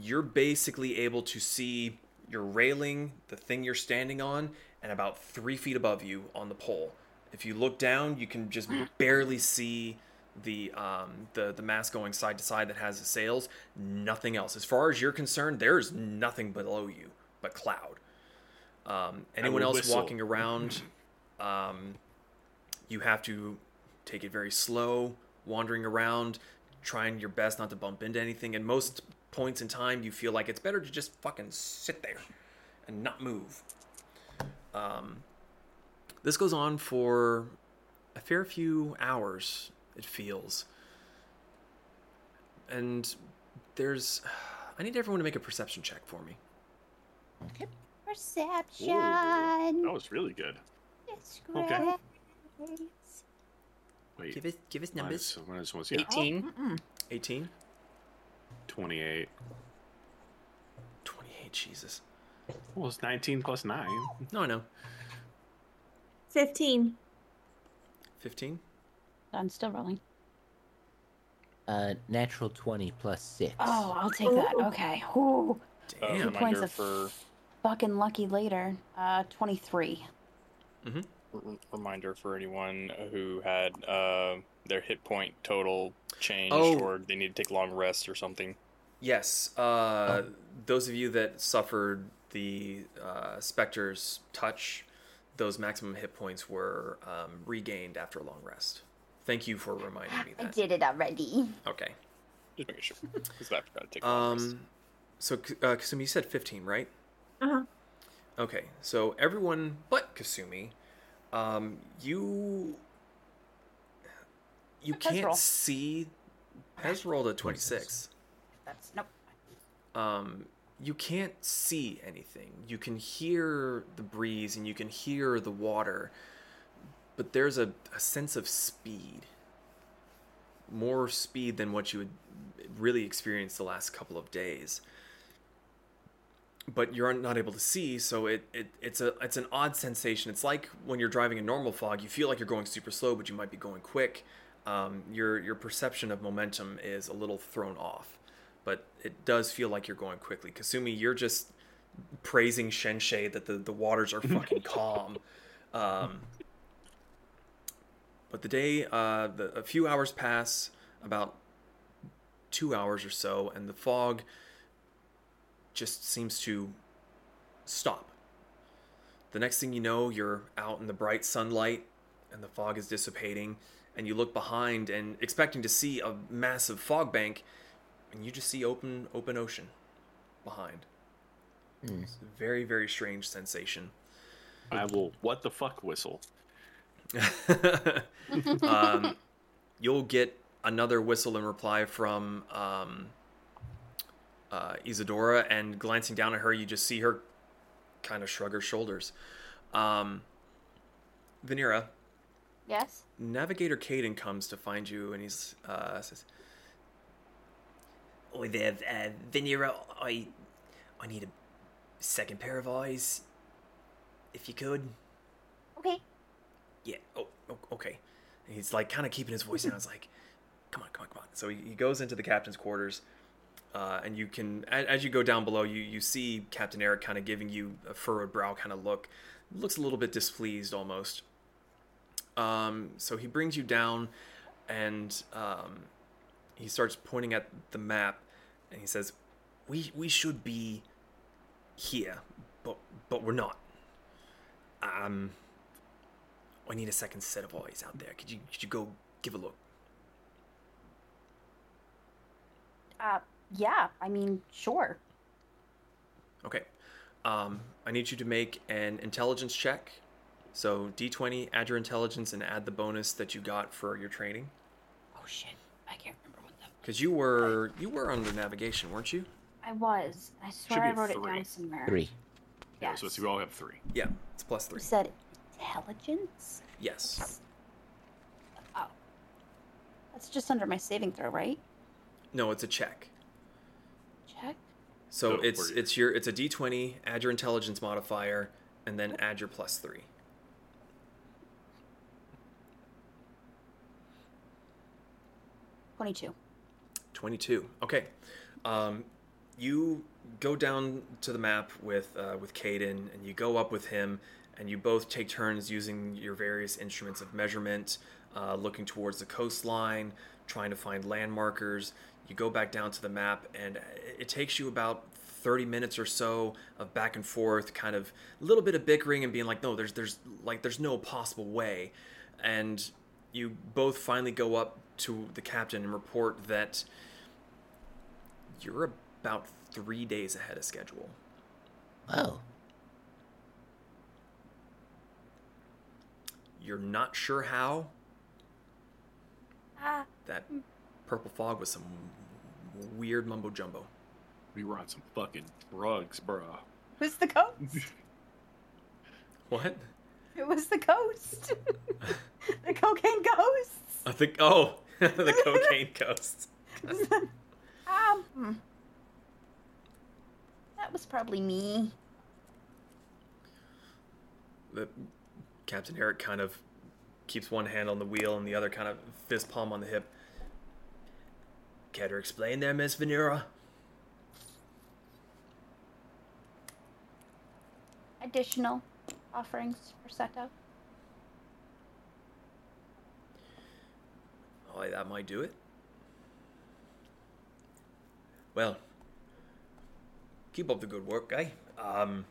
you're basically able to see your railing, the thing you're standing on, and about three feet above you on the pole. If you look down, you can just barely see the um, the the mast going side to side that has the sails. Nothing else. As far as you're concerned, there's nothing below you but cloud. Um, anyone else whistle. walking around, um, you have to take it very slow, wandering around, trying your best not to bump into anything. And most points in time, you feel like it's better to just fucking sit there and not move. Um, this goes on for a fair few hours, it feels. And there's. I need everyone to make a perception check for me. Okay. Perception. That was really good. It's Okay. Wait. Give us, give us numbers. Minus, minus one, yeah. 18. Mm-mm. 18? 28. 28, Jesus. Well, it's 19 plus 9. No, I know. 15. 15? I'm still rolling. Uh, natural 20 plus 6. Oh, I'll take that. Okay. Ooh, Uh, Damn. points of- for fucking lucky later. Uh, 23. r- reminder for anyone who had uh, their hit point total changed Oh. or they need to take long rest or something. Yes. Uh, Those of you that suffered the uh, Spectre's touch, those maximum hit points were um, regained after a long rest. Thank you for reminding me That. I did it already. Okay. Just making sure. Because I forgot to take. Um, so, uh, Kasumi, you said 15, right? Uh-huh. Okay. So, everyone but Kasumi, um, you. You Pez can't roll. see. Pez rolled a 26. That's nope. um, you can't see anything. You can hear the breeze and you can hear the water, but there's a, a sense of speed. More speed than what you would really experience the last couple of days. But you're not able to see, so it, it it's a it's an odd sensation. It's like when you're driving in normal fog, you feel like you're going super slow, but you might be going quick. Um, your your perception of momentum is a little thrown off but it does feel like you're going quickly. Kasumi, you're just praising Shensei that the, the waters are fucking calm. Um, but the day, uh, the, a few hours pass, about two hours or so, and the fog just seems to stop. The next thing you know, you're out in the bright sunlight, and the fog is dissipating, and you look behind and expecting to see a massive fog bank, and you just see open open ocean behind. It's a very very strange sensation. I will what the fuck whistle. um, you'll get another whistle in reply from um, uh, Isadora, and glancing down at her, you just see her kind of shrug her shoulders. Um, Vanera, Yes. Navigator Caden comes to find you, and he's uh, says, "Oi there, uh, Vanera. I, I need a second pair of eyes, if you could." Okay. Yeah. Oh, okay. And he's like kind of keeping his voice down. It's like, come on, come on, come on. So he, he goes into the captain's quarters, uh, and you can, as, as you go down below, you you see Captain Eric kind of giving you a furrowed brow kind of look. Looks a little bit displeased almost. Um, so he brings you down, and um, he starts pointing at the map, and he says, "We we should be here, but but we're not. Um, I need a second set of eyes out there. Could you could you go give a look?" Uh, yeah. I mean, sure. Okay. Um, I need you to make an intelligence check. So D20, add your intelligence, and add the bonus that you got for your training. Oh shit. I can't remember what the. Because you were you were under navigation, weren't you? I was. I swear be I wrote it three. down somewhere. 3. Yeah, Yes. so it's- we all have three. Yeah, it's plus You three. said intelligence. Yes. Oh. That's just under my saving throw, right? No, it's a check. Check. So So it's you- it's your it's a D20. Add your intelligence modifier, and then add your plus three. Twenty-two. 22. Okay. Um, you go down to the map with uh, with Caden, and you go up with him, and you both take turns using your various instruments of measurement, uh, looking towards the coastline, trying to find landmarkers. You go back down to the map, and it takes you about 30 minutes or so of back and forth, kind of a little bit of bickering and being like, no, there's there's like there's no possible way, and you both finally go up to the captain and report that you're about three days ahead of schedule. Oh. You're not sure how. Ah, That purple fog was some weird mumbo jumbo. We were on some fucking drugs, bro. who's the ghost? What? It was the ghost. the cocaine ghost. I think. Oh, the cocaine ghost. um, hmm. that was probably me. The Captain Eric kind of keeps one hand on the wheel and the other kind of fist palm on the hip. Care to explain there, Miss Vanera? Additional offerings for Ceto. Oh, that might do it. Well, keep up the good work, guy. Um,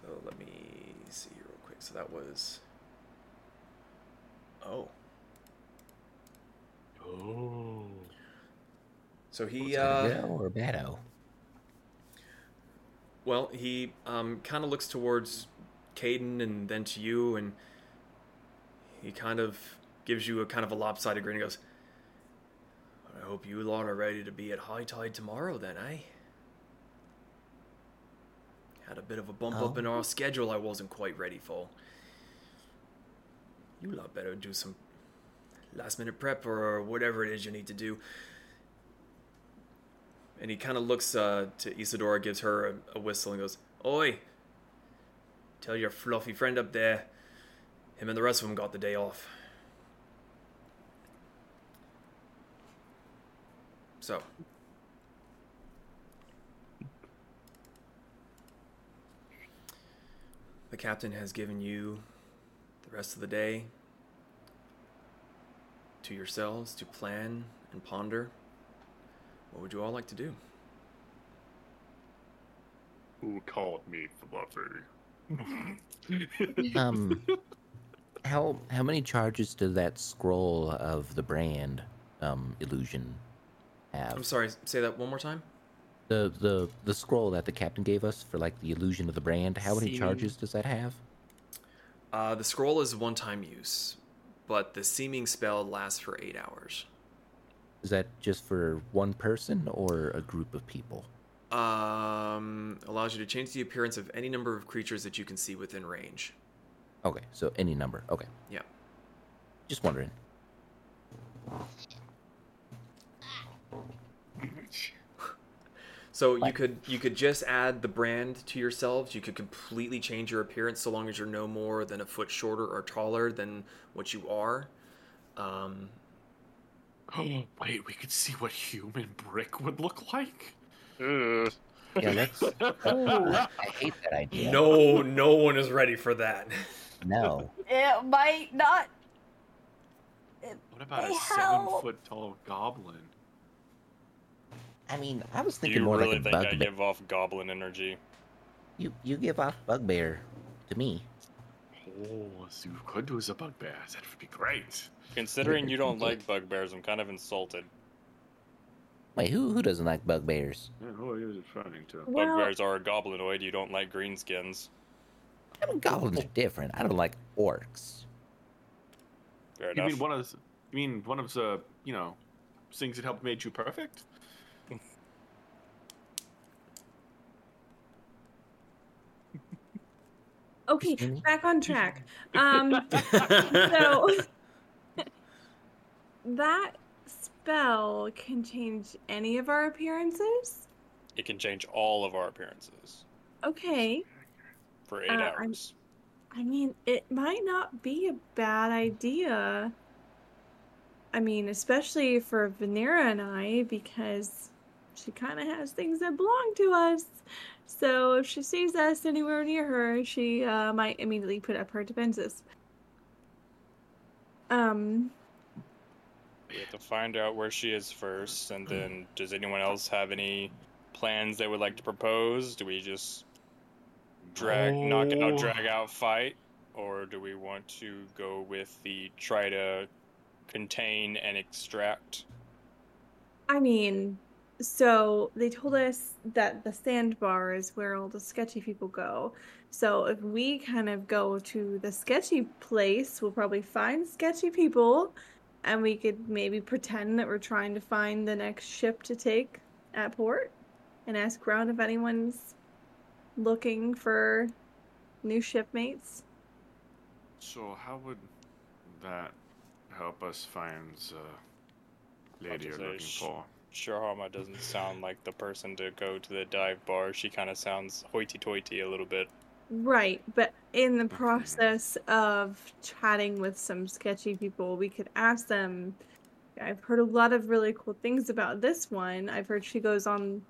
so let me see real quick. So that was. Oh. Oh. So he, Is that a uh, or bado? well, he um, kind of looks towards Caden and then to you, and he kind of gives you a kind of a lopsided grin. He goes, I hope you lot are ready to be at high tide tomorrow, then, eh? Had a bit of a bump up Oh. in our schedule I wasn't quite ready for. You lot better do some last minute prep or whatever it is you need to do. And he kind of looks uh, to Isadora, gives her a, a whistle, and goes, Oi! Tell your fluffy friend up there, him and the rest of them got the day off. So. The captain has given you the rest of the day to yourselves to plan and ponder. What would you all like to do? Who called me fluffy? Um, how how many charges does that scroll of the brand um illusion have? I'm sorry, say that one more time. The the the scroll that the captain gave us for like the illusion of the brand. How many Seeming- charges does that have? Uh, the scroll is one time use, but the seeming spell lasts for eight hours. Is that just for one person or a group of people? Um, allows you to change the appearance of any number of creatures that you can see within range. Okay, so any number. Okay, Yeah. just wondering. So you could you could just add the brand to yourselves. You could completely change your appearance so long as you're no more than a foot shorter or taller than what you are. Um, Oh, wait, we could see what human brick would look like? Ugh. Yeah, that's. I hate that idea. No, no one is ready for that. No. It might not. What about a They seven help. foot tall goblin? I mean, I was thinking you more really like a think I bugbear. give off goblin energy? You you give off bugbear to me. Oh, so you could do as a bugbear. That would be great. Considering you don't like bugbears, I'm kind of insulted. Wait, who who doesn't like bugbears? Yeah, who are you trying to? Well, Bugbears are a goblinoid. You don't like greenskins. I mean, goblins are different. I don't like orcs. Fair You enough. mean one of the, you mean one of the you know things that helped made you perfect? Okay, back on track. Um, so that spell can change any of our appearances. It can change all of our appearances Okay. for eight Uh, I'm- hours. I mean, it might not be a bad idea. I mean, especially for Vanera and I, because she kind of has things that belong to us. So if she sees us anywhere near her, she uh, might immediately put up her defenses. Um, We have to find out where she is first, and then does anyone else have any plans they would like to propose? Do we just drag, knock out, No. drag out, fight, or do we want to go with the try to contain and extract? I mean, so they told us that the sandbar is where all the sketchy people go. So if we kind of go to the sketchy place, we'll probably find sketchy people and we could maybe pretend that we're trying to find the next ship to take at port and ask around if anyone's looking for new shipmates. So how would that help us find the lady you're looking sh- for? Shirahama doesn't sound like the person to go to the dive bar. She kind of sounds hoity-toity a little bit. Right, but in the mm-hmm. process of chatting with some sketchy people, we could ask them. I've heard a lot of really cool things about this one. I've heard she goes on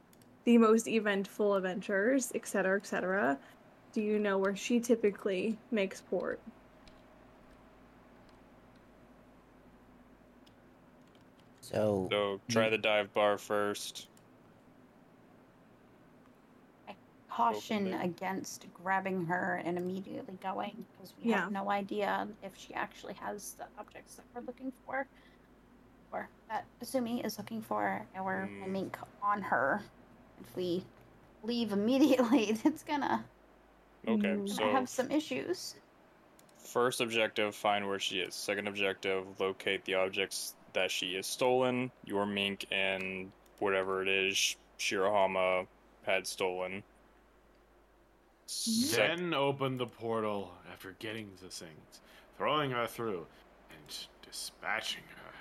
the most eventful adventures, etc., etc. Do you know where she typically makes port? So, So try the dive bar first. Caution there. against grabbing her and immediately going because we Yeah. have no idea if she actually has the objects that we're looking for, or that Kasumi is looking for, or Mm. a mink on her. If we leave immediately, it's gonna Okay, Mm. so have some issues. First objective, find where she is. Second objective, locate the objects that she has stolen, your mink, and whatever it is Shirahama had stolen. Sec- Then open the portal after getting the things, throwing her through, and dispatching her.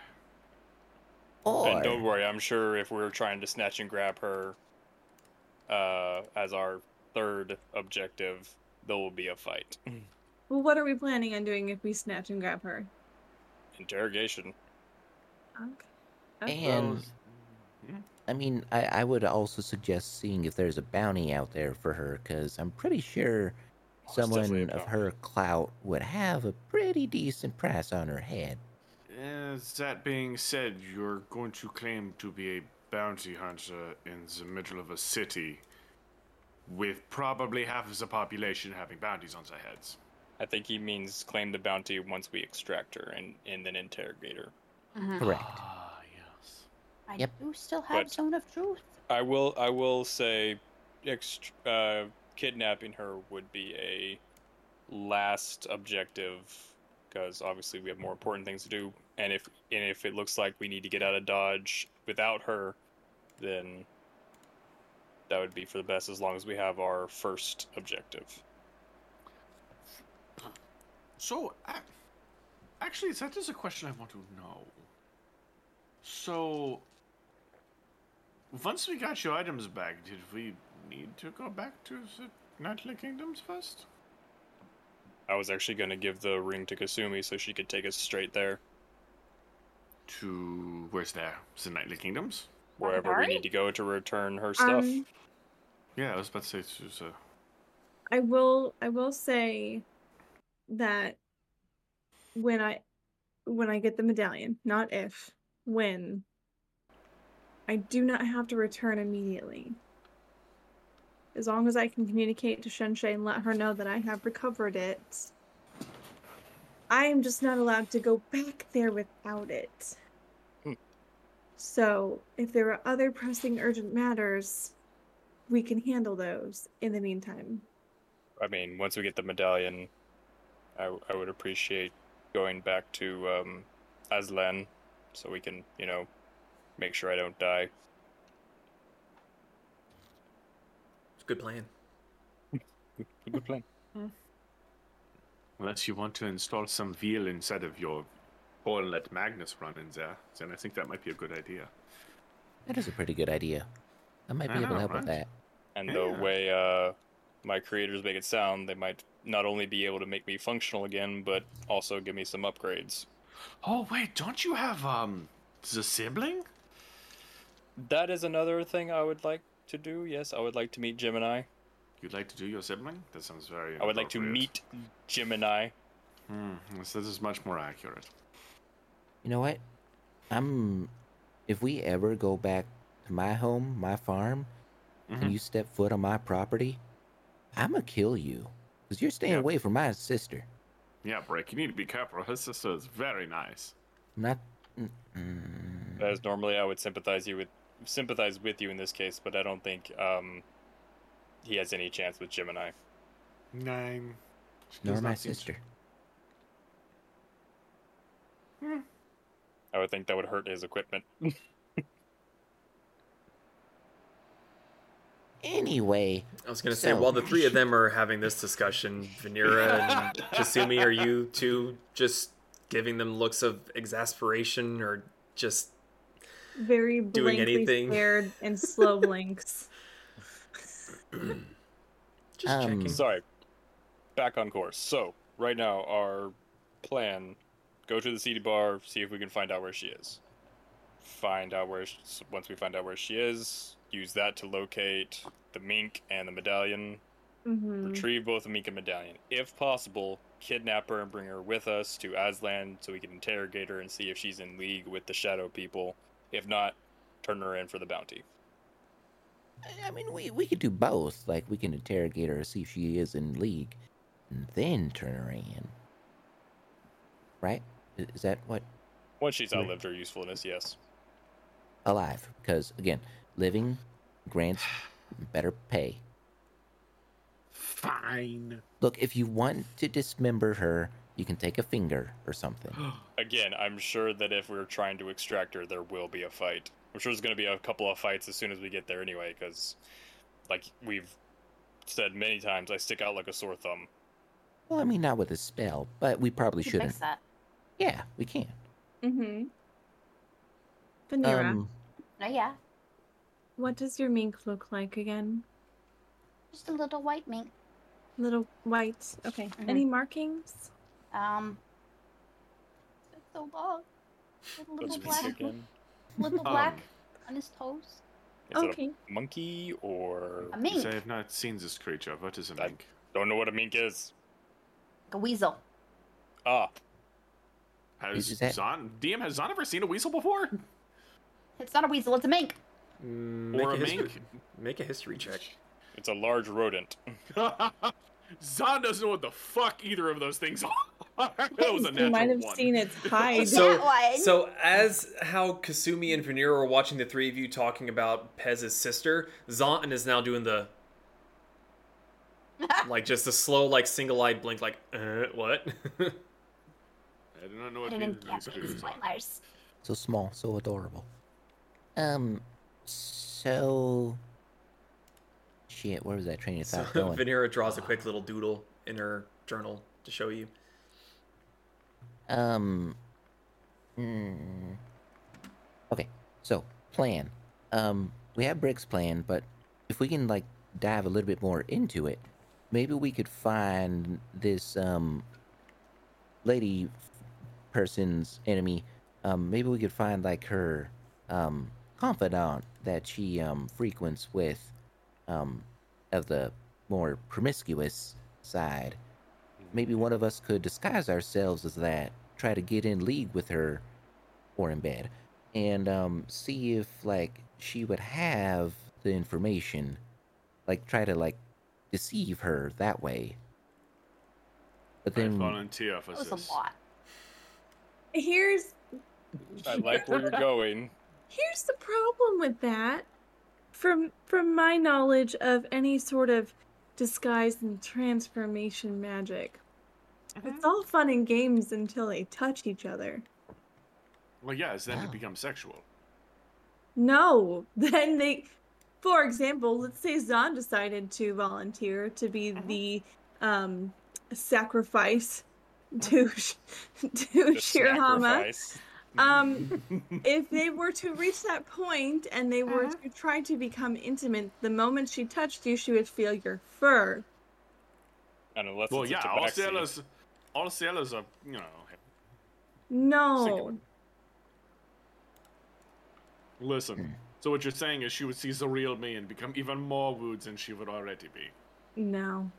or and don't worry, I'm sure if we were trying to snatch and grab her uh, as our third objective, there will be a fight. Well, what are we planning on doing if we snatch and grab her? Interrogation. Okay. Okay. and Those- Hmm? I mean, I, I would also suggest seeing if there's a bounty out there for her, because I'm pretty sure Oh, someone of her clout would have a pretty decent price on her head. As that being said, you're going to claim to be a bounty hunter in the middle of a city with probably half of the population having bounties on their heads. I think he means claim the bounty once we extract her and, and then interrogate her. Mhm. Correct. Ah, yes. I Yep. do still have But- Zone of Truth. I will I will say ext- uh, kidnapping her would be a last objective because obviously we have more important things to do and if and if it looks like we need to get out of dodge without her then that would be for the best as long as we have our first objective So, ac- actually, that is a question I want to know. So, once we got your items back, did we need to go back to the Nightly Kingdoms first? I was actually going to give the ring to Kasumi so she could take us straight there To where's there? The Nightly Kingdoms? wherever we need to go to return her stuff Um, Yeah, I was about to say to the. I will I will say that when I when I get the medallion, not if, when I do not have to return immediately. As long as I can communicate to Shenshay and let her know that I have recovered it. I am just not allowed to go back there without it. Hmm. So, if there are other pressing urgent matters, we can handle those in the meantime. I mean, once we get the medallion, I, I would appreciate going back to um, Aslan so we can, you know, make sure I don't die. It's a good plan. Good plan. Unless you want to install some veal inside of your or let Magnus run in there, then I think that might be a good idea. That is a pretty good idea. I might be I able to know, help with that. And Yeah. the way uh, my creators make it sound, they might not only be able to make me functional again, but also give me some upgrades. Oh wait, don't you have um the sibling? That is another thing I would like to do. Yes, I would like to meet Gemini. You'd like to do your sibling? That sounds very. I would like to meet Gemini. Hmm, yes, this is much more accurate. You know what? I'm. If we ever go back to my home, my farm, Mhm. and you step foot on my property, I'm gonna kill you. Because you're staying Yeah. away from my sister. Yeah, Brick, you need to be careful. His sister is very nice. Not. Mm, As normally I would sympathize you with sympathize with you in this case, but I don't think um, he has any chance with Gemini. Nine. She Nor my not seem- sister. I would think that would hurt his equipment. Anyway, I was gonna say, while the three of them are having this discussion, Vanera and Kasumi, are you two just giving them looks of exasperation or just Very Doing blankly anything. stared and slow blinks. just Um, checking? Sorry. Back on course. So, right now, our plan go to the CD bar, see if we can find out where she is. Find out where, she, once we find out where she is, use that to locate the mink and the medallion. hmm Retrieve both the mink and medallion. If possible, kidnap her and bring her with us to Aslan so we can interrogate her and see if she's in league with the Shadow People. If not, turn her in for the bounty. I mean, we, we could do both. Like, we can interrogate her, see if she is in league, and then turn her in. Right? Is that what? Once she's outlived her usefulness, yes. Alive. Because, again, living grants better pay. Fine. Look, if you want to dismember her, you can take a finger or something. Again, I'm sure that if we're trying to extract her, there will be a fight. I'm sure there's going to be a couple of fights as soon as we get there anyway, because, like we've said many times, I stick out like a sore thumb. Well, I mean, not with a spell, but we probably We shouldn't. fix that. Yeah, we can. Mm-hmm. Vanera, Um, No, yeah. What does your mink look like again? Just a little white mink. Little white. Okay. Mhm. Any markings? Um. It's so long. Little, Let's little black, again. little Um, black on his toes. Is Okay. it a monkey or A mink, I have not seen this creature. What is a I- mink? don't know what a mink is? like a weasel. Ah, Has Is Zaan DM has Zaan ever seen a weasel before? It's not a weasel. It's a mink. Mm, make, or a a history, mink? make a history check. it's a large rodent. Zaan doesn't know what the fuck either of those things are. that was a you natural might have one. seen its hide. So, That one. so as how Kasumi and Vanera are watching the three of you talking about Pez's sister, Zontan is now doing the like just a slow like single-eyed blink, like uh, what? I do not know I what didn't these, get these these spoilers. so small, so adorable. Um, so. Shit, where was that train of so thought going? Vanera draws a quick little doodle in her journal to show you. Um. mm, okay, so plan. Um, we have Brick's plan, but if we can like dive a little bit more into it, maybe we could find this um lady person's enemy. Um, maybe we could find like her um confidant that she um frequents with, um, of the more promiscuous side maybe one of us could disguise ourselves as that, try to get in league with her or in bed, and um, see if like she would have the information, like try to like deceive her that way. But I then, volunteer for That was this. a lot. Here's I like where you're going. Here's the problem with that. From from my knowledge of any sort of disguise and transformation magic, mm-hmm. it's all fun and games until they touch each other. Well, yes, then Wow. it becomes sexual. No, then they. For example, let's say Zaan decided to volunteer to be mm-hmm. the um, sacrifice mm-hmm. to to The Shirahama. Sacrifice. Um, if they were to reach that point and they were Uh-huh. to try to become intimate, the moment she touched you, she would feel your fur. And unless Well, it's yeah, a all tabaxi. sailors, all sailors are, you know. No. Singular. Listen. So what you're saying is she would see the real me and become even more wooed than she would already be. No.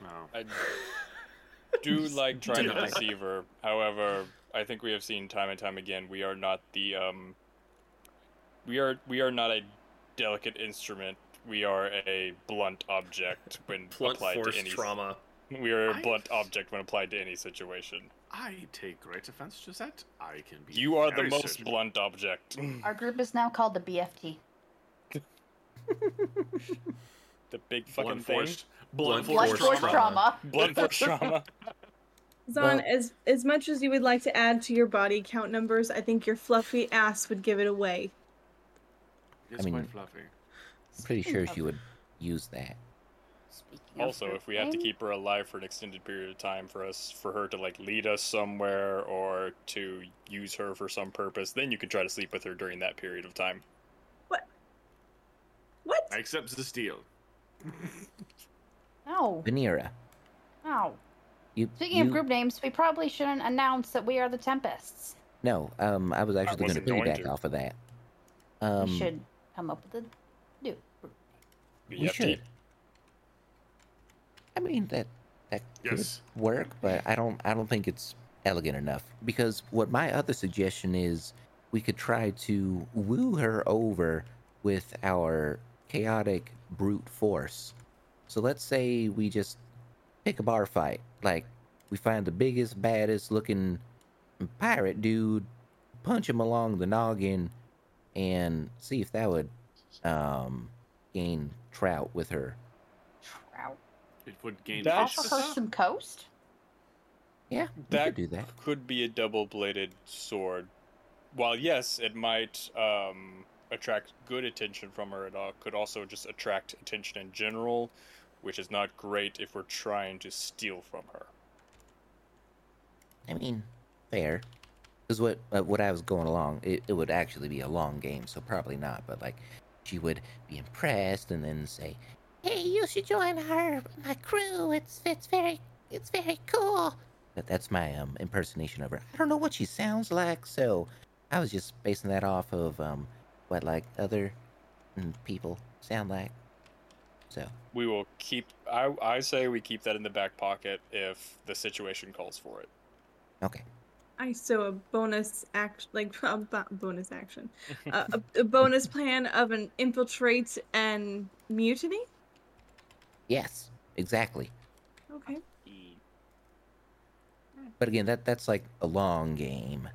No. I do like trying to deceive her. However, I think we have seen time and time again we are not the um we are we are not a delicate instrument. We are a blunt object when Blunt applied force to any trauma. We are a I- blunt object when applied to any situation. I take great offense to that. I can be. You are the most surgical. blunt object. Our group is now called the BFT. the big fucking Blunt thing. force. Blunt Blunt force force trauma. trauma. Blunt force trauma. Zaan, Well- as as much as you would like to add to your body count numbers, I think your fluffy ass would give it away. It's mean- quite fluffy. I'm pretty sure she would use that. Speaking of Also, if we have to keep her alive for an extended period of time for us, for her to like lead us somewhere or to use her for some purpose, then you can try to sleep with her during that period of time. What? What? I accept the steal. No, Vanera, no. You. Speaking you, of group names, we probably shouldn't announce that we are the Tempests. No, um, I was actually going to wasn't piggyback to. off of that. Um, we should come up with a new group. we should. I mean that that could work, but I don't I don't think it's elegant enough because what my other suggestion is we could try to woo her over with our chaotic brute force. So let's say we just pick a bar fight, like we find the biggest, baddest looking pirate dude, punch him along the noggin, and see if that would um, gain trout with her. Trout. It would gain That- fish. Offer her some coast. Yeah, That could do that. could be a double-bladed sword. While yes, it might um, attract good attention from her, it could also just attract attention in general, which is not great if we're trying to steal from her. I mean, fair. Because what uh, what I was going along, it, it would actually be a long game, so probably not. But like, she would be impressed and then say, "Hey, you should join our my crew. It's it's very it's very cool." But that's my um impersonation of her. I don't know what she sounds like, so I was just basing that off of um what like other mm, people sound like. So We will keep. I I say we keep that in the back pocket if the situation calls for it. okay, I so a bonus act like a bo- bonus action, uh, a, a bonus plan of an infiltrate and mutiny. yes, exactly. Okay. But again, that that's like a long game.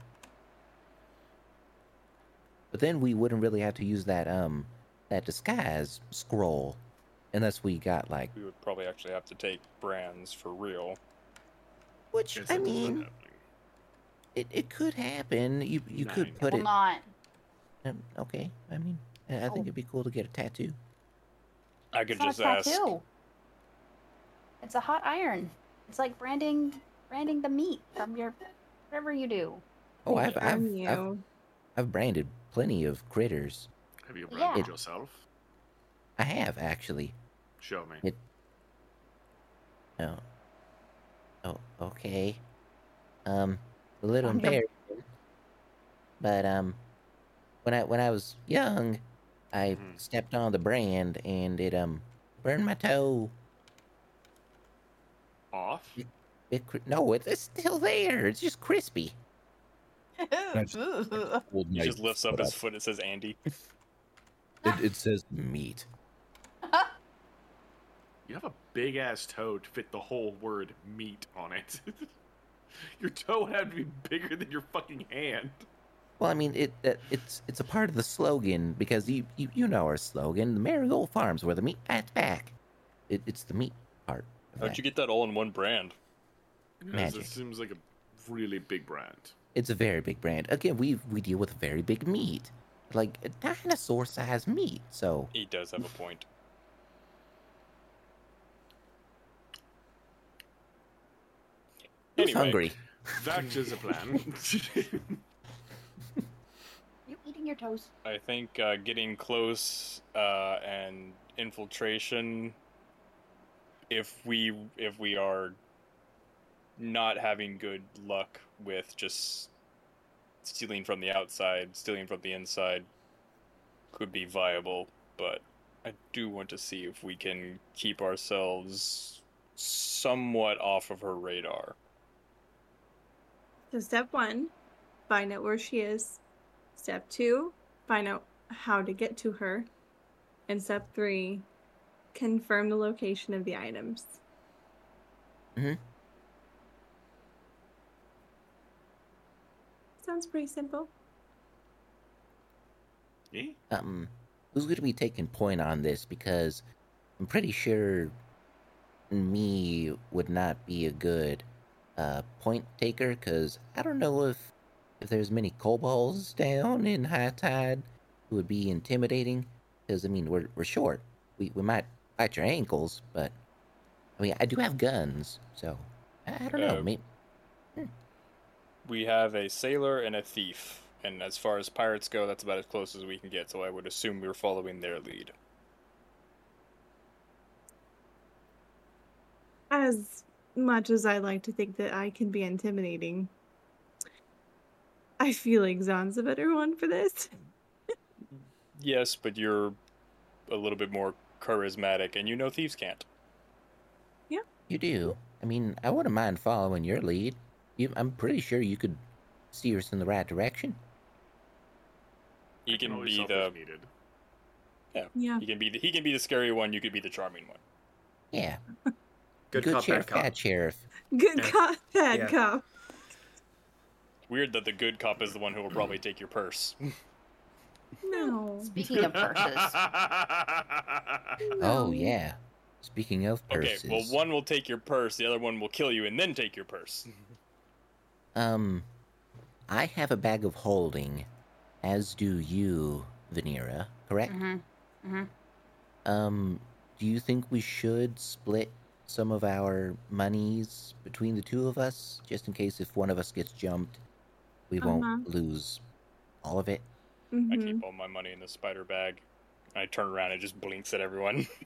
But then we wouldn't really have to use that um that disguise scroll unless we got like We would probably actually have to take brands for real. which I that's mean it, it could happen. You you could Nine. put Will it not. um, okay. I mean I I think Oh. it'd be cool to get a tattoo. I could It's not just a ask. tattoo. It's a hot iron. It's like branding branding the meat from your whatever you do. Oh, I've Damn I've, I've. I've branded plenty of critters. Have you Yeah. branded yourself? I have actually. Show me. It- Oh. Oh, okay. Um, a little I'm gonna- But um, when I when I was young, I Mhm. stepped on the brand and it um burned my toe. Off? It cri- no, it, it's still there. It's just crispy. That's- He just lifts up his foot. It says Andy. It, it says meat. You have a big ass toe to fit the whole word meat on it. Your toe would have to be bigger than your fucking hand. Well, I mean, it, it it's it's a part of the slogan because you you, you know our slogan, the Marigold Farms, where the meat fights back. It, it's the meat part. How'd that. you get that all in one brand? Magic. It seems like a really big brand. It's a very big brand. Again, we we deal with very big meat, like a dinosaur sized meat. So He does have a point. Anyway, hungry? That is a plan. you eating your toast? I think uh, getting close uh, and infiltration. If we if we are not having good luck with just stealing from the outside, stealing from the inside, could be viable. But I do want to see if we can keep ourselves somewhat off of her radar. So step one, find out where she is. Step two, find out how to get to her. And step three, confirm the location of the items. Mhm. Sounds pretty simple. Eh? Um, who's going to be taking point on this? Because I'm pretty sure me would not be a good uh, point taker because I don't know if if there's many kobolds down in high tide who would be intimidating. Because I mean, we're we're short. We we might bite your ankles, but I mean, I do have guns, so I, I don't know. Uh, Maybe We have a sailor and a thief, and as far as pirates go, that's about as close as we can get. So I would assume we were following their lead. As much as I like to think that I can be intimidating, I feel like Zaan's a better one for this. Yes, but you're a little bit more charismatic, and you know thieves can't. Yeah. You do. I mean, I wouldn't mind following your lead. You, I'm pretty sure you could steer us in the right direction. He I can be the if needed. Yeah. he can be the, he can be the scary one. You could be the charming one. Yeah, Good, cop, sheriff, bad cop. bad sheriff. Good Yeah. cop, bad Yeah. cop. Weird that the good cop is the one who will probably take your purse. No. Speaking of purses, Oh yeah. Speaking of purses. okay, well one will take your purse, the other one will kill you and then take your purse. um, I have a bag of holding, as do you, Vanera. Correct? hmm hmm Um, do you think we should split some of our monies between the two of us, just in case if one of us gets jumped, we won't Uh-huh. lose all of it? I Mhm. keep all my money in the spider bag. I turn around and it just blinks at everyone.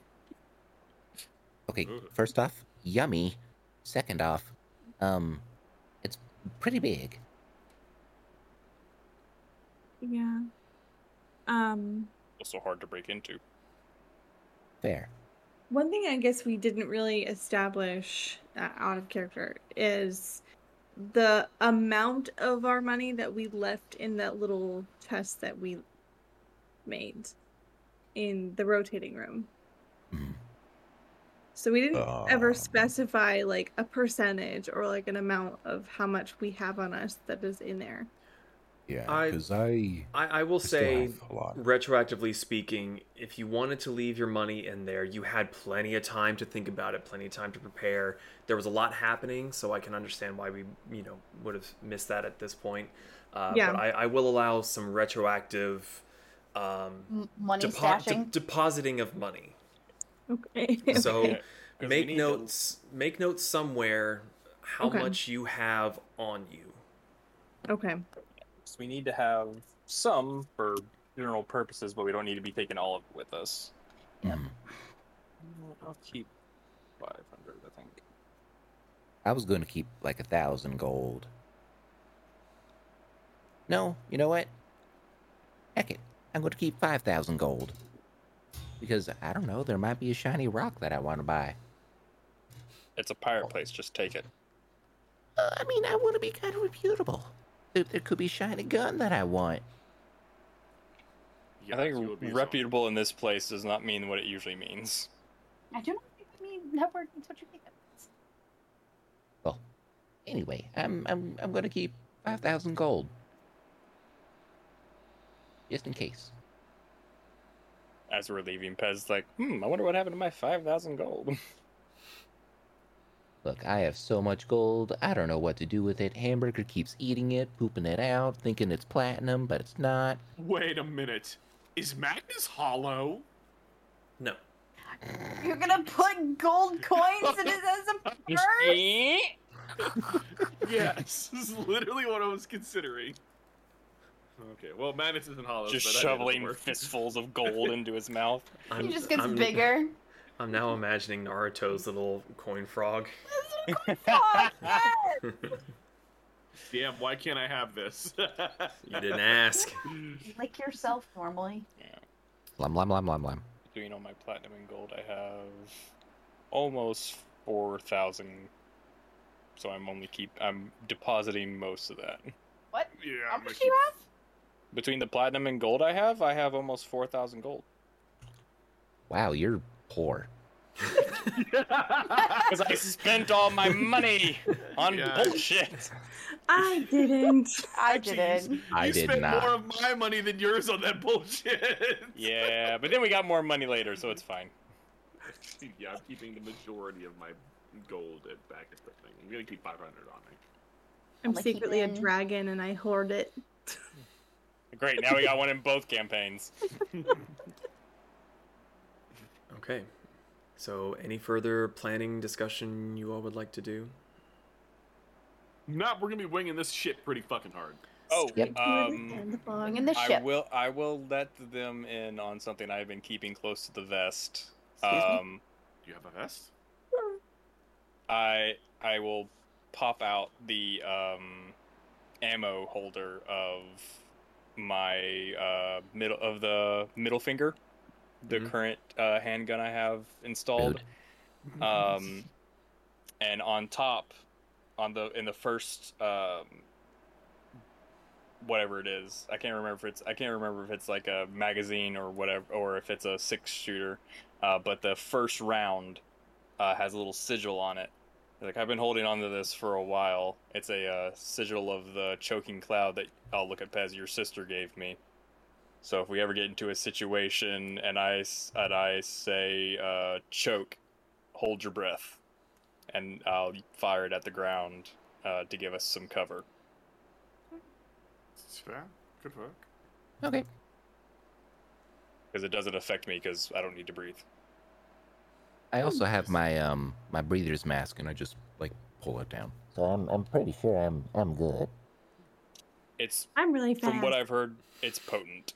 Okay, Ooh. first off, yummy. Second off, um, it's pretty big. Yeah. Um. also hard to break into. Fair. One thing I guess we didn't really establish uh, out of character is the amount of our money that we left in that little test that we made in the rotating room. Mhm. So we didn't ever Um. specify like a percentage or like an amount of how much we have on us that is in there. Yeah, because I, I, I will still say, have a lot. retroactively speaking, if you wanted to leave your money in there, you had plenty of time to think about it, plenty of time to prepare. There was a lot happening, so I can understand why we, you know, would have missed that at this point. Uh, Yeah. But I, I will allow some retroactive um, M- money depo- stashing. de- depositing of money. Okay. So Okay. 'Cause make need to- notes. Make notes somewhere how Okay. much you have on you. okay. So we need to have some for general purposes, but we don't need to be taking all of it with us. Mhm. I'll keep 500, I think. I was going to keep like a thousand gold. No, you know what? Heck it. I'm going to keep 5,000 gold. Because, I don't know, there might be a shiny rock that I want to buy. It's a pirate place, just take it. Uh, I mean, I want to be kind of reputable. There, there could be shiny gun that I want. Yes, I think be reputable in this place does not mean what it usually means. I do not think I mean that word means what you think it means. Well, anyway, I'm I'm I'm going to keep 5,000 gold. Just in case. As we're leaving, Pez's like, hmm, I wonder what happened to my 5,000 gold. Look, I have so much gold, I don't know what to do with it. Hamburger keeps eating it, pooping it out, thinking it's platinum, but it's not. Wait a minute. Is Magnus hollow? No. You're gonna put gold coins in it as a purse? yes, this is literally what I was considering. Okay, well, Magnus isn't hollow. just so shoveling fistfuls of gold into his mouth. He just gets I'm- bigger. I'm now imagining Naruto's little coin frog. Fuck, yes! Damn, why can't I have this? You didn't ask. Lick yourself normally. Yeah. Lum lum lum lum lum. Doing all my platinum and gold, I have almost 4,000. So I'm only keep, I'm depositing most of that. What? Yeah, How I'm much gonna do you have? Between the platinum and gold I have, I have almost 4,000 gold. Wow, you're poor. Because I spent all my money on Yeah. bullshit. I didn't. I Actually, didn't. You, I you did spent not. more of my money than yours on that bullshit. Yeah, but then we got more money later, so it's fine. yeah, I'm keeping the majority of my gold at, back at the thing. I'm gonna keep 500 on me. I'm like secretly a keeping- dragon and I hoard it. Great. Now we got one in both campaigns. Okay. So, any further planning discussion you all would like to do? Nah, we're gonna be winging this shit pretty fucking hard. Oh, Yep. um, in the I will. I will let them in on something I've been keeping close to the vest. Excuse me? um, Do you have a vest? I I will pop out the um, ammo holder of my uh, middle of the middle finger, the Mhm. current uh, handgun I have installed. Um, and on top, on the in the first um, whatever it is, I can't remember if it's I can't remember if it's like a magazine or whatever, or if it's a six shooter. Uh, but the first round uh, has a little sigil on it. Like I've been holding onto this for a while. It's a uh, sigil of the choking cloud that I'll look at Pez. Your sister gave me. So if we ever get into a situation and I s- and I say uh, choke, hold your breath, and I'll fire it at the ground uh, to give us some cover. It's fair. Good work. Okay. Because it doesn't affect me because I don't need to breathe. I also have my um my breather's mask, and I just like pull it down. So I'm I'm pretty sure I'm I'm good. It's I'm really fast. from what I've heard, it's potent.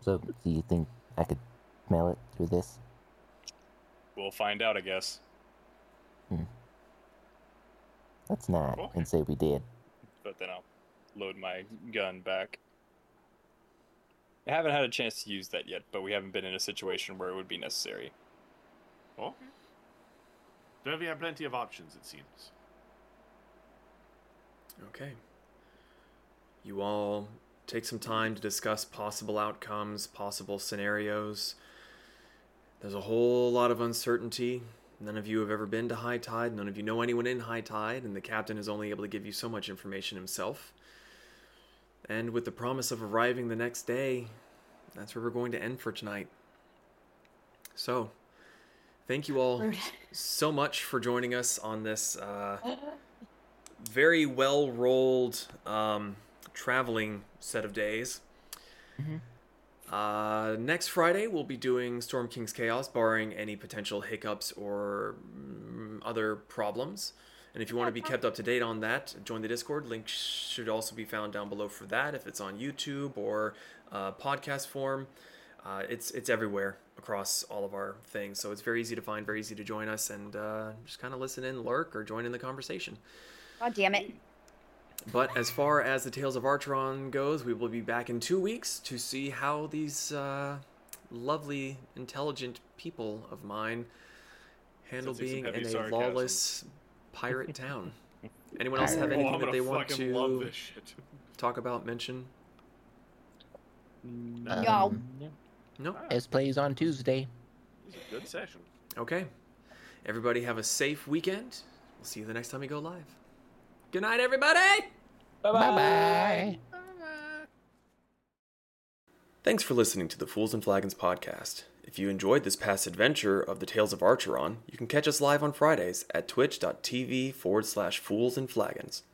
So do you think I could smell it through this? We'll find out, I guess. Hmm. Let's not Okay. and say we did. But then I'll load my gun back. I haven't had a chance to use that yet, but we haven't been in a situation where it would be necessary. Okay. Mm-hmm. Then we have plenty of options, it seems. Okay. You all take some time to discuss possible outcomes, possible scenarios. There's a whole lot of uncertainty. None of you have ever been to High Tide. None of you know anyone in High Tide, and the captain is only able to give you so much information himself. And with the promise of arriving the next day, that's where we're going to end for tonight. So, thank you all so much for joining us on this uh, very well rolled um, traveling set of days. Uh, next Friday, we'll be doing Storm King's Chaos, barring any potential hiccups or mm, other problems. And if you want to be kept up to date on that, join the Discord. Link should also be found down below for that if it's on YouTube or uh, podcast form. Uh, it's it's everywhere across all of our things, so it's very easy to find, very easy to join us, and uh, just kind of listen in, lurk, or join in the conversation. God damn it. But as far as the Tales of Archeron goes, we will be back in two weeks to see how these uh, lovely, intelligent people of mine handle Sensing being heavy in a sarcasm. lawless pirate town. Anyone else have Oh, Oh, anything that they want fucking love to this shit. talk about, mention? No. Um, No? As plays on Tuesday. It a good session. Okay. Everybody have a safe weekend. We'll see you the next time we go live. Good night, everybody! Bye bye. Thanks for listening to the Fools and Flagons podcast. If you enjoyed this past adventure of the Tales of Archeron, you can catch us live on Fridays at twitch.tv forward slash fools and flagons.